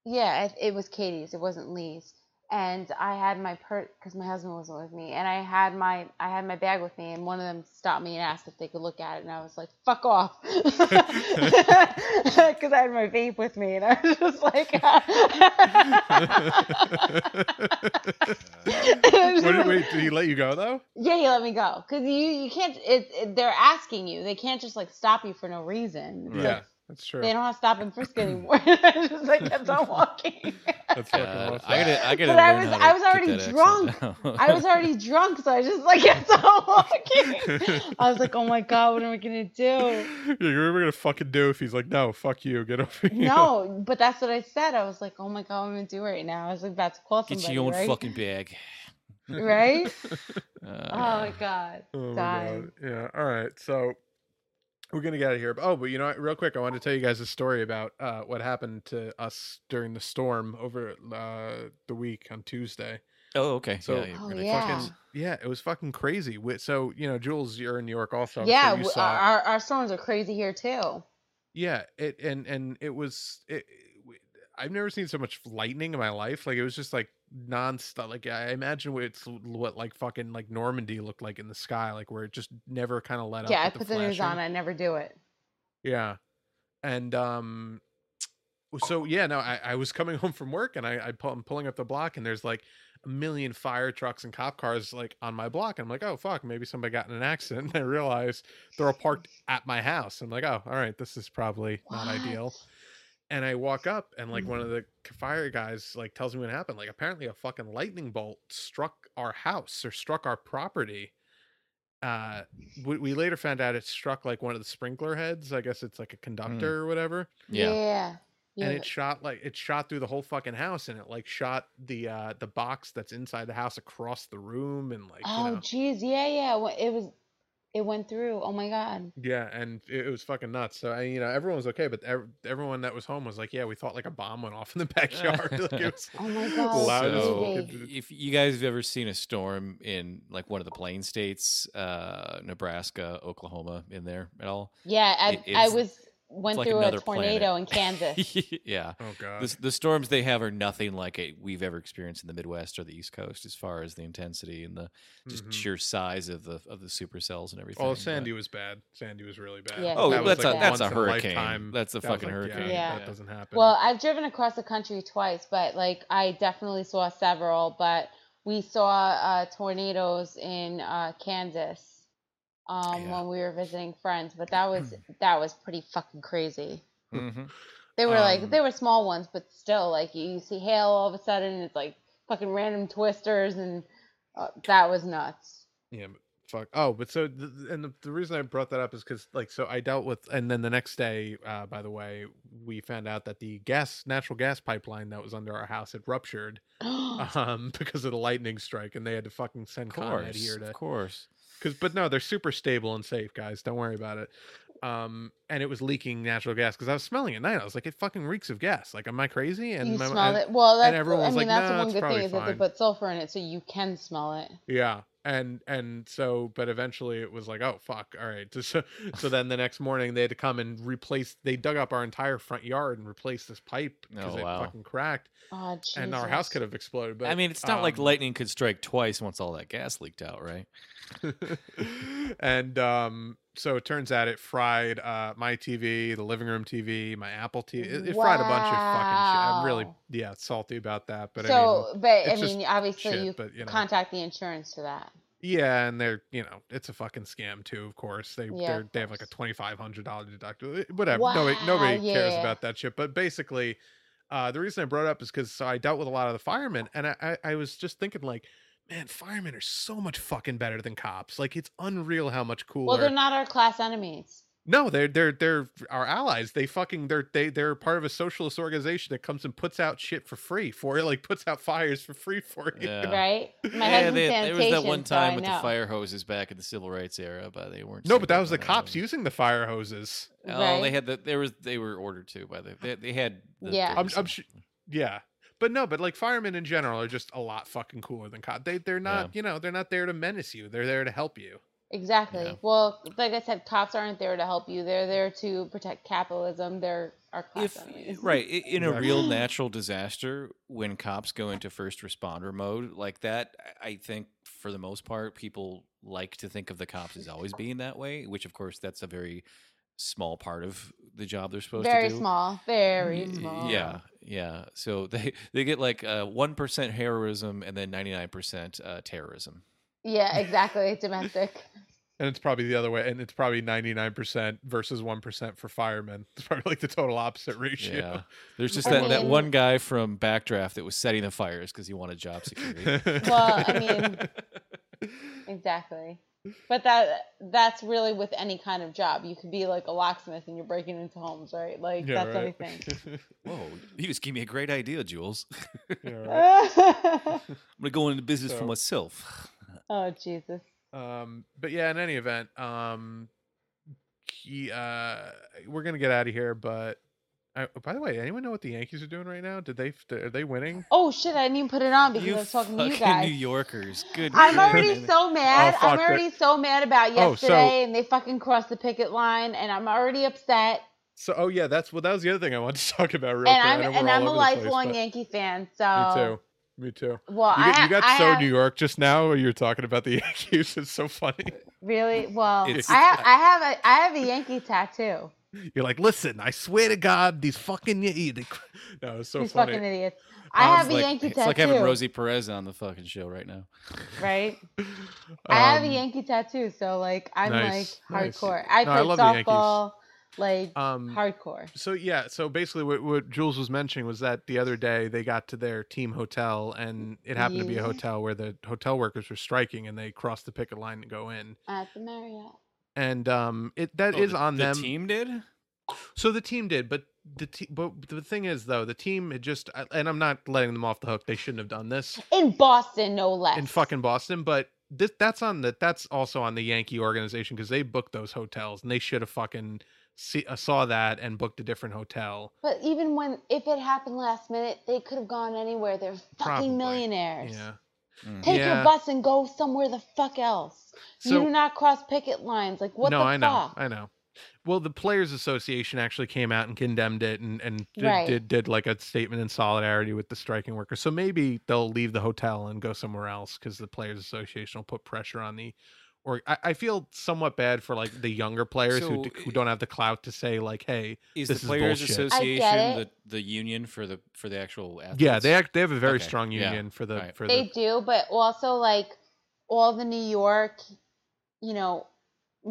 yeah, it, it was Katie's. It wasn't Lee's. And I had my purse because my husband wasn't with me, and I had my I had my bag with me, and one of them stopped me and asked if they could look at it, and I was like, "Fuck off," because I had my vape with me, and I was just like, What did, wait, did he let you go though? "Yeah, he let me go," because you you can't. It, it, they're asking you. They can't just like stop you for no reason. It's Yeah, like, that's true. they don't have to stop and frisk anymore. I just like kept on walking. That's fucking awesome. I gotta, I gotta. But I was- I was already drunk. I was already drunk, so I just like kept on walking. I was like, "Oh my god, what am I gonna do?" Yeah, you're ever gonna fucking do if he's like, no, fuck you, get over here. No, but that's what I said. I was like, "Oh my god, what am I gonna do right now?" I was like about to call Get your own right? fucking bag. right? Oh Uh, my god, Oh my god. Yeah. All right. So we're gonna get out of here. Oh, but you know, what? real quick, I wanted to tell you guys a story about uh, what happened to us during the storm over uh, the week on Tuesday. Oh, okay. So- yeah, Oh, yeah. Fucking yeah, it was fucking crazy. So you know, Jules, you're in New York also. Yeah, sure you saw. our our storms are crazy here too. Yeah, it and and it was it, it- I've never seen so much lightning in my life. Like it was just like nonstop. Like I imagine what it's what like fucking like Normandy looked like in the sky, like where it just never kind of let up. Yeah, I put the news on. I never do it. Yeah, and um, so yeah, no, I, I was coming home from work and I I pull, I'm pulling up the block and there's like a million fire trucks and cop cars like on my block. And I'm like, oh fuck, maybe somebody got in an accident. And I realize they're all parked at my house. I'm like, oh, all right, this is probably not ideal What? And I walk up and like Mm. one of the fire guys like tells me what happened. Like apparently a fucking lightning bolt struck our house or struck our property. Uh, we, we later found out it struck like one of the sprinkler heads. I guess it's like a conductor or whatever. Yeah. yeah. Yeah. And it shot like it shot through the whole fucking house and it like shot the uh the box that's inside the house across the room and like oh you know jeez, yeah, yeah. wh- It was, it went through. Oh my god. yeah and it, it was fucking nuts. So I you know everyone was okay, but ev- everyone that was home was like, yeah, we thought like a bomb went off in the backyard. like it was Oh my god. loud So, if you guys have ever seen a storm in like one of the plain states, uh, Nebraska, Oklahoma, in there at all? Yeah, I It- I was went like through a tornado planet. in Kansas. yeah. Oh god. The, the storms they have are nothing like it we've ever experienced in the Midwest or the East Coast, as far as the intensity and the just Mhm. sheer size of the of the supercells and everything. Oh, but- Sandy was bad. Sandy was really bad. Yeah, Oh, That was that's a that's a hurricane. lifetime- That's a that fucking like, hurricane. Yeah. That doesn't happen. Well, I've driven across the country twice, but like I definitely saw several. But we saw uh, tornadoes in uh, Kansas um, Yeah. when we were visiting friends. But that was that was pretty fucking crazy. Mhm. They were Um, like they were small ones, but still, like you, you see hail all of a sudden, it's like fucking random twisters, and uh, that was nuts. yeah, but fuck. Oh, but so th- th- and the, the reason I brought that up is because like so I dealt with and then the next day, uh, by the way, we found out that the gas natural gas pipeline that was under our house had ruptured um because of the lightning strike and they had to fucking send Of Con here to of course. Because but no they're super stable and safe guys don't worry about it. Um and it was leaking natural gas because i was smelling it at night i was like it fucking reeks of gas. Like am i crazy? And you my- smelled and- it. Well, that's everyone I mean like, that's "Nah, the one good thing is that they put sulfur in it, so you can smell it. yeah and and so but eventually it was like oh fuck all right so so then the next morning they had to come and replace they dug up our entire front yard and replaced this pipe because Oh, it wow. fucking cracked Oh, and our house could have exploded but I mean, it's not like um, lightning could strike twice once all that gas leaked out, right? and um so it turns out it fried uh my tv the living room tv my apple tv it, it fried a bunch of fucking shit. I'm really yeah salty about that but i so, mean but I mean, obviously shit, you but, you know. contact the insurance for that. yeah and they're you know it's a fucking scam too of course. They Yeah, they're, of they have like a $2500 deductible eh, whatever. Nobody nobody Wow, cares about that shit but basically uh the reason i brought it up is because so i dealt with a lot of the firemen and I, I i was just thinking like man firemen are so much fucking better than cops like it's unreal how much cooler Well, they're not our class enemies. No, they're they're they're our allies. They fucking they're they they're part of a socialist organization that comes and puts out shit for free for you, like puts out fires for free for you. Yeah. Right? My yeah, husband's they, there was that sanitation, one so I time with the fire hoses back in the civil rights era, but they weren't. No, but that was the cops those. using the fire hoses. Oh, they had the there was they were ordered to by the they, they had. The, Yeah. I'm- I'm some- su- Yeah. But no, but like firemen in general are just a lot fucking cooler than cops. They they're not, Yeah. you know, they're not there to menace you. They're there to help you. Exactly. Yeah. Well, like I said, cops aren't there to help you. They're there to protect capitalism. They're our class if eh, right in a real natural disaster when cops go into first responder mode like that I- i think for the most part people like to think of the cops as always being that way which of course that's a very small part of the job they're supposed Very to do Very small. Very small. yeah yeah so they they get like uh, 1% heroism and then 99% uh, terrorism Yeah, exactly. Domestic. And it's probably the other way, and it's probably ninety nine percent versus one percent for firemen. It's probably like the total opposite ratio. yeah there's just I that, that one guy from backdraft that was setting the fires because he wanted job security Well, I mean- Exactly. But that that's really with any kind of job. You could be like a locksmith and you're breaking into homes, right? Like yeah, that's right. anything. whoa you just gave me a great idea jules yeah, right. I'm gonna go into business for myself. Oh Jesus. Um, but yeah, in any event, um, he, uh, we're gonna get out of here. But I, by the way, anyone know what the Yankees are doing right now? Did they are they winning? Oh shit! I didn't even put it on because I was talking to you guys. fucking guys. New Yorkers. Good. I'm already so mad. Oh, I'm fuck, already so mad about Oh, so- yesterday, and they fucking crossed the picket line, and I'm already upset. So, oh yeah, that's well, that was the other thing I wanted to talk about real and quick. I I'm know and I'm a over the place, lifelong Yankee fan. So Me too. Me too. Well, You, I, you got I so have, New York just now. You're talking about the Yankees. It's so funny. really well. I have I have a I have a Yankee tattoo. You're like, listen, I swear to God, these fucking Yankees. They... No, it's so These funny. fucking idiots. I Um, have a like, Yankee it's tattoo. It's like having Rosie Perez on the fucking show right now. right? I have a Um, Yankee tattoo, so like I'm nice, like nice. hardcore. I No, I played love the softball, like Um, hardcore. So yeah, so basically what, what Jules was mentioning was that the other day they got to their team hotel and it happened to be a hotel where the hotel workers were striking and they crossed the picket line to go in. At the Marriott. And um it that Oh, is the, on the them. team did. So the team did, but the te- but the thing is though, the team had just and I'm not letting them off the hook. They shouldn't have done this In Boston, no less. in fucking Boston, but this that's on the that's also on the Yankee organization because they booked those hotels and they should have fucking see, uh, saw that and booked a different hotel. But even when if it happened last minute, they could have gone anywhere. They're fucking Probably. millionaires. Yeah. Mm. Take Yeah. your bus and go somewhere the fuck else. you do not cross picket lines. Like what no, the I know. I know. Well, the Players Association actually came out and condemned it, and and did, Right. did did like a statement in solidarity with the striking workers. So maybe they'll leave the hotel and go somewhere else because the Players Association will put pressure on the. Or I, I feel somewhat bad for like the younger players who So, d- who don't have the clout to say like, hey, Is This the is Players bullshit. Association the, the union for the for the actual athletes? yeah, they act, they have a very Okay, strong yeah, union for the right. for They the do, but also like all the New York, you know,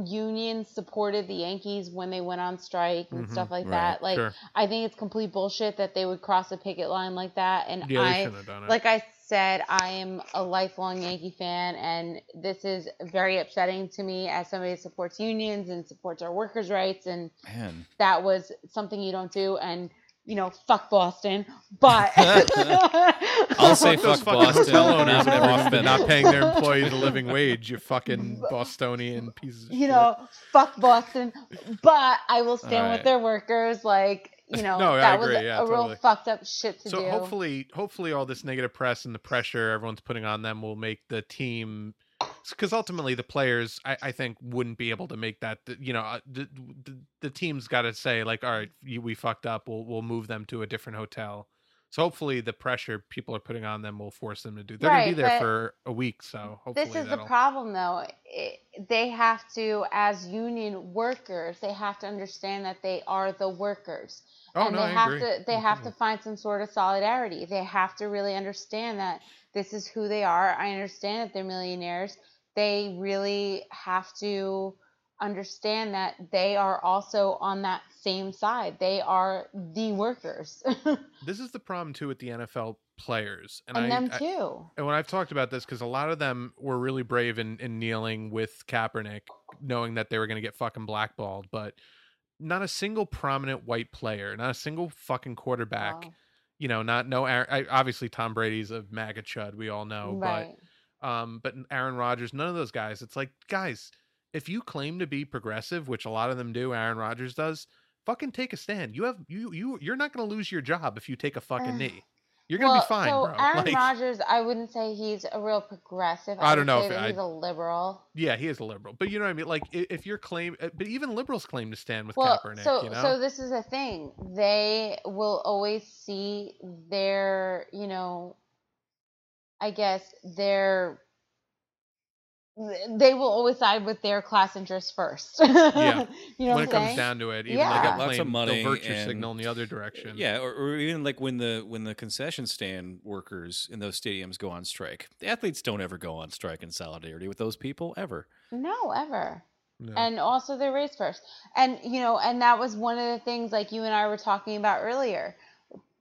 unions supported the Yankees when they went on strike and Mhm, stuff like right, that. Like sure. I think it's complete bullshit that they would cross a picket line like that. And Yeah, I shouldn't have done it. like I said, I am a lifelong Yankee fan, and this is very upsetting to me as somebody that supports unions and supports our workers' rights. And Man, that was something you don't do. And you know, fuck Boston. But I'll say Fuck those fuck fucking Boston. hotel owners I've in never Boston not paying their employees a living wage. You fucking Bostonian pieces. Of you shit. know, fuck Boston. But I will stand Alright. with their workers. Like, you know, No, that was agree, a, yeah, real totally. fucked up shit to so do. hopefully hopefully all this negative press and the pressure everyone's putting on them will make the team because ultimately the players I, I think wouldn't be able to make that you know uh, the, the, the team's got to say like all right you, we fucked up we'll we'll move them to a different hotel so hopefully the pressure people are putting on them will force them to do they're gonna be there for a week so hopefully this is the that'll- problem, though. It, they have to, as union workers, they have to understand that they are the workers, oh and no they I have agree. to. They have to find some sort of solidarity. They have to really understand that this is who they are. I understand that they're millionaires. They really have to understand that they are also on that same side. They are the workers, this is the problem too with the NFL players and, and, I, them I- too. And when I've talked about this, because a lot of them were really brave in, in kneeling with Kaepernick, knowing that they were going to get fucking blackballed, but not a single prominent white player, not a single fucking quarterback. Wow. You know, not no. I, obviously, Tom Brady's a MAGA chud. We all know, right. but um, but Aaron Rodgers, none of those guys. It's like, guys, if you claim to be progressive, which a lot of them do, Aaron Rodgers does, fucking take a stand. You have you you you're not going to lose your job if you take a fucking knee. You're gonna be fine, so bro. Aaron Like, Rodgers, I wouldn't say he's a real progressive. I I, don't know if I- he's a liberal. yeah, he is a liberal, but you know what I mean. Like, if you're claim, uh, but even liberals claim to stand with Well, Kaepernick. so you know, so this is a thing. They will always see their, you know, I guess their they will always side with their class interests first. Yeah. you know when what it I'm comes saying? down to it, even Yeah. like They got they'll lots of money the virtue and- signal in the other direction. Yeah, or, or even like when the when the concession stand workers in those stadiums go on strike. The athletes don't ever go on strike in solidarity with those people ever. No, ever. No. and also their race first and you know and that was one of the things like you and i were talking about earlier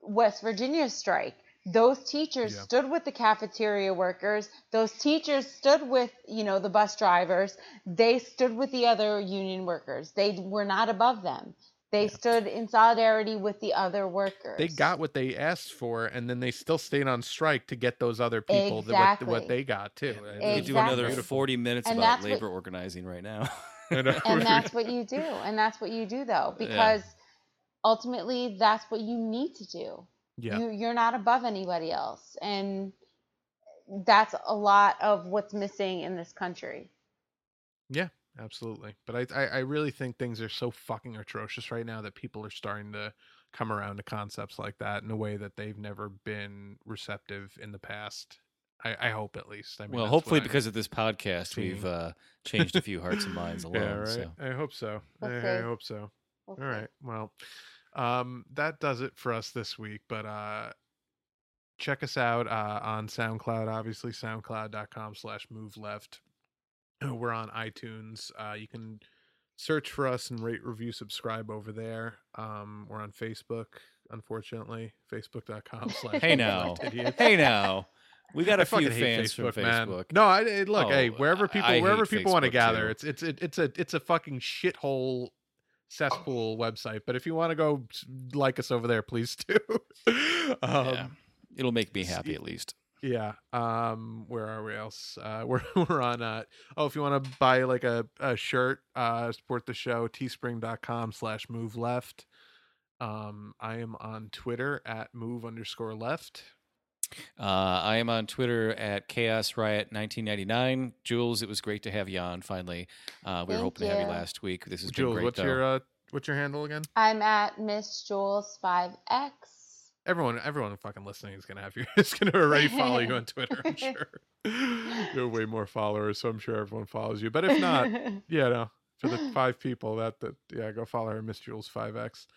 west Virginia strike those teachers Yeah. stood with the cafeteria workers. Those teachers stood with you know the bus drivers. They stood with the other union workers. They were not above them. They stood in solidarity with the other workers. They got what they asked for, and then they still stayed on strike to get those other people the- what, what they got too. I mean, We do another forty minutes And about that's what- labor organizing right now. And that's what you do. And that's what you do though Yeah. because ultimately that's what you need to do yeah, you you're not above anybody else and that's a lot of what's missing in this country Yeah, absolutely. But I, I, I really think things are so fucking atrocious right now that people are starting to come around to concepts like that in a way that they've never been receptive in the past. I, I hope at least. I mean, well, hopefully, what I'm because of this podcast, seeing. we've uh, changed a few hearts and minds alone. Yeah, right. So. I hope so. I, I hope so. We'll All see. right. Well, um, that does it for us this week. But uh, check us out uh, on SoundCloud, obviously, soundcloud.com slash move left. We're on iTunes. Uh, you can search for us and rate, review, subscribe over there. Um, we're on Facebook, unfortunately, facebook.com slash Hey now, hey now, we got I a few fucking hate fans from man. Facebook. No, I I- look. hey, Oh, wherever people I wherever people want to gather, too. it's it's it, it's a it's a fucking shithole cesspool website. But if you want to go like us over there, please do. um, yeah, it'll make me happy at least. yeah. Um, where are we else? Uh, we're we're on. Uh, oh, if you want to buy like a, a shirt, uh, support the show. Teespring.com slash move left. Um, I am on Twitter at move underscore left. Uh, I am on Twitter at Chaos Riot 1999. Jules, it was great to have you on. Finally, uh, we were Thank hoping to have you you. last week. This has been Jules, great. what's though. your uh, what's your handle again? i'm at miss jules 5x Everyone, everyone fucking listening is gonna have you. Is gonna already follow you on Twitter. I'm sure. you have way more followers, so I'm sure everyone follows you. But if not, yeah, no. For the five people that that yeah, go follow her, Miss Jules Five X.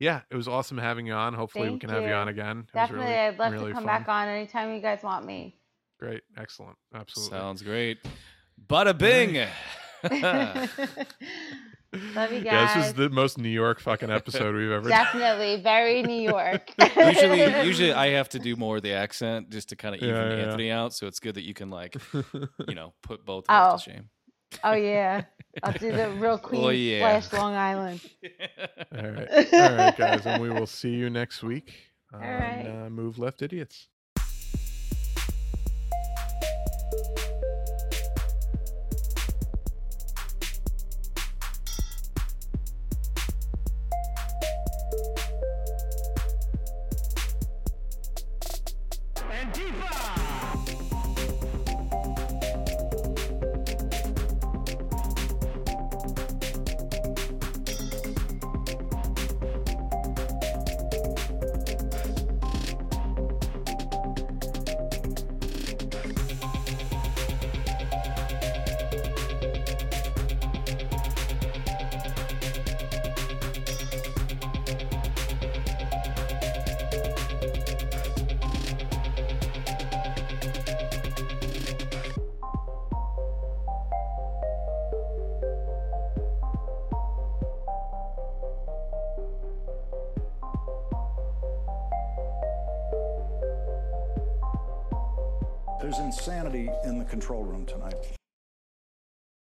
Yeah, it was awesome having you on. Hopefully, we Thank can have you on again. It was definitely really, i'd love really to come fun. back on anytime you guys want me Great, excellent, absolutely. Sounds great. Bada bing. love you Yeah, this is the most New York fucking episode we've ever done. definitely very new york usually, usually I have to do more of the accent just to kind of even Yeah, yeah. Anthony out. So it's good that you can like, you know, put both of Oh. us to oh. shame. Oh yeah i'll do the real queen Oh, yeah. slash long island All right, all right, guys, and we will see you next week on right. uh, Move Left Idiots.